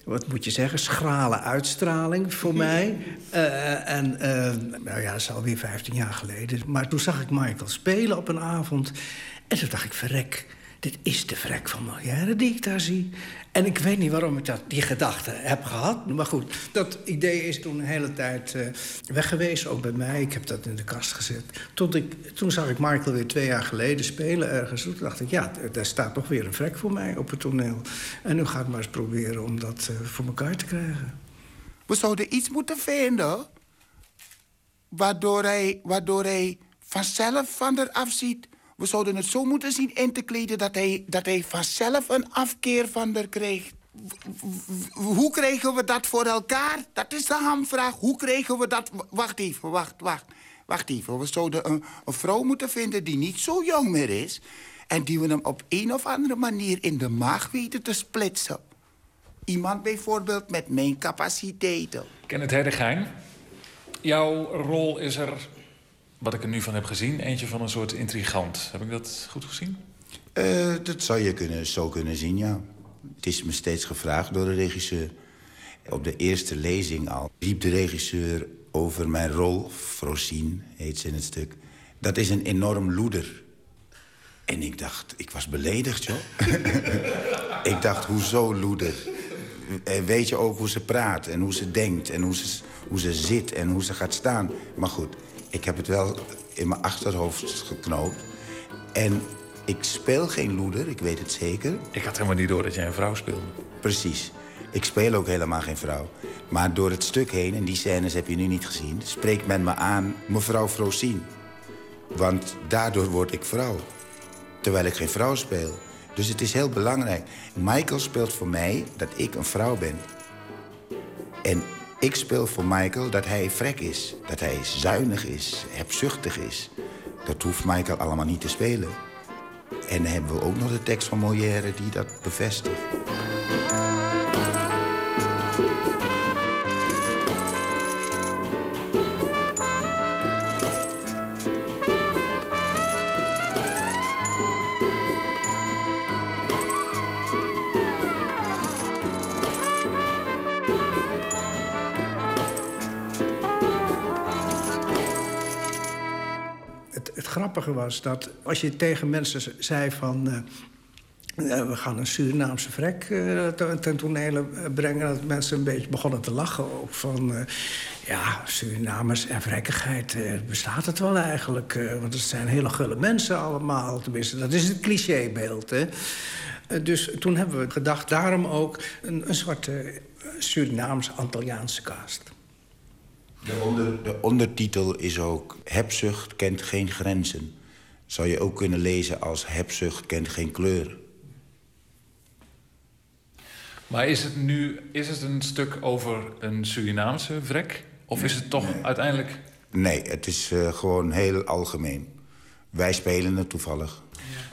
Speaker 5: wat moet je zeggen, schrale uitstraling voor mij. Eh, en eh, nou ja, dat is alweer 15 jaar geleden. Maar toen zag ik Michael spelen op een avond. En toen dacht ik, verrek, dit is de vrek van Molière die ik daar zie. En ik weet niet waarom ik dat, die gedachte heb gehad. Maar goed, dat idee is toen een hele tijd eh, weg geweest, ook bij mij. Ik heb dat in de kast gezet. Tot ik, toen zag ik Michael weer twee jaar geleden spelen ergens. Toen dacht ik, ja, daar staat toch weer een vrek voor mij op het toneel. En nu ga ik maar eens proberen om dat eh, voor elkaar te krijgen.
Speaker 20: We zouden iets moeten vinden... waardoor hij, waardoor hij vanzelf van eraf ziet. We zouden het zo moeten zien in te kleden... dat hij, dat hij vanzelf een afkeer van. W- w- Hoe krijgen we dat voor elkaar? Dat is de hamvraag. Hoe krijgen we dat... Wacht even, wacht, wacht. Wacht even. We zouden een, vrouw moeten vinden die niet zo jong meer is... en die we hem op een of andere manier in de maag weten te splitsen. Iemand bijvoorbeeld met mijn capaciteiten.
Speaker 19: Kenneth Herdegijn. Jouw rol is er, wat ik er nu van heb gezien, eentje van een soort intrigant. Heb ik dat goed gezien?
Speaker 21: Eh, dat zou je kunnen, zo kunnen zien, ja. Het is me steeds gevraagd door de regisseur. Op de eerste lezing al riep de regisseur over mijn rol... Frosien heet ze in het stuk. Dat is een enorm loeder. En ik dacht, ik was beledigd, joh. ik dacht, hoezo loeder? Weet je ook hoe ze praat en hoe ze denkt... en hoe ze, hoe ze zit en hoe ze gaat staan? Maar goed, ik heb het wel in mijn achterhoofd geknoopt. En ik speel geen loeder, ik weet het zeker.
Speaker 19: Ik had helemaal niet door dat jij een vrouw speelde.
Speaker 21: Precies. Ik speel ook helemaal geen vrouw. Maar door het stuk heen, en die scènes heb je nu niet gezien... spreekt men me aan mevrouw Frosien. Want daardoor word ik vrouw. Terwijl ik geen vrouw speel. Dus het is heel belangrijk. Michael speelt voor mij dat ik een vrouw ben. En ik speel voor Michael dat hij vrek is. Dat hij zuinig is, hebzuchtig is. Dat hoeft Michael allemaal niet te spelen. En dan hebben we ook nog de tekst van Molière die dat bevestigt.
Speaker 5: Was dat als je tegen mensen zei van... eh, eh, we gaan een Surinaamse vrek eh, ten, tonele brengen... dat mensen een beetje begonnen te lachen. Ook van, ja, Surinamers en vrekkigheid, bestaat het wel eigenlijk? want het zijn hele gulle mensen allemaal. Tenminste, dat is het clichébeeld, hè. Dus toen hebben we gedacht, daarom ook een, een soort Surinaams-Antilliaanse cast.
Speaker 21: De, onder, de ondertitel is ook... Hebzucht kent geen grenzen. Zou je ook kunnen lezen als hebzucht kent geen kleur.
Speaker 19: Maar is het nu is het een stuk over een Surinaamse vrek? Of is het toch uiteindelijk...
Speaker 21: Nee, het is eh, gewoon heel algemeen. Wij spelen het toevallig.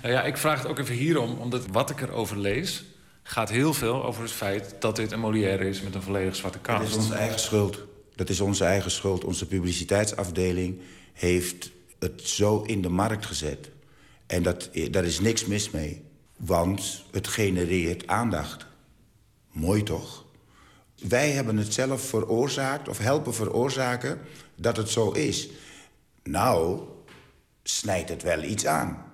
Speaker 19: Nou ja, ik vraag het ook even hierom, omdat wat ik erover lees... gaat heel veel over het feit dat dit een Molière is met een volledig zwarte
Speaker 21: Dat
Speaker 19: cast.
Speaker 21: is onze eigen schuld. Dat is onze eigen schuld. Onze publiciteitsafdeling heeft het zo in de markt gezet. En dat, daar is niks mis mee. Want het genereert aandacht. Mooi toch? Wij hebben het zelf veroorzaakt, of helpen veroorzaken, dat het zo is. Nou, snijdt het wel iets aan.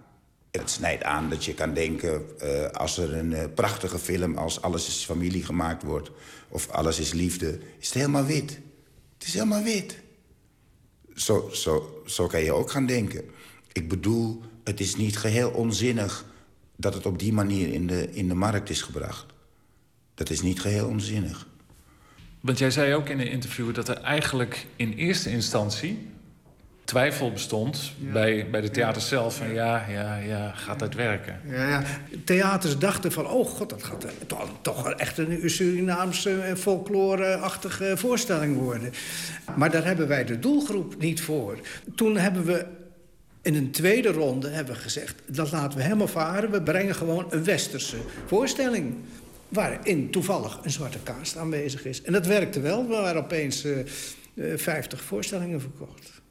Speaker 21: Het snijdt aan dat je kan denken, eh, als er een eh, prachtige film als Alles is familie gemaakt wordt... of Alles is liefde, is het helemaal wit. Het is helemaal wit. Zo, zo, zo kan je ook gaan denken. Ik bedoel, het is niet geheel onzinnig dat het op die manier in de, in de markt is gebracht. Dat is niet geheel onzinnig.
Speaker 19: Want jij zei ook in een interview dat er eigenlijk in eerste instantie twijfel bestond bij, bij de theaters zelf van ja, ja, ja, gaat dat werken?
Speaker 22: Ja, ja. Theaters dachten van, oh god, dat gaat eh, toch, toch echt een Surinaamse eh, folklore-achtige voorstelling worden. Maar daar hebben wij de doelgroep niet voor. Toen hebben we in een tweede ronde hebben we gezegd, dat laten we helemaal varen. We brengen gewoon een westerse voorstelling. Waarin toevallig een zwarte kaast aanwezig is. En dat werkte wel. We waren opeens eh, eh, 50 voorstellingen verkocht.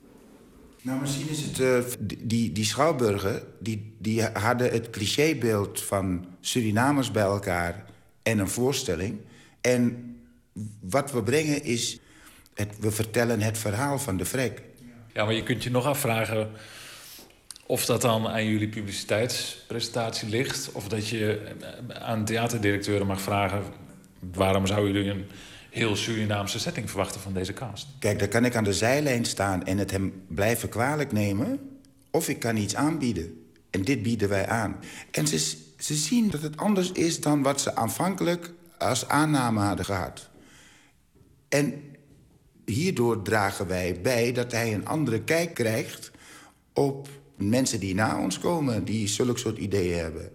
Speaker 21: Nou, misschien is het... eh, die, die schouwburgen, die, die hadden het clichébeeld van Surinamers bij elkaar en een voorstelling. En wat we brengen is... Het, we vertellen het verhaal van de vrek.
Speaker 19: Ja, maar je kunt je nog afvragen of dat dan aan jullie publiciteitspresentatie ligt... of dat je eh, aan theaterdirecteuren mag vragen... waarom zouden jullie een heel Surinaamse setting verwachten van deze cast?
Speaker 21: Kijk, dan kan ik aan de zijlijn staan en het hem blijven kwalijk nemen... of ik kan iets aanbieden. En dit bieden wij aan. En ze, ze zien dat het anders is dan wat ze aanvankelijk als aanname hadden gehad. En hierdoor dragen wij bij dat hij een andere kijk krijgt... op mensen die na ons komen, die zulke soort ideeën hebben.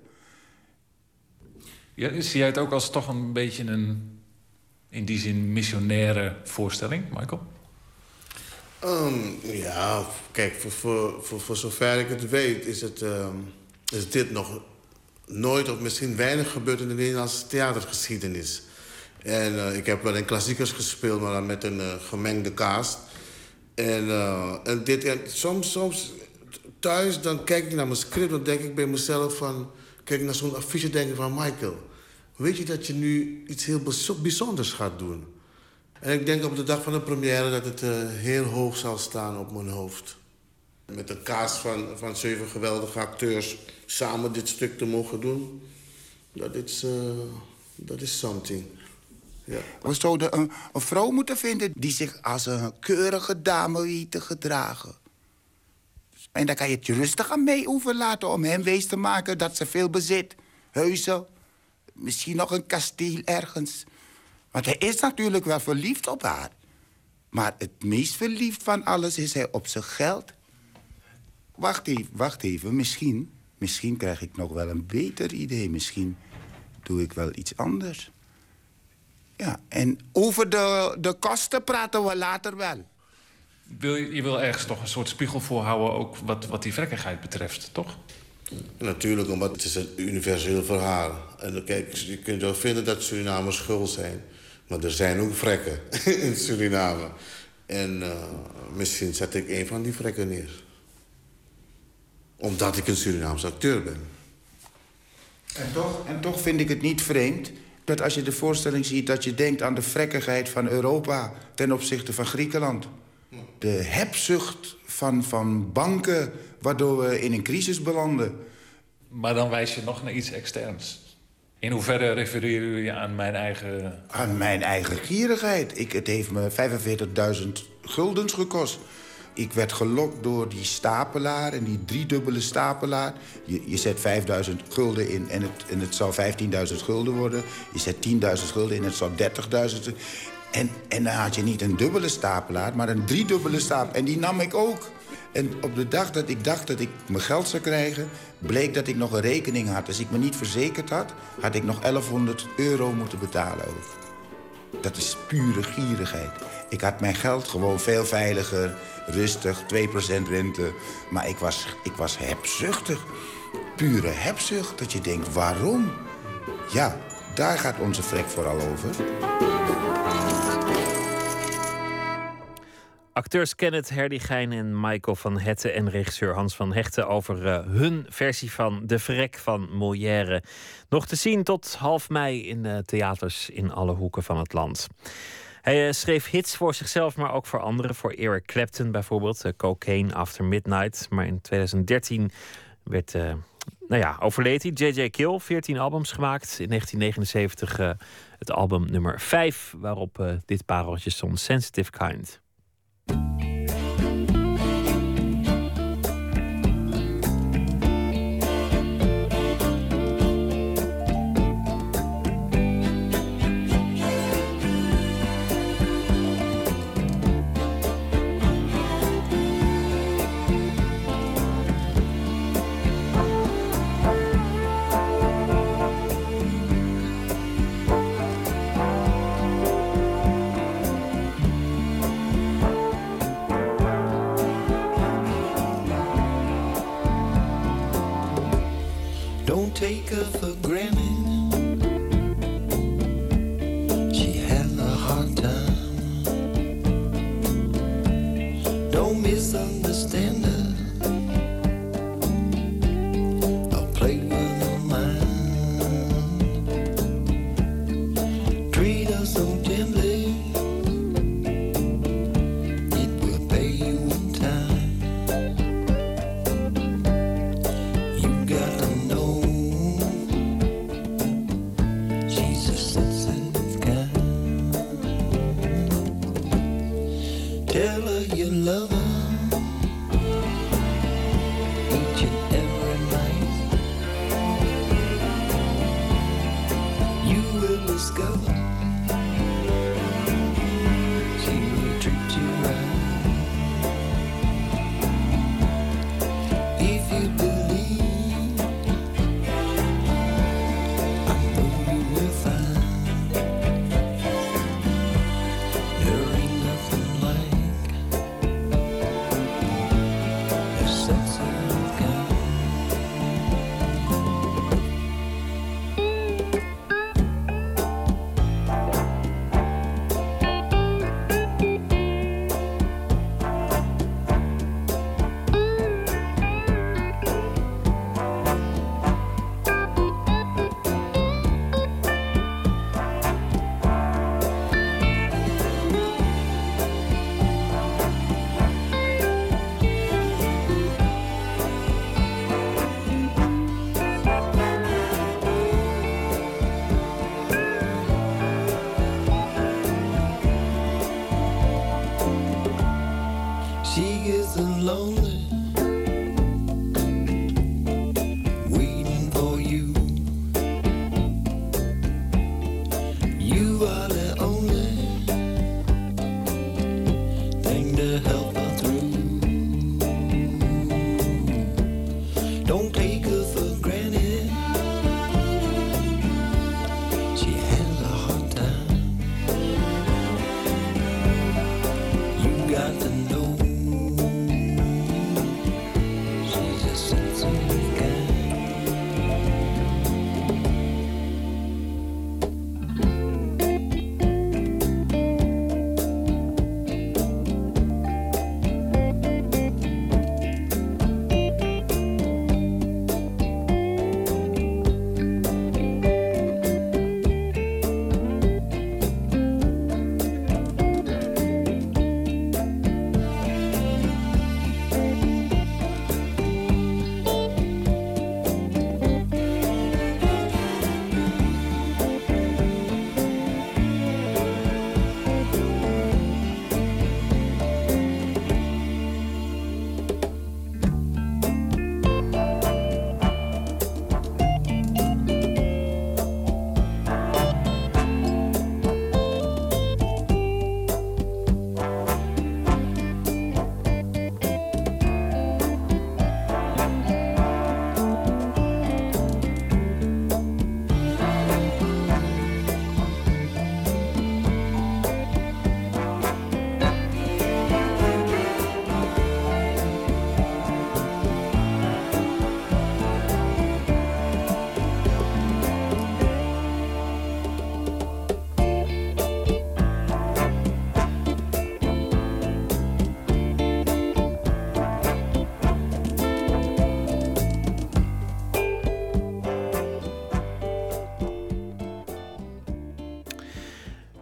Speaker 19: Ja, zie jij het ook als toch een beetje een, in die zin, missionaire voorstelling, Michael?
Speaker 17: Ehm, ja, kijk, voor, voor, voor, voor zover ik het weet is, het, ehm, is dit nog nooit of misschien weinig gebeurd in de Nederlandse theatergeschiedenis. En eh, ik heb wel in klassiekers gespeeld, maar dan met een eh, gemengde cast. En, eh, en dit, soms, soms thuis dan kijk ik naar mijn script, dan denk ik bij mezelf van... Kijk naar zo'n affiche denk van Michael, weet je dat je nu iets heel bijzo- bijzonders gaat doen? En ik denk op de dag van de première dat het eh, heel hoog zal staan op mijn hoofd. Met een cast van, van zeven geweldige acteurs samen dit stuk te mogen doen, dat is, eh, dat is something. Ja.
Speaker 21: We zouden een, vrouw moeten vinden die zich als een keurige dame weet te gedragen. En dan kan je het je rustig aan mee overlaten om hem wees te maken dat ze veel bezit. Huizen, misschien nog een kasteel ergens. Want hij is natuurlijk wel verliefd op haar. Maar het meest verliefd van alles is hij op zijn geld. Wacht even, wacht even. Misschien, misschien krijg ik nog wel een beter idee. Misschien doe ik wel iets anders. Ja, en over de, de kosten praten we later wel.
Speaker 19: Wil je, wil ergens toch een soort spiegel voorhouden, ook wat, wat die vrekkigheid betreft, toch?
Speaker 17: Natuurlijk, omdat het is een universeel verhaal. En kijk, je kunt wel vinden dat Surinamers schuld zijn. Maar er zijn ook vrekken in Suriname. En eh, misschien zet ik een van die vrekken neer. Omdat ik een Surinaamse acteur ben.
Speaker 21: En toch, en toch vind ik het niet vreemd dat als je de voorstelling ziet... dat je denkt aan de vrekkigheid van Europa ten opzichte van Griekenland. De hebzucht van, van banken, waardoor we in een crisis belanden.
Speaker 19: Maar dan wijs je nog naar iets externs. In hoeverre refereren jullie aan mijn eigen...
Speaker 21: Aan mijn eigen gierigheid. Ik, het heeft me 45.000 guldens gekost. Ik werd gelokt door die stapelaar en die driedubbele stapelaar. Je, je zet 5000 gulden in en het, en het zou 15.000 gulden worden. Je zet 10.000 gulden in en het zou 30.000... En, en dan had je niet een dubbele stapelaar, maar een driedubbele stapel. En die nam ik ook. En op de dag dat ik dacht dat ik mijn geld zou krijgen... bleek dat ik nog een rekening had. Als ik me niet verzekerd had, had ik nog 1100 euro moeten betalen ook. Dat is pure gierigheid. Ik had mijn geld gewoon veel veiliger, rustig, 2% rente. Maar ik was, ik was hebzuchtig. Pure hebzucht. Dat je denkt, waarom? Ja, daar gaat onze vrek vooral over.
Speaker 4: Acteurs Kenneth Herdigijn en Michael van Hetten en regisseur Hans van Hechten over eh, hun versie van De Vrek van Molière. Nog te zien tot half mei in de theaters in alle hoeken van het land. Hij eh, schreef hits voor zichzelf, maar ook voor anderen. Voor Eric Clapton bijvoorbeeld, eh, Cocaine After Midnight. Maar in 2013 werd, eh, nou ja, overleed hij. J.J. Kill, 14 albums gemaakt. In 1979 eh, het album nummer 5, waarop dit pareltje stond, Sensitive Kind.
Speaker 16: Take her for granted. She had a hard time. Don't misunderstand her.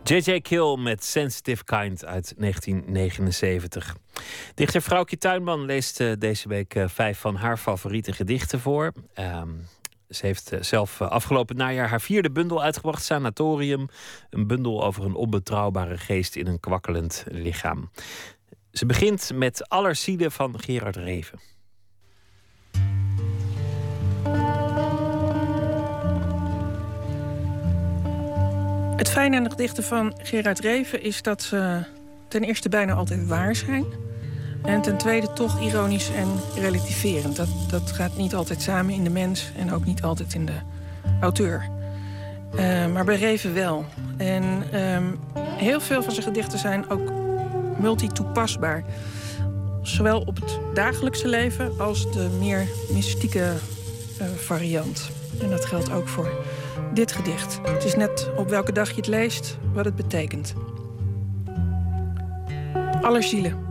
Speaker 4: J.J. Kill met Sensitive Kind uit 1979. Dichter Vrouwtje Tuinman leest eh, deze week eh, vijf van haar favoriete gedichten voor. Ehm, ze heeft eh, zelf afgelopen najaar haar vierde bundel uitgebracht, Sanatorium. Een bundel over een onbetrouwbare geest in een kwakkelend lichaam. Ze begint met Allerzielen van Gerard Reven.
Speaker 23: Het fijne aan de gedichten van Gerard Reven is dat ze ten eerste bijna altijd waar zijn. En ten tweede toch ironisch en relativerend. Dat, dat gaat niet altijd samen in de mens en ook niet altijd in de auteur. Eh, maar bij Reven wel. En ehm, heel veel van zijn gedichten zijn ook multitoepasbaar. Zowel op het dagelijkse leven als de meer mystieke eh, variant. En dat geldt ook voor dit gedicht. Het is net op welke dag je het leest wat het betekent. Allerzielen.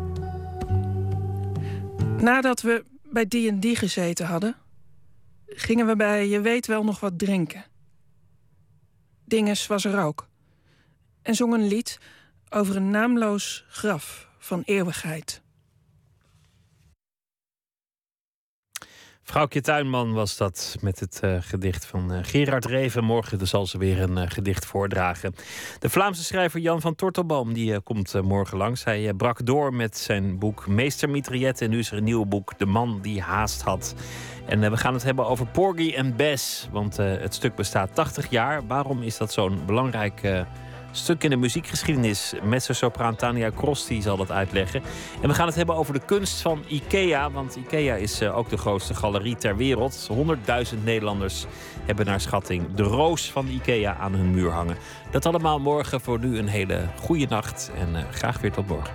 Speaker 23: Nadat we bij D&D gezeten hadden... gingen we bij Je weet wel nog wat drinken. Dinges was er ook. En zong een lied over een naamloos graf van eeuwigheid.
Speaker 4: Vrouwtje Tuinman was dat met het eh, gedicht van eh, Gerard Reven. Morgen zal ze weer een eh, gedicht voordragen. De Vlaamse schrijver Jan van Tortelboom die, komt morgen langs. Hij brak door met zijn boek Meester Mitraillette. En nu is er een nieuw boek, De Man die haast had. En we gaan het hebben over Porgy en Bess. Want het stuk bestaat 80 jaar. Waarom is dat zo'n belangrijk stuk in de muziekgeschiedenis? Mezzo-sopraan Tania Cross zal dat uitleggen. En we gaan het hebben over de kunst van IKEA. Want IKEA is eh, ook de grootste galerie ter wereld. 100.000 Nederlanders hebben naar schatting de roos van IKEA aan hun muur hangen. Dat allemaal morgen. Voor nu een hele goede nacht. En eh, graag weer tot morgen.